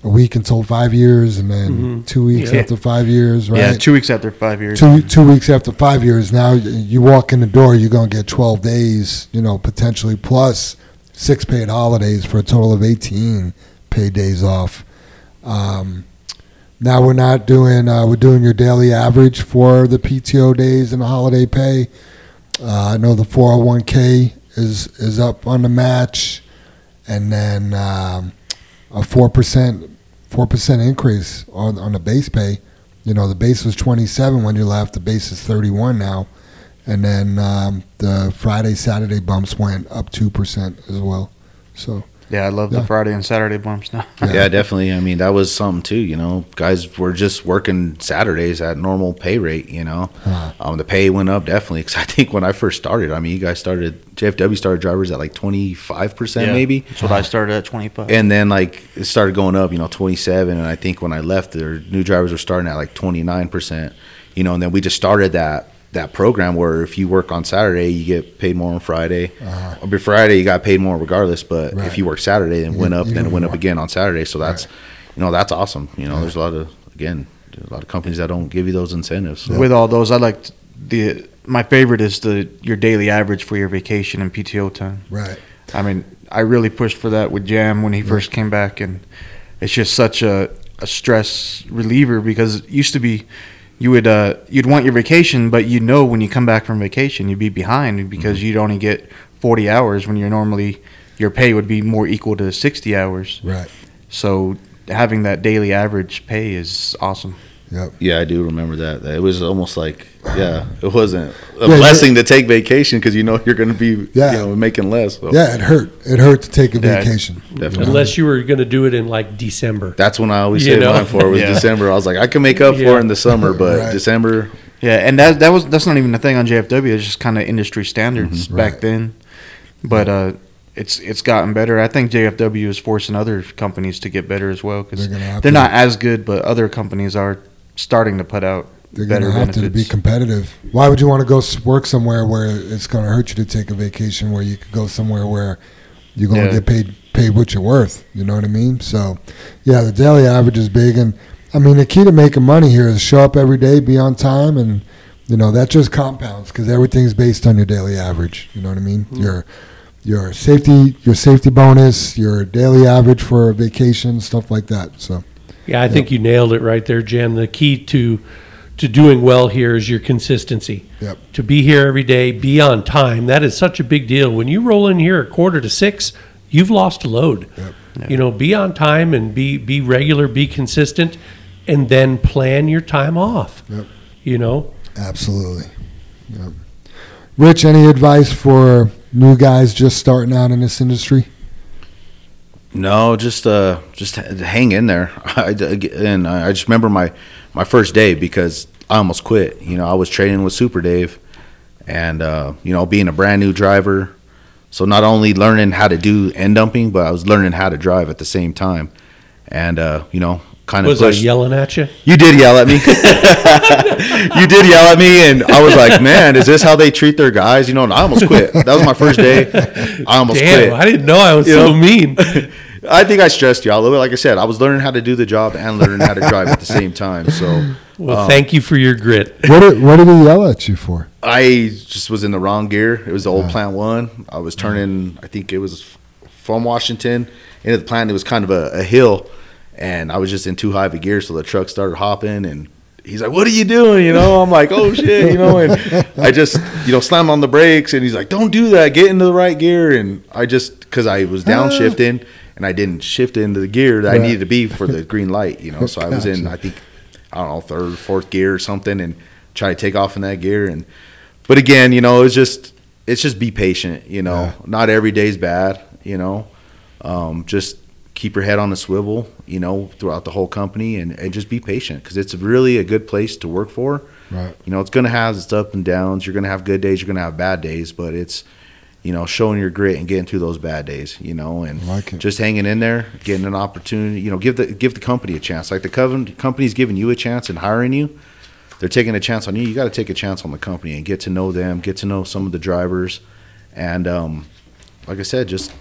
a week until five years, and then Mhm. two weeks Yeah. after five years, right? Yeah, two weeks after five years. two two weeks after five years. Now you walk in the door, you're gonna get twelve days, you know, potentially plus six paid holidays for a total of eighteen paid days off. Um, now we're not doing uh, we're doing your daily average for the PTO days and the holiday pay. Uh, I know the 401k is is up on the match, and then um, a four percent four percent increase on on the base pay. You know, the base was 27 when you left. The base is 31 now. And then um, the Friday, Saturday bumps went up 2% as well. So, Yeah, I love Yeah. the Friday and Saturday bumps now. yeah. definitely. I mean, that was something too. You know, guys were just working Saturdays at normal pay rate. You know, uh, um, the pay went up definitely. Because [LAUGHS] I think when I first started, I mean, you guys started JFW started drivers at like twenty five percent maybe. That's what I started at twenty five. and then like it started going up you know 27 and i think when i left there new drivers were starting at like 29% you know and then we just started that that program where if you work on saturday you get paid more on friday uh, or friday you got paid more regardless but Right. if you work saturday then it You went up then it even went up again on saturday so that's you know that's awesome you know there's a lot of again, a lot of companies that don't give you those incentives. So. With all those, I like the my favorite is the your daily average for your vacation and PTO time. Right. I mean, I really pushed for that with Jam when he first came back, and it's just such a, a stress reliever because it used to be you would uh, you'd want your vacation, but you know when you come back from vacation you'd be behind because Mm-hmm. you'd only get forty hours when you're normally your pay would be more equal to sixty hours. Right. So having that daily average pay is awesome. Yep. Yeah, I do remember that. It was almost like, yeah, it [SIGHS] wasn't a Yeah, blessing to take vacation because you know you're going to be, Yeah. you know, making less. So Yeah, it hurt. It hurt to take a Yeah. vacation. definitely. Unless you were going to do it in like December. That's when I always You say know? mine for was [LAUGHS] Yeah. December. I was like, I can make up for it in the summer, [LAUGHS] but Right. December, Yeah, and that that was that's not even a thing on JFW. It's just kind of industry standards Mhm. back Right. then. But uh, it's it's gotten better. I think JFW is forcing other companies to get better as well because They're they're, gonna have to. not as good, but other companies are starting to put out they're going to have to be competitive. Why would you want to go work somewhere where it's going to hurt you to take a vacation where you could go somewhere where you're going to get paid paid what you're worth? You know what I mean? So, yeah, the daily average is big, and I mean the key to making money here is show up every day, be on time, and you know that just compounds because everything's based on your daily average. You know what I mean? Mm-hmm. Your your safety your safety bonus, your daily average for a vacation, stuff like that. So Yeah, I think you nailed it right there, Jen. The key to to doing well here is your consistency. Yep. To be here every day, be on time. That is such a big deal. When you roll in here at quarter to six, you've lost a load. Yep. You know, be on time and be be regular, be consistent, and then plan your time off. Yep. You know, Absolutely. Yep. Rich, any advice for new guys just starting out in this industry? No, just uh, just hang in there. [LAUGHS] I, and I just remember my my first day because I almost quit. You know, I was training with Super Dave, and uh, you know, being a brand new driver, so not only learning how to do end dumping, but I was learning how to drive at the same time. And uh, you know, kind of was I yelling at you? You did yell at me. [LAUGHS] you did yell at me, and I was like, "Man, is this how they treat their guys?" You know, and I almost quit. That was my first day. I almost Damn, quit. I didn't know I was You so know? mean. [LAUGHS] I think I stressed you out a little bit. Like I said, I was learning how to do the job and learning how to drive at the same time. So Well, Um, thank you for your grit. What did, what did he yell at you for? I just was in the wrong gear. It was the old plant one. I was turning. I think it was from Washington into the plant. It was kind of a, a hill, and I was just in too high of a gear. So the truck started hopping, and he's like, "What are you doing?" You know, I'm like, "Oh shit," you know, and I just you know slammed on the brakes, and he's like, "Don't do that. Get into the right gear." And I just because I was downshifting and I didn't shift into the gear that I needed to be for the [LAUGHS] green light. You know, so I was in. I think I don't know third, fourth gear or something, and try to take off in that gear. And but again, you know, it's just it's just be patient. You know, Yeah. not every day's bad. You know, um, just keep your head on the swivel. You know, throughout the whole company, and, and just be patient because it's really a good place to work for. Right. You know, it's going to have its up and downs. You're going to have good days. You're going to have bad days, but it's you know showing your grit and getting through those bad days. You know, and like just hanging in there, getting an opportunity. You know, give the give the company a chance. Like the coven- company's giving you a chance and hiring you, they're taking a chance on you. You got to take a chance on the company and get to know them, get to know some of the drivers, and um, like I said, just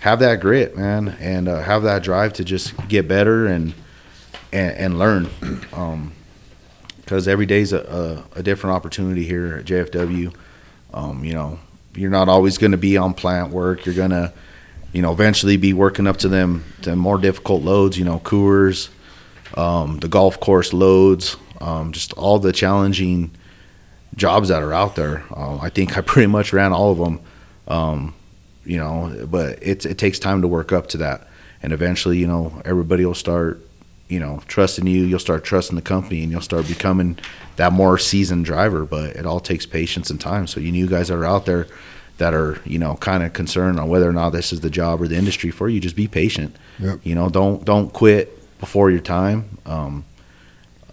have that grit, man, and uh, have that drive to just get better and and, and learn. [CLEARS THROAT] Um, because every day's a, a, a different opportunity here at JFW. Um, you know, you're not always going to be on plant work. You're going to, you know, eventually be working up to them to more difficult loads. You know, Coors, um, the golf course loads, um, just all the challenging jobs that are out there. Um, I think I [LAUGHS] pretty much ran all of them. Um, you know, but it it takes time to work up to that, and eventually, you know, everybody will start you know, trusting you, you'll start trusting the company and you'll start becoming that more seasoned driver. But it all takes patience and time. So you new guys that are out there that are, you know, kind of concerned on whether or not this is the job or the industry for you, just be patient. Yep. You know, don't don't quit before your time. Um,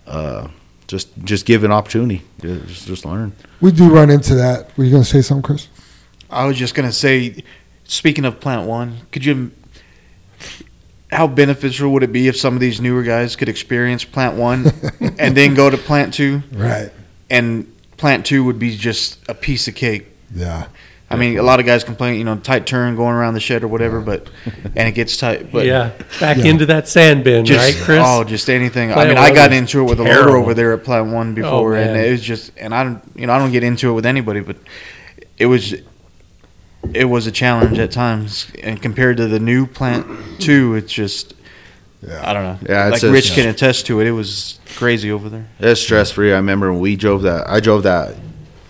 uh, just just give an opportunity. Just just learn. We do run into that. Were you going to say something, Chris? I was just gonna say, speaking of Plant One, could you? How beneficial would it be if some of these newer guys could experience Plant One and then go to Plant Two, [LAUGHS] Right. and Plant Two would be just a piece of cake. Yeah. I mean, a lot of guys complain, you know, tight turn going around the shed or whatever, but and it gets tight. But yeah, back Yeah. into that sand bin, just right, Chris? oh, just anything. I mean, I got into it with a loader over there at Plant One oh, before, and it was just, and I don't, you know, I don't get into it with anybody, but it was, it was a challenge at times, and compared to the new Plant Two, it's just, Yeah. I don't know. Yeah, like it's a- Rich can attest to it. It was crazy over there. It's stress free. I remember when we drove that. I drove that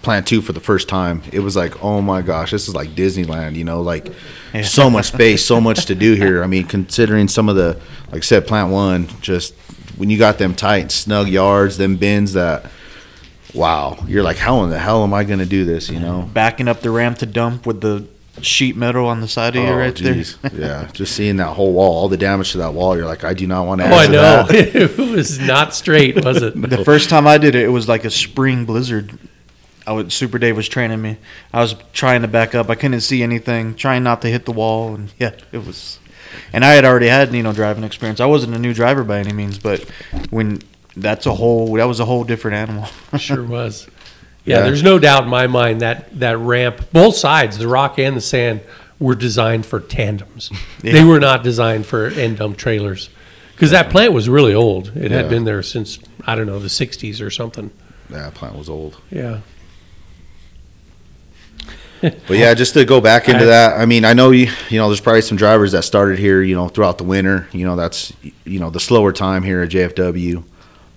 Plant Two for the first time. It was like, oh my gosh, this is like Disneyland. You know, like Yeah. so much [LAUGHS] space, so much to do here. I mean, considering some of the, like I said, Plant One, just when you got them tight, snug yards, them bins that, wow, you're like, how in the hell am I going to do this? You know. Backing up the ramp to dump with the sheet metal on the side of you Oh, right geez. there. [LAUGHS] yeah, just seeing that whole wall, all the damage to that wall, you're like, I do not want to. oh, I know. that. [LAUGHS] it was not straight, was it? [LAUGHS] The first time I did it, it was like a spring blizzard. I would Super Dave was training me. I was trying to back up. I couldn't see anything, trying not to hit the wall, and yeah, it was. And I had already had you know driving experience. I wasn't a new driver by any means, but when that's a whole that was a whole different animal. [LAUGHS] Sure [LAUGHS] was. Yeah, Yeah. there's no doubt in my mind that that ramp, both sides, the rock and the sand, were designed for tandems. [LAUGHS] They were not designed for end dump trailers. Because that plant was really old. It had been there since, I don't know, the 60s or something. That plant was old. Yeah. But yeah, just to go back into I- that, I mean, I know you, you know, there's probably some drivers that started here, you know, throughout the winter. You know, that's, you know, the slower time here at JFW.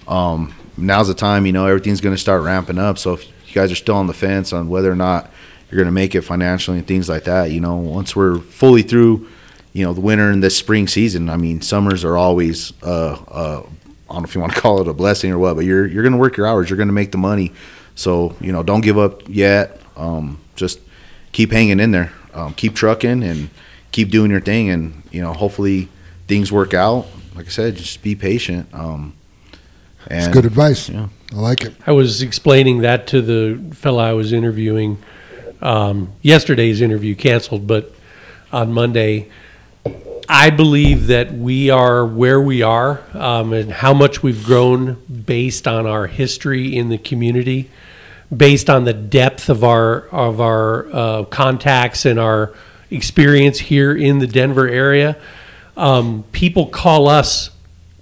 Um, now's the time, you know, everything's going to start ramping up. So if you guys are still on the fence on whether or not you're going to make it financially and things like that, you know, once we're fully through, you know, the winter and this spring season, I mean, summers are always, uh, uh, I don't know if you want to [LAUGHS] call it a blessing or what, but you're, you're going to work your hours, you're going to make the money. So, you know, don't give up yet. Um, just keep hanging in there, um, keep trucking, and keep doing your thing. And you know, hopefully things work out. Like I said, just be patient. Um, It's good advice. Yeah. I like it. I was explaining that to the fellow I was interviewing. Um, yesterday's interview canceled, but on Monday, I believe that we are where we are um, and how much we've grown based on our history in the community, based on the depth of our of our uh, contacts and our experience here in the Denver area. Um, people call us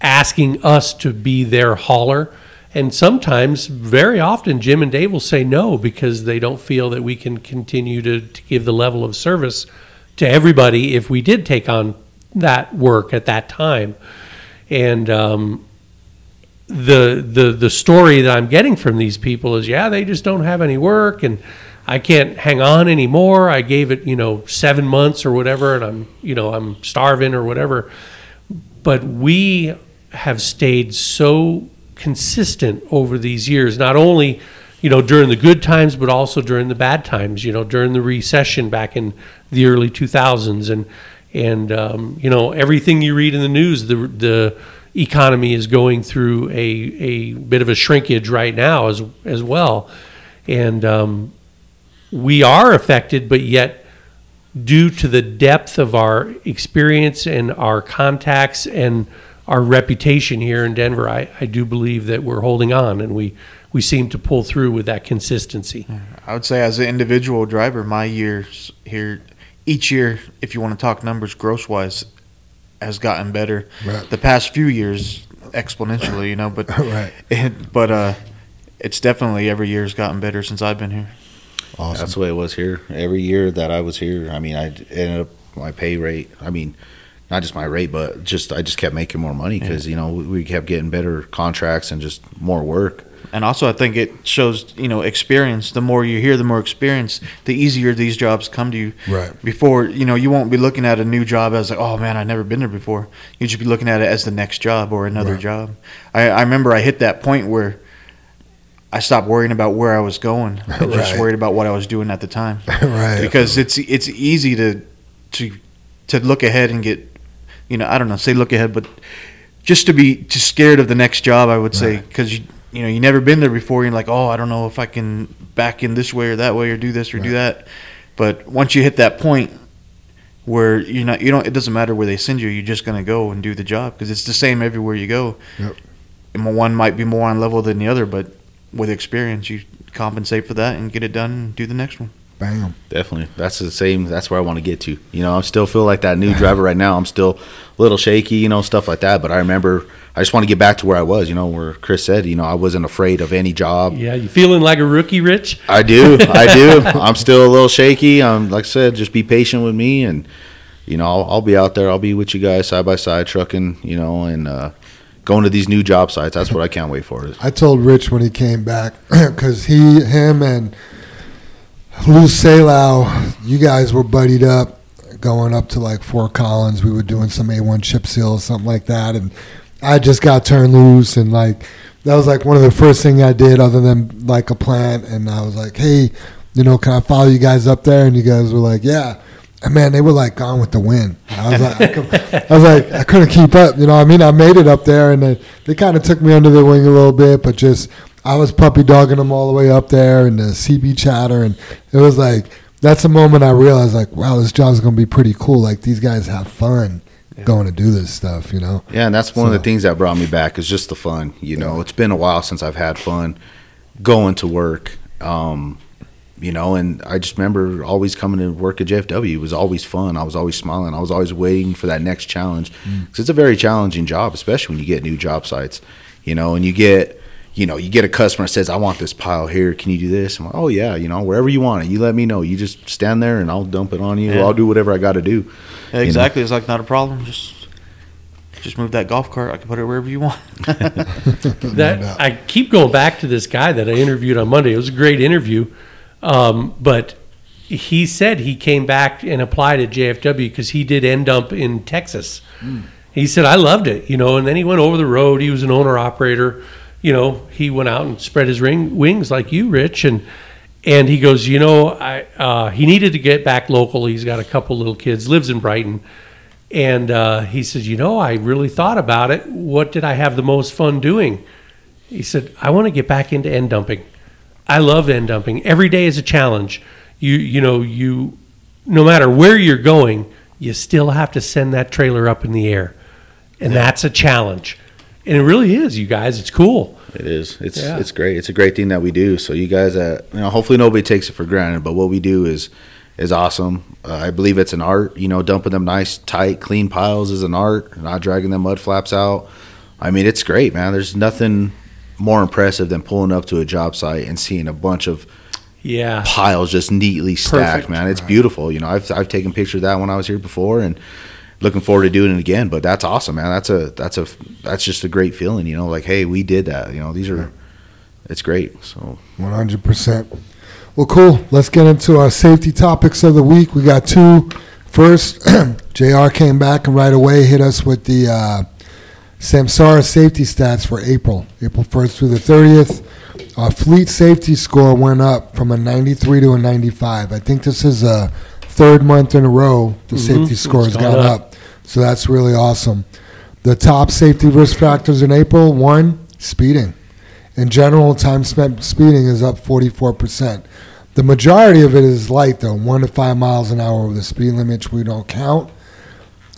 asking us to be their hauler. And sometimes, very often, Jim and Dave will say no because they don't feel that we can continue to, to give the level of service to everybody if we did take on that work at that time. And um, the the the story that I'm getting from these people is, yeah, they just don't have any work, and I can't hang on anymore. I gave it, you know, seven months or whatever, and I'm, you know, I'm starving or whatever. But we have stayed so consistent over these years, not only, you know, during the good times, but also during the bad times. You know, during the recession back in the early 2000s, and and um, you know everything you read in the news, the the economy is going through a a bit of a shrinkage right now as as well, and um, we are affected, but yet due to the depth of our experience and our contacts and our reputation here in Denver, I, I do believe that we're holding on and we, we seem to pull through with that consistency. I would say, as an individual driver, my years here, each year, if you want to talk numbers gross wise, has gotten better. Right. The past few years, exponentially, you know, but [LAUGHS] Right. it, but uh, it's definitely every year's gotten better since I've been here. Awesome. that's the way it was here. Every year that I was here, I mean, I ended up my pay rate. I mean, not just my rate, but just I just kept making more money because you know we, we kept getting better contracts and just more work. And also, I think it shows, you know, experience. The more you hear, the more experience, the easier these jobs come to you. Right. Before, you know, you won't be looking at a new job as like, oh man, I've never been there before. You should be looking at it as the next job or another Right. job. I, I remember I hit that point where I stopped worrying about where I was going. I was just worried about what I was doing at the time. [LAUGHS] right. Because it's it's easy to to to look ahead and get, you know, I don't know, say look ahead, but just to be just scared of the next job, I would say, Right. because you you know you never been there before. You're like, oh, I don't know if I can back in this way or that way or do this or do that. But once you hit that point where you're not, you don't, it doesn't matter where they send you. You're just gonna go and do the job because it's the same everywhere you go. Yep. And one might be more on level than the other, but with experience, you compensate for that and get it done and do the next one. Bam. Definitely. That's the same. That's where I want to get to. You know, I still feel like that new [LAUGHS] driver right now. I'm still a little shaky, you know, stuff like that. But I remember, I just want to get back to where I was, you know, where Chris said, you know, I wasn't afraid of any job. Yeah, you feeling like a rookie, Rich? I do. I do. [LAUGHS] I'm still a little shaky. Um, like I said, just be patient with me, and you know, I'll, I'll be out there. I'll be with you guys side by side, trucking. You know, and uh, going to these new job sites. That's what I can't wait for. I told Rich when he came back [CLEARS THROAT] because he, him, and Lou Salau, you guys were buddied up going up to like Fort Collins. We were doing some A1 chip seals, something like that, and I just got turned loose and like that was like one of the first thing I did other than like a plant. And I was like, hey, you know, can I follow you guys up there? And you guys were like, yeah. And man, they were like gone with the wind. I was like, I, could, I was like, I couldn't keep up. You know, I mean, I made it up there, and they, they kind of took me under their wing a little bit, but just I was puppy dogging them all the way up there, and the CB chatter, and it was like that's the moment I realized, like, wow, this job's gonna be pretty cool. Like these guys have fun going to do this stuff, you know. Yeah, and that's one of the things that brought me back is just the fun. You know, it's been a while since I've had fun going to work. Um, you know, and I just remember always coming to work at JFW. It was always fun. I was always smiling. I was always waiting for that next challenge mm. because it's a very challenging job, especially when you get new job sites. You know, and you get, you know, you get a customer that says, "I want this pile here. Can you do this?" I'm like, "Oh yeah, you know, wherever you want it, you let me know. You just stand there and I'll dump it on you. Yeah. I'll do whatever I got to do." Yeah, exactly. It's like not a problem. Just just move that golf cart. I can put it wherever you want. [LAUGHS] That. I keep going back to this guy that I interviewed on Monday. It was a great interview, um, but he said he came back and applied at JFW because he did end up in Texas. He said I loved it, you know. And then he went over the road. He was an owner operator, you know. He went out and spread his ring, wings like you, Rich, and and he goes, you know, I uh, he needed to get back local. He's got a couple little kids, lives in Brighton. And uh, he said, You know, I really thought about it. What did I have the most fun doing? He said, I want to get back into end dumping. I love end dumping. Every day is a challenge. You, you know, you, no matter where you're going, you still have to send that trailer up in the air. And that's a challenge. And it really is, you guys. It's cool. It is. It's Yeah. it's great. It's a great thing that we do. So you guys, uh, you know, hopefully nobody takes it for granted. But what we do is is awesome. Uh, I believe it's an art. You know, dumping them nice, tight, clean piles is an art. Not dragging them mud flaps out. I mean, it's great, man. There's nothing more impressive than pulling up to a job site and seeing a bunch of Yeah. piles just neatly stacked, Perfect. man. It's beautiful. You know, I've I've taken pictures of that when I was here before, and looking forward to doing it again. But that's awesome, man. That's a that's a that's just a great feeling. You know, like hey, we did that. You know, these are it's great. So One hundred percent. Well, cool. Let's get into our safety topics of the week. We got two. First, [CLEARS THROAT] Jr. came back and right away hit us with the uh, Samsara safety stats for April, April first through the thirtieth. Our fleet safety score went up from a ninety-three to a ninety-five. I think this is a third month in a row the safety score has Mm-hmm. Gone up. So that's really awesome. The top safety risk factors in April: one, speeding. In general, time spent speeding is up 44%. The majority of it is light, though, one to five miles an hour over the speed limit, which we don't count.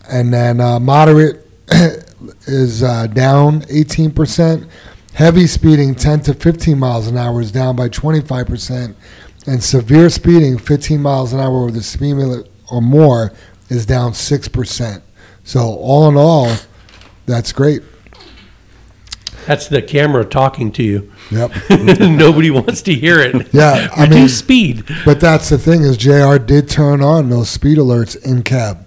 And then uh, moderate [CLEARS THROAT] is uh, down 18%. Heavy speeding, 10 to 15 miles an hour, is down by 25%. And severe speeding, 15 miles an hour over the speed limit or more, is down 6%. So, all in all, that's great. That's the camera talking to you. Yep. [LAUGHS] Nobody wants to hear it. Yeah, I [LAUGHS] mean, Reduce speed. But that's the thing is JR did turn on those speed alerts in cab.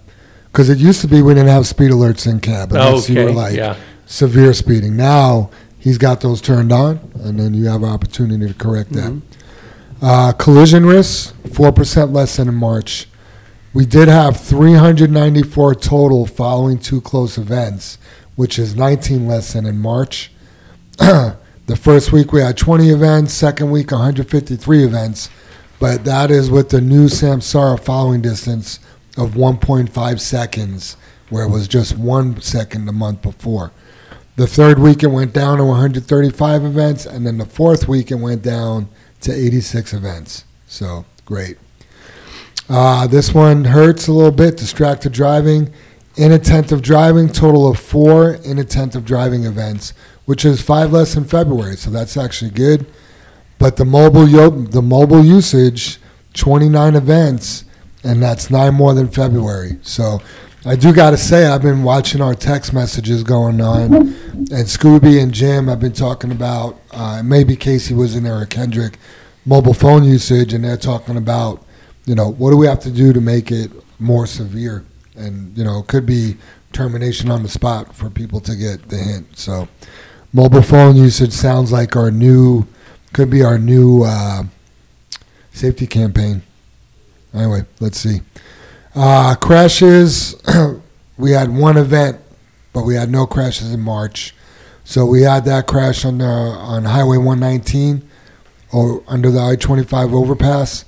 Because it used to be we didn't have speed alerts in cab unless you were Okay, like yeah. severe speeding. Now he's got those turned on, and then you have an opportunity to correct that. Mm-hmm. Uh, collision risks, 4% less than in March. We did have 394 total following two close events, which is 19 less than in March. [CLEARS THROAT] the first week we had 20 events, second week 153 events, but that is with the new Samsara following distance of 1.5 seconds, where it was just one second the month before. The third week it went down to 135 events, and then the fourth week it went down to 86 events. So great. Uh, this one hurts a little bit. Distracted driving, inattentive driving. Total of four inattentive driving events, which is five less in February. So that's actually good. But the mobile yo- the mobile usage 29 events, and that's nine more than February. So I do got to say, I've been watching our text messages going on, and Scooby and Jim have been talking about, uh, maybe Casey was in there or Kendrick, mobile phone usage, and they're talking about, you know, what do we have to do to make it more severe? And, you know, it could be termination on the spot for people to get the hint. So mobile phone usage sounds like our new, could be our new uh, safety campaign. Anyway, let's see. Uh, crashes, [CLEARS THROAT] we had one event, but we had no crashes in March. So we had that crash on, uh, on Highway 119 or under the I-25 overpass.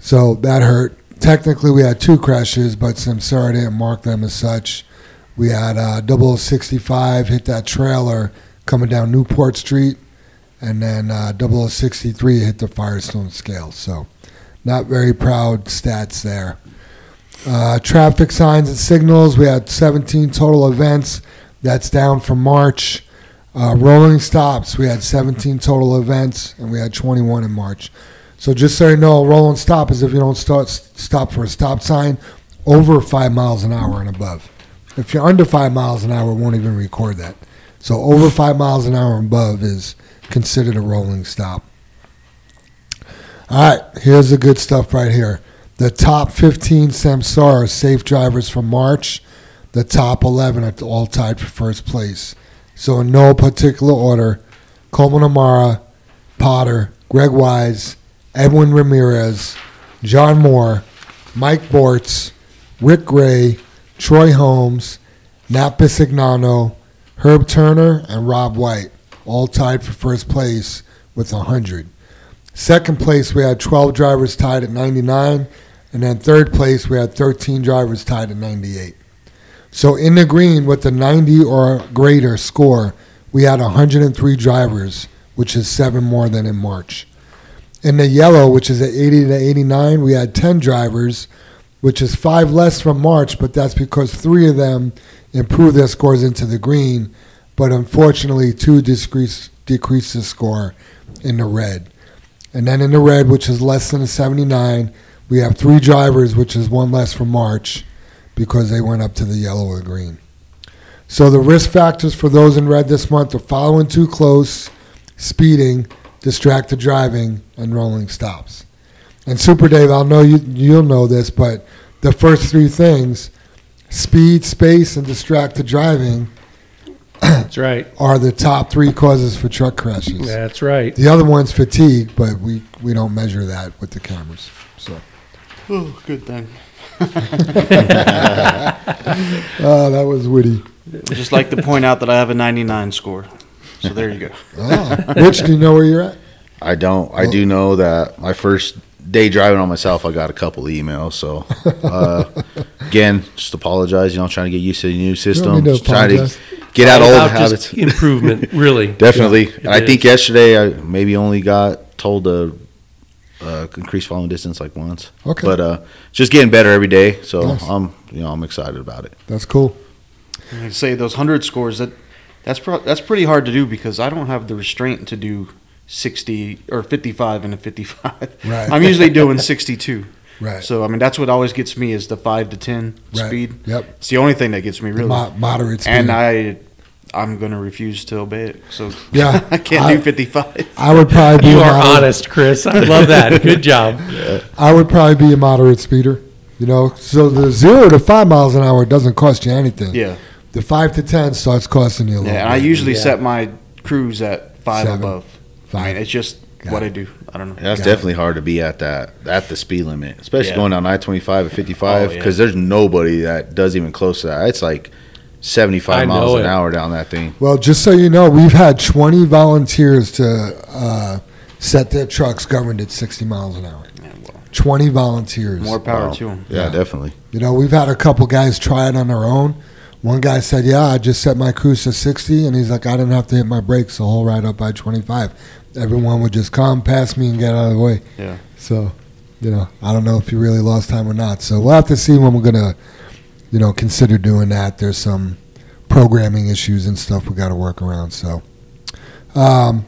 So that hurt. Technically, we had two crashes, but since Sarah didn't mark them as such, we had uh, 0065 hit that trailer coming down Newport Street, and then uh, 0063 hit the Firestone scale. So, not very proud stats there. Uh, traffic signs and signals, we had 17 total events. That's down from March. Uh, rolling stops, we had 17 total events, and we had 21 in March. So just so you know, rolling stop is if you don't start, stop for a stop sign over five miles an hour and above. If you're under five miles an hour, it won't even record that. So over five miles an hour and above is considered a rolling stop. All right, here's the good stuff right here. The top 15 Samsara safe drivers from March, the top 11 are all tied for first place. So in no particular order, Coleman Amara, Potter, Greg Wise, Edwin Ramirez, John Moore, Mike Bortz, Rick Gray, Troy Holmes, Nat Bisignano, Herb Turner, and Rob White, all tied for first place with 100. Second place, we had 12 drivers tied at 99, and then third place, we had 13 drivers tied at 98. So in the green with the 90 or greater score, we had 103 drivers, which is seven more than in March. In the yellow, which is at 80 to 89, we had 10 drivers, which is five less from March, but that's because three of them improved their scores into the green, but unfortunately, two decreased decreased the score in the red. And then in the red, which is less than a 79, we have three drivers, which is one less from March, because they went up to the yellow or green. So the risk factors for those in red this month are following too close, speeding, distracted driving, and rolling stops. And Super Dave, I'll know you you'll know this, but the first three things, speed, space, and distracted driving, That's right. [CLEARS THROAT] are the top three causes for truck crashes. Yeah, that's right. The other one's fatigue, but we, we don't measure that with the cameras. So, Oh, good thing. oh, [LAUGHS] that was witty. Just like to point out that I have a 99 score. So there you go. Ah. Oh, Rich, do you know where you're at? I don't. I do know that my first day driving on myself, I got a couple emails. So uh, [LAUGHS] again, just apologize. You know, trying to get used to the new system. need to just trying to get out All old about habits. [LAUGHS] improvement, really. Definitely. it I think yesterday I maybe only got told to uh, increase following distance like once. Okay. But uh, just getting better every day. So Nice. I'm you know I'm excited about it. That's cool. I say those 100 scores that that's pro- that's pretty hard to do because I don't have the restraint to do 60 or 55 and a 55. [LAUGHS] Right. I'm usually doing 62. Right. So I mean that's what always gets me is the 5 to 10 Right. speed. Yep. It's the only thing that gets me really. Mo- moderate speed. and I I'm going to refuse to obey it. So Yeah, [LAUGHS] I can't I- do 55. I would probably be You are moderate, honest, Chris. I love that. [LAUGHS] Good job. I would probably be a moderate speeder. You know, so the zero to five miles an hour doesn't cost you anything. Yeah. The five to ten starts costing you a little. Yeah, and I usually Yeah. set my cruise at 5 Seven. above. I mean, it's just Got what it. I do. I don't know. That's Got it. definitely hard to be at that at the speed limit, especially Yeah. going down I-25 at 55 Oh, yeah. because there's nobody that does even close to that. It's like 75 miles know an it. hour down that thing. Well, just so you know, we've had 20 volunteers to uh, set their trucks governed at 60 miles an hour. Yeah, well, 20 volunteers. more power Wow. to them. Yeah, Yeah. definitely. You know, we've had a couple guys try it on their own. One guy said, "Yeah, I just set my cruise to 60," and he's like, "I didn't have to hit my brakes the whole ride up by 25. Everyone would just come past me and get out of the way." Yeah. So, you know, I don't know if you really lost time or not. So we'll have to see when we're gonna, you know, consider doing that. There's some programming issues and stuff we got to work around. So, um,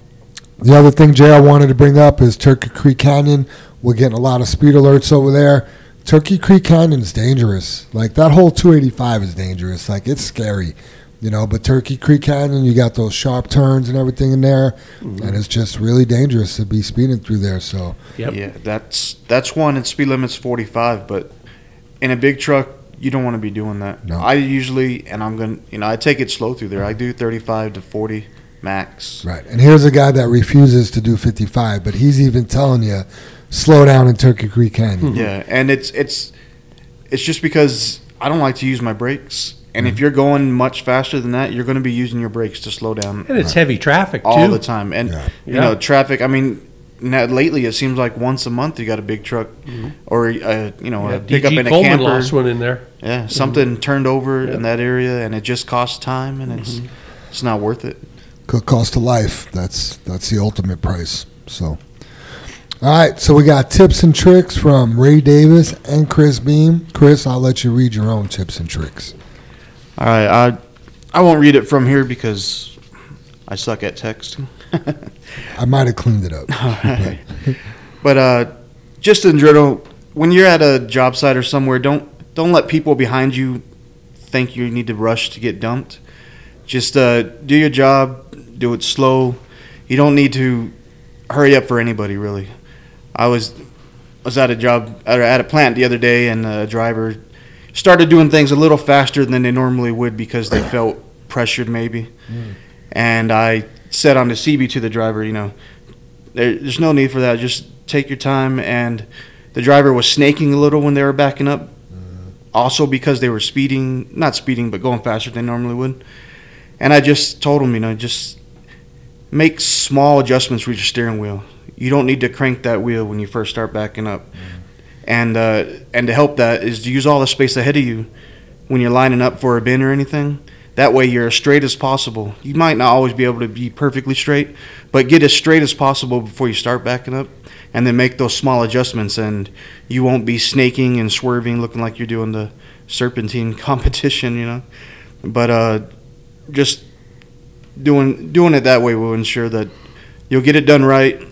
the other thing, Jay, I wanted to bring up is Turkey Creek Canyon. We're getting a lot of speed alerts over there. Turkey Creek Canyon is dangerous. Like that whole 285 is dangerous. Like it's scary, you know. But Turkey Creek Canyon, you got those sharp turns and everything in there, and it's just really dangerous to be speeding through there. So Yep. Yeah, that's that's one. And speed limit's forty five, but in a big truck, you don't want to be doing that. No. I usually, and I'm gonna, you know, I take it slow through there. I do thirty five to forty max. right, and here's a guy that refuses to do 55, but he's even telling you slow down in Turkey Creek Canyon. Yeah, and it's it's it's just because I don't like to use my brakes. And if you're going much faster than that, you're going to be using your brakes to slow down And it's heavy traffic too. all the time. And Yeah. you Yeah. know, traffic. I mean, now, lately it seems like once a month you got a big truck mm-hmm. or uh, you know Yeah, a pickup DG in a Coleman camper. lost one in there. Yeah, something mm-hmm. turned over Yeah. in that area, and it just costs time, and it's mm-hmm. it's not worth it. could cost a life. That's that's the ultimate price. So, all right. So we got tips and tricks from Ray Davis and Chris Beam. Chris, I'll let you read your own tips and tricks. All right, I I won't read it from here because I suck at text. [LAUGHS] I might have cleaned it up. [LAUGHS] But uh, just in general, when you're at a job site or somewhere, don't don't let people behind you think you need to rush to get dumped. Just uh, do your job, do it slow. You don't need to hurry up for anybody, really. I was was at a job at a plant the other day, and a driver started doing things a little faster than they normally would because they felt pressured, maybe. Hmm. And I said on the CB to the driver, you know, there, there's no need for that. Just take your time. And the driver was snaking a little when they were backing up, hmm. also because they were speeding, not speeding, but going faster than they normally would. And I just told him, you know, just make small adjustments with your steering wheel. You don't need to crank that wheel when you first start backing up. Hmm. And uh, and to help that is to use all the space ahead of you when you're lining up for a bin or anything. That way you're as straight as possible. You might not always be able to be perfectly straight, but get as straight as possible before you start backing up and then make those small adjustments and you won't be snaking and swerving looking like you're doing the serpentine [LAUGHS] competition, you know. But uh just doing doing it that way will ensure that you'll get it done right.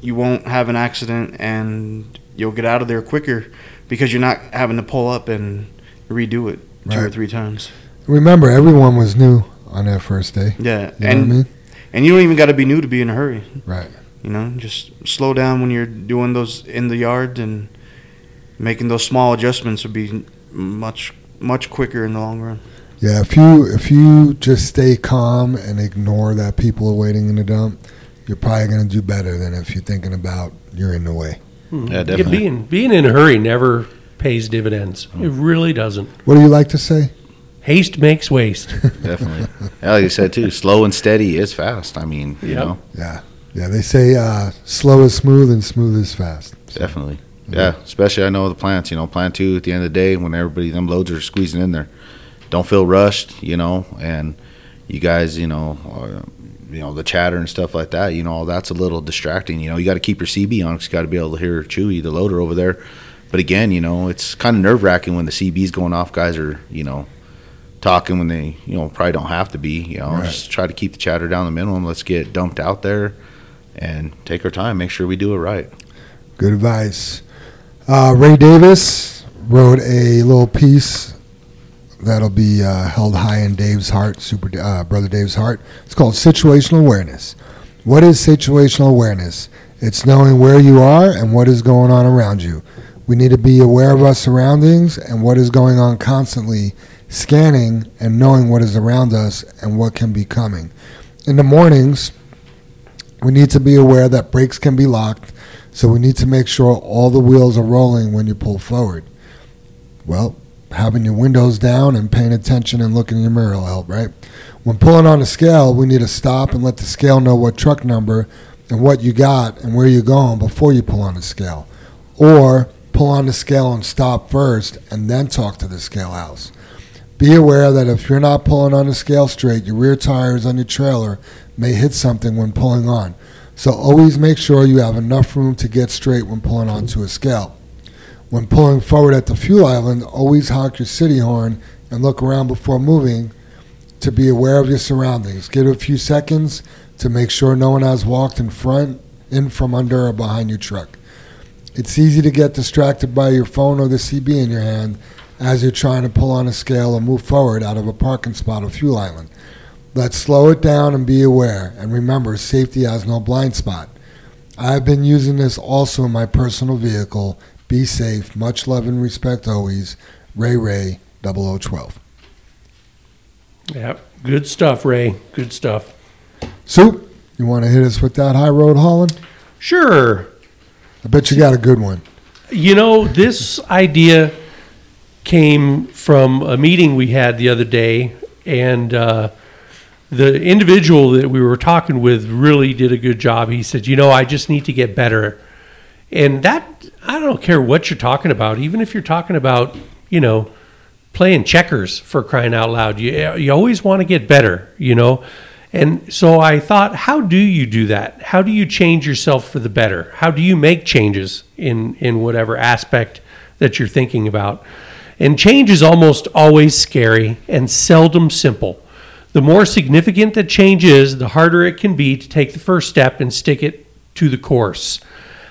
You won't have an accident and you'll get out of there quicker because you're not having to pull up and redo it two or three times. Remember, everyone was new on that first day. Yeah, You and I mean? and you don't even got to be new to be in a hurry. Right. You know, just slow down when you're doing those in the yard and making those small adjustments would be much much quicker in the long run. Yeah, if you if you just stay calm and ignore that people are waiting in the dump, you're probably going to do better than if you're thinking about you're in the way. Yeah, definitely. Being being in a hurry never pays dividends. It really doesn't. What do you like to say? Haste makes waste. [LAUGHS] Definitely. Yeah, like you said too, slow and steady is fast. I mean, you Yep. know, Yeah, yeah. They say uh, slow is smooth and smooth is fast. definitely. Yeah, especially I know the plants. You know, plant two at the end of the day when everybody them loads are squeezing in there. Don't feel rushed. You know, and you guys, you know, uh, you know the chatter and stuff like that. You know, all that's a little distracting. You know, you got to keep your CB on. 'cause you got to be able to hear Chewy, the loader over there. But again, you know, it's kind of nerve wracking when the CB's going off. Guys are, you know, talking when they, you know, probably don't have to be. You know, Right. just try to keep the chatter down the minimum. Let's get dumped out there and take our time. Make sure we do it right. Good advice. Uh, Ray Davis wrote a little piece that'll be uh, held high in Dave's heart, Super uh, Brother Dave's heart. It's called Situational Awareness. What is situational awareness? It's knowing where you are and what is going on around you. We need to be aware of our surroundings and what is going on constantly, scanning and knowing what is around us and what can be coming. In the mornings, we need to be aware that brakes can be locked, so we need to make sure all the wheels are rolling when you pull forward. Well, having your windows down and paying attention and looking in your mirror will help, right? When pulling on a scale, we need to stop and let the scale know what truck number and what you got and where you're going before you pull on the scale. Or pull on the scale and stop first and then talk to the scale house. Be aware that if you're not pulling on the scale straight, your rear tires on your trailer may hit something when pulling on. So always make sure you have enough room to get straight when pulling onto a scale. When pulling forward at the fuel island, always honk your city horn and look around before moving to be aware of your surroundings. Give it a few seconds to make sure no one has walked in front, in from under, or behind your truck. It's easy to get distracted by your phone or the CB in your hand as you're trying to pull on a scale and move forward out of a parking spot or fuel island. Let's slow it down and be aware. And remember, safety has no blind spot. I've been using this also in my personal vehicle. Be safe. Much love and respect always. Ray Ray 0012. Yeah, good stuff, Ray. Good stuff. Soup, you want to hit us with that high road hauling? Sure. I bet you got a good one. You know, this idea came from a meeting we had the other day, and uh, the individual that we were talking with really did a good job. He said, You know, I just need to get better. And that, I don't care what you're talking about, even if you're talking about, you know, playing checkers for crying out loud. You, you always want to get better, you know? And so I thought, how do you do that? How do you change yourself for the better? How do you make changes in, in whatever aspect that you're thinking about? And change is almost always scary and seldom simple. The more significant the change is, the harder it can be to take the first step and stick it to the course.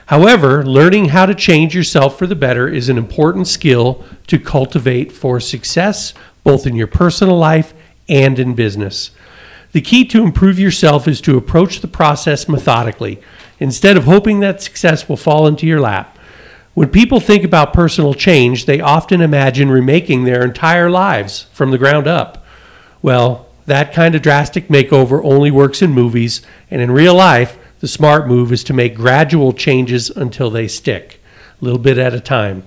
However, learning how to change yourself for the better is an important skill to cultivate for success, both in your personal life and in business. The key to improve yourself is to approach the process methodically, instead of hoping that success will fall into your lap. When people think about personal change, they often imagine remaking their entire lives from the ground up. Well, that kind of drastic makeover only works in movies, and in real life, the smart move is to make gradual changes until they stick, a little bit at a time.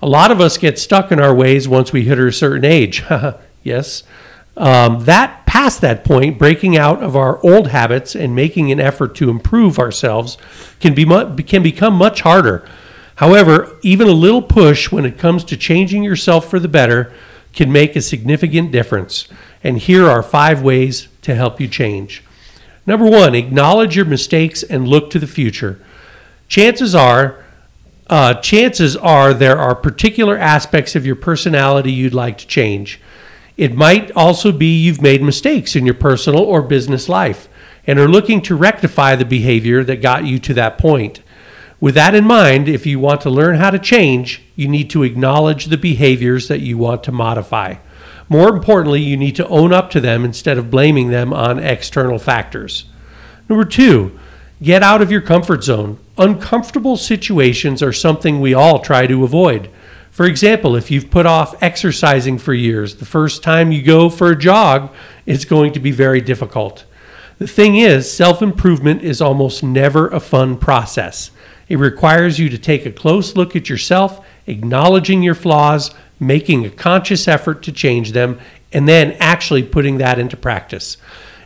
A lot of us get stuck in our ways once we hit a certain age. [LAUGHS] yes. Um, that past that point, breaking out of our old habits and making an effort to improve ourselves can be mu- can become much harder. However, even a little push when it comes to changing yourself for the better can make a significant difference. And here are five ways to help you change. Number one, acknowledge your mistakes and look to the future. Chances are, uh, chances are there are particular aspects of your personality you'd like to change. It might also be you've made mistakes in your personal or business life and are looking to rectify the behavior that got you to that point. With that in mind, if you want to learn how to change, you need to acknowledge the behaviors that you want to modify. More importantly, you need to own up to them instead of blaming them on external factors. Number two, get out of your comfort zone. Uncomfortable situations are something we all try to avoid. For example, if you've put off exercising for years, the first time you go for a jog, it's going to be very difficult. The thing is, self improvement is almost never a fun process. It requires you to take a close look at yourself, acknowledging your flaws, making a conscious effort to change them, and then actually putting that into practice.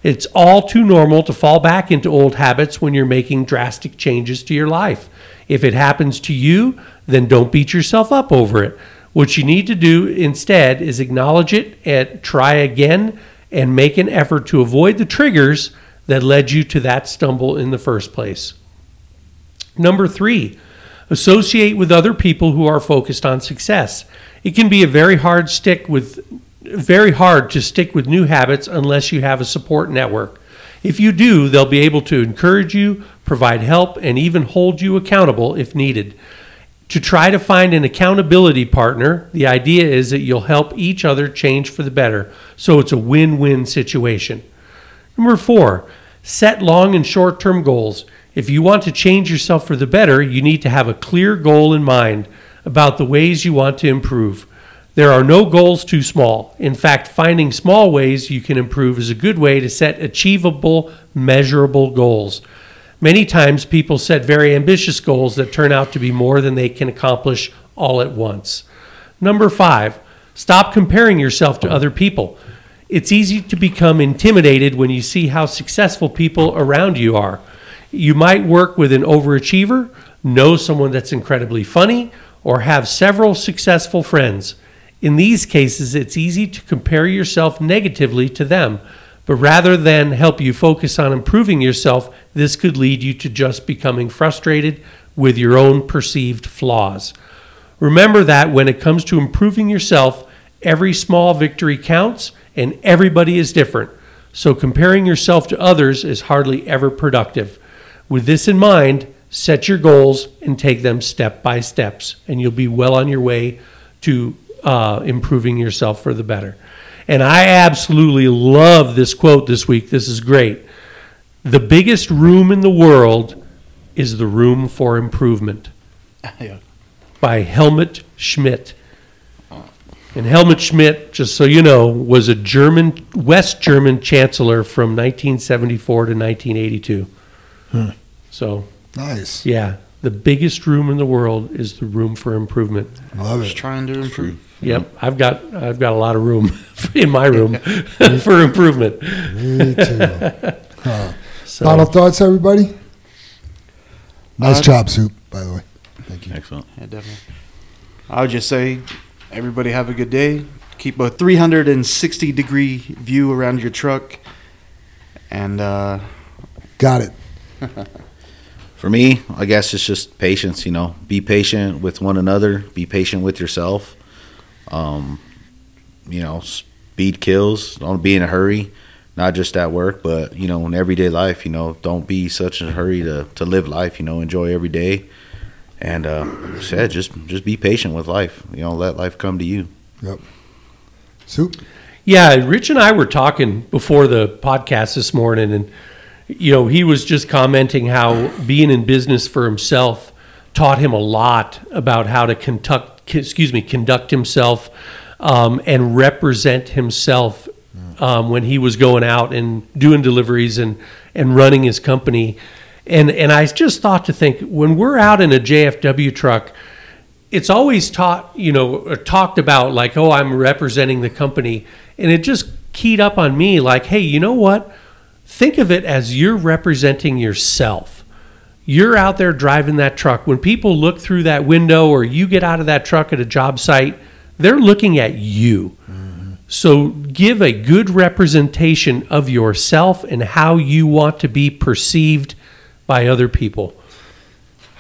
It's all too normal to fall back into old habits when you're making drastic changes to your life. If it happens to you, then don't beat yourself up over it. What you need to do instead is acknowledge it and try again and make an effort to avoid the triggers that led you to that stumble in the first place. Number three, associate with other people who are focused on success. It can be a very hard stick with very hard to stick with new habits unless you have a support network. If you do, they'll be able to encourage you, provide help, and even hold you accountable if needed. To try to find an accountability partner, the idea is that you'll help each other change for the better, so it's a win win situation. Number four, set long and short term goals. If you want to change yourself for the better, you need to have a clear goal in mind about the ways you want to improve. There are no goals too small. In fact, finding small ways you can improve is a good way to set achievable, measurable goals. Many times people set very ambitious goals that turn out to be more than they can accomplish all at once. Number five, stop comparing yourself to other people. It's easy to become intimidated when you see how successful people around you are. You might work with an overachiever, know someone that's incredibly funny, or have several successful friends. In these cases, it's easy to compare yourself negatively to them, but rather than help you focus on improving yourself, this could lead you to just becoming frustrated with your own perceived flaws. Remember that when it comes to improving yourself, every small victory counts and everybody is different. So comparing yourself to others is hardly ever productive. With this in mind, set your goals and take them step by steps, and you'll be well on your way to uh, improving yourself for the better. And I absolutely love this quote this week. This is great. The biggest room in the world is the room for improvement [LAUGHS] Yeah. by Helmut Schmidt. And Helmut Schmidt, just so you know, was a German, West German chancellor from 1974 to 1982. So, Nice. yeah, the biggest room in the world is the room for improvement. Love it. Just trying to improve. Yep, I've got I've got a lot of room [LAUGHS] in my room [LAUGHS] [LAUGHS] for improvement. Me too. Huh. So, Final thoughts, everybody? Nice Uh, job, Soup, by the way. Thank you. Excellent. Yeah, definitely. I would just say, everybody have a good day. Keep a 360 degree view around your truck, and uh, Got it. For me, I guess it's just patience. You know, be patient with one another. Be patient with yourself. Um, you know, speed kills. Don't be in a hurry. Not just at work, but you know, in everyday life. You know, don't be such in a hurry to, to live life. You know, enjoy every day, and uh, like I said just just be patient with life. You know, let life come to you. Yep. Soup? Yeah, Rich and I were talking before the podcast this morning, and you know he was just commenting how being in business for himself taught him a lot about how to conduct, excuse me, conduct himself um, and represent himself um, when he was going out and doing deliveries and and running his company. And and I just thought to think when we're out in a JFW truck, it's always taught, you know, or talked about like, oh, I'm representing the company. And it just keyed up on me like, hey, you know what? Think of it as you're representing yourself. You're out there driving that truck. When people look through that window or you get out of that truck at a job site, they're looking at you. So give a good representation of yourself and how you want to be perceived by other people.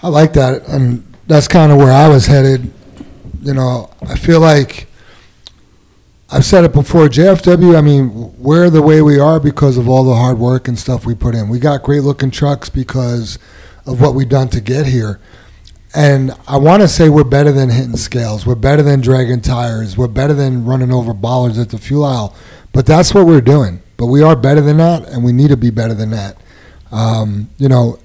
I like that, and that's kind of where I was headed. You know, I feel like I've said it before. JFW, I mean, we're the way we are because of all the hard work and stuff we put in. We got great looking trucks because of what we've done to get here. And I want to say we're better than hitting scales. We're better than dragging tires. We're better than running over bollards at the fuel aisle. But that's what we're doing. But we are better than that, and we need to be better than that. Um, you know,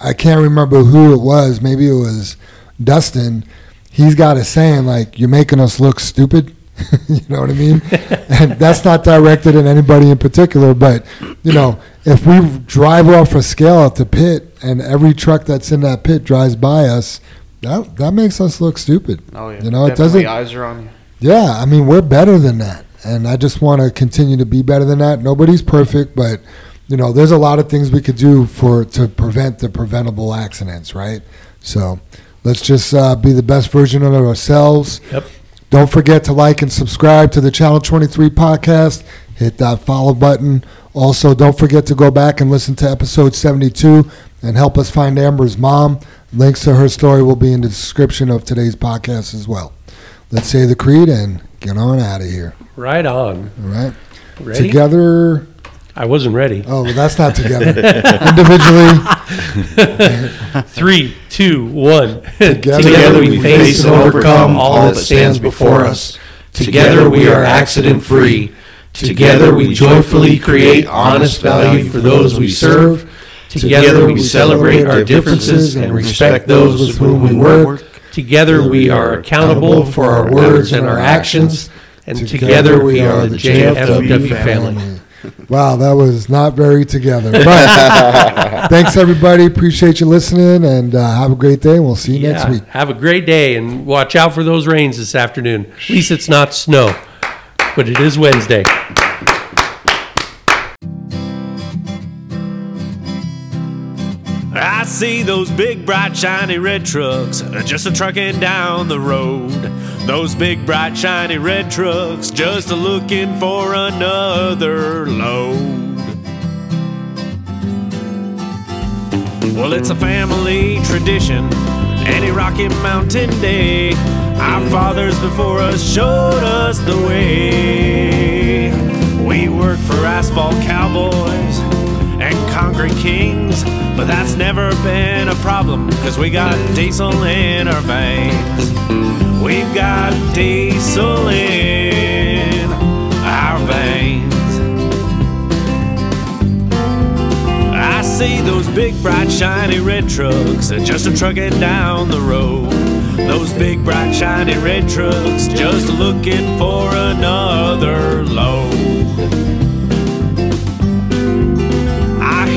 I can't remember who it was. Maybe it was Dustin. He's got a saying like, "You're making us look stupid." [LAUGHS] you know what I mean? and that's not directed at anybody in particular, but you know, if we drive off a scale at the pit and every truck that's in that pit drives by us, that that makes us look stupid. oh yeah, You know, it doesn't- Eyes are on you. Yeah, I mean, we're better than that. And I just want to continue to be better than that. Nobody's perfect, but you know, there's a lot of things we could do for to prevent the preventable accidents, right? So, let's just uh, be the best version of ourselves. Yep. Don't forget to like and subscribe to the Channel 23 podcast. Hit that follow button. Also, don't forget to go back and listen to episode 72 and help us find Ambyr's mom. Links to her story will be in the description of today's podcast as well. Let's say the creed and get on out of here. Right on. All right. Ready? Together. I wasn't ready. Oh, well, that's not together. Individually. [LAUGHS] Three, two, one. Together Together we we face and overcome all that stands before us. Together we are accident free. Together we joyfully create honest value for those we serve. Together we celebrate our differences and respect those with whom we work. Together we are accountable for our words and our actions. And together we are the JFW family. [LAUGHS] Wow, that was not very together. But [LAUGHS] thanks, everybody. Appreciate you listening and uh, have a great day. And we'll see you next week. Have a great day and watch out for those rains this afternoon. At least it's not snow, but it is Wednesday. I see those big, bright, shiny red trucks just a trucking down the road. Those big, bright, shiny red trucks just a looking for another load. Well, it's a family tradition, any Rocky Mountain day. Our fathers before us showed us the way. We work for asphalt cowboys and concrete kings, but that's never been a problem because we got diesel in our veins. We've got diesel in our veins. I see those big, bright, shiny red trucks just a trucking down the road. Those big, bright, shiny red trucks just looking for another load.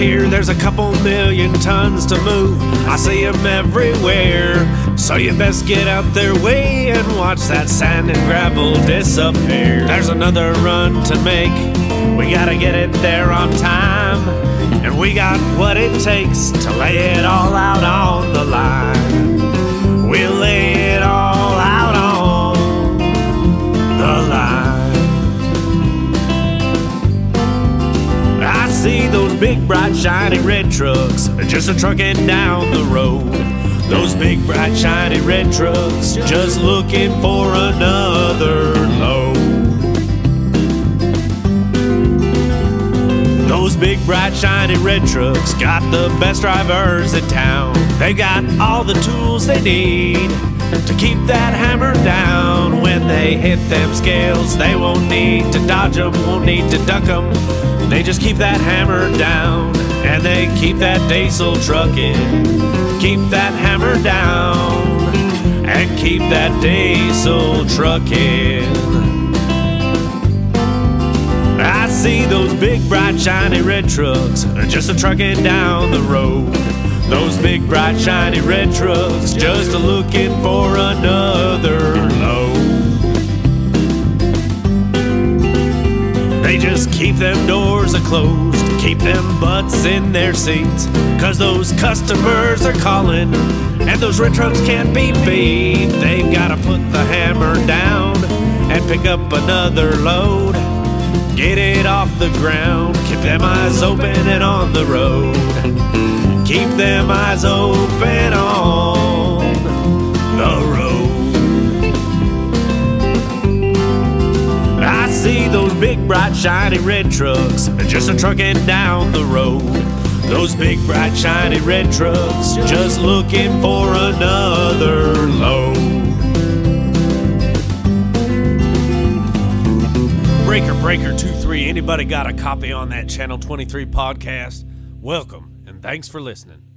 Hear there's a couple million tons to move. I see 'em everywhere. So you best get out their way and watch that sand and gravel disappear. There's another run to make. We gotta get it there on time. And we got what it takes to lay it all out on the line. Big, bright, shiny red trucks just a trucking down the road. Those big, bright, shiny red trucks just looking for another load. Those big, bright, shiny red trucks got the best drivers in town. They got all the tools they need to keep that hammer down. When they hit them scales, they won't need to dodge them, won't need to duck them. They just keep that hammer down and they keep that diesel trucking. Keep that hammer down and keep that diesel trucking. I see those big, bright, shiny red trucks just a trucking down the road. Those big, bright, shiny red trucks just a looking for another load. They just keep them doors closed, keep them butts in their seats. Cause those customers are calling, and those red trucks can't be beat. They've gotta put the hammer down and pick up another load. Get it off the ground, keep them eyes open and on the road. Keep them eyes open on bright, shiny red trucks just a trucking down the road. Those big, bright, shiny red trucks just looking for another load. Breaker Breaker 23, anybody got a copy on that Channel 23 podcast? Welcome and thanks for listening.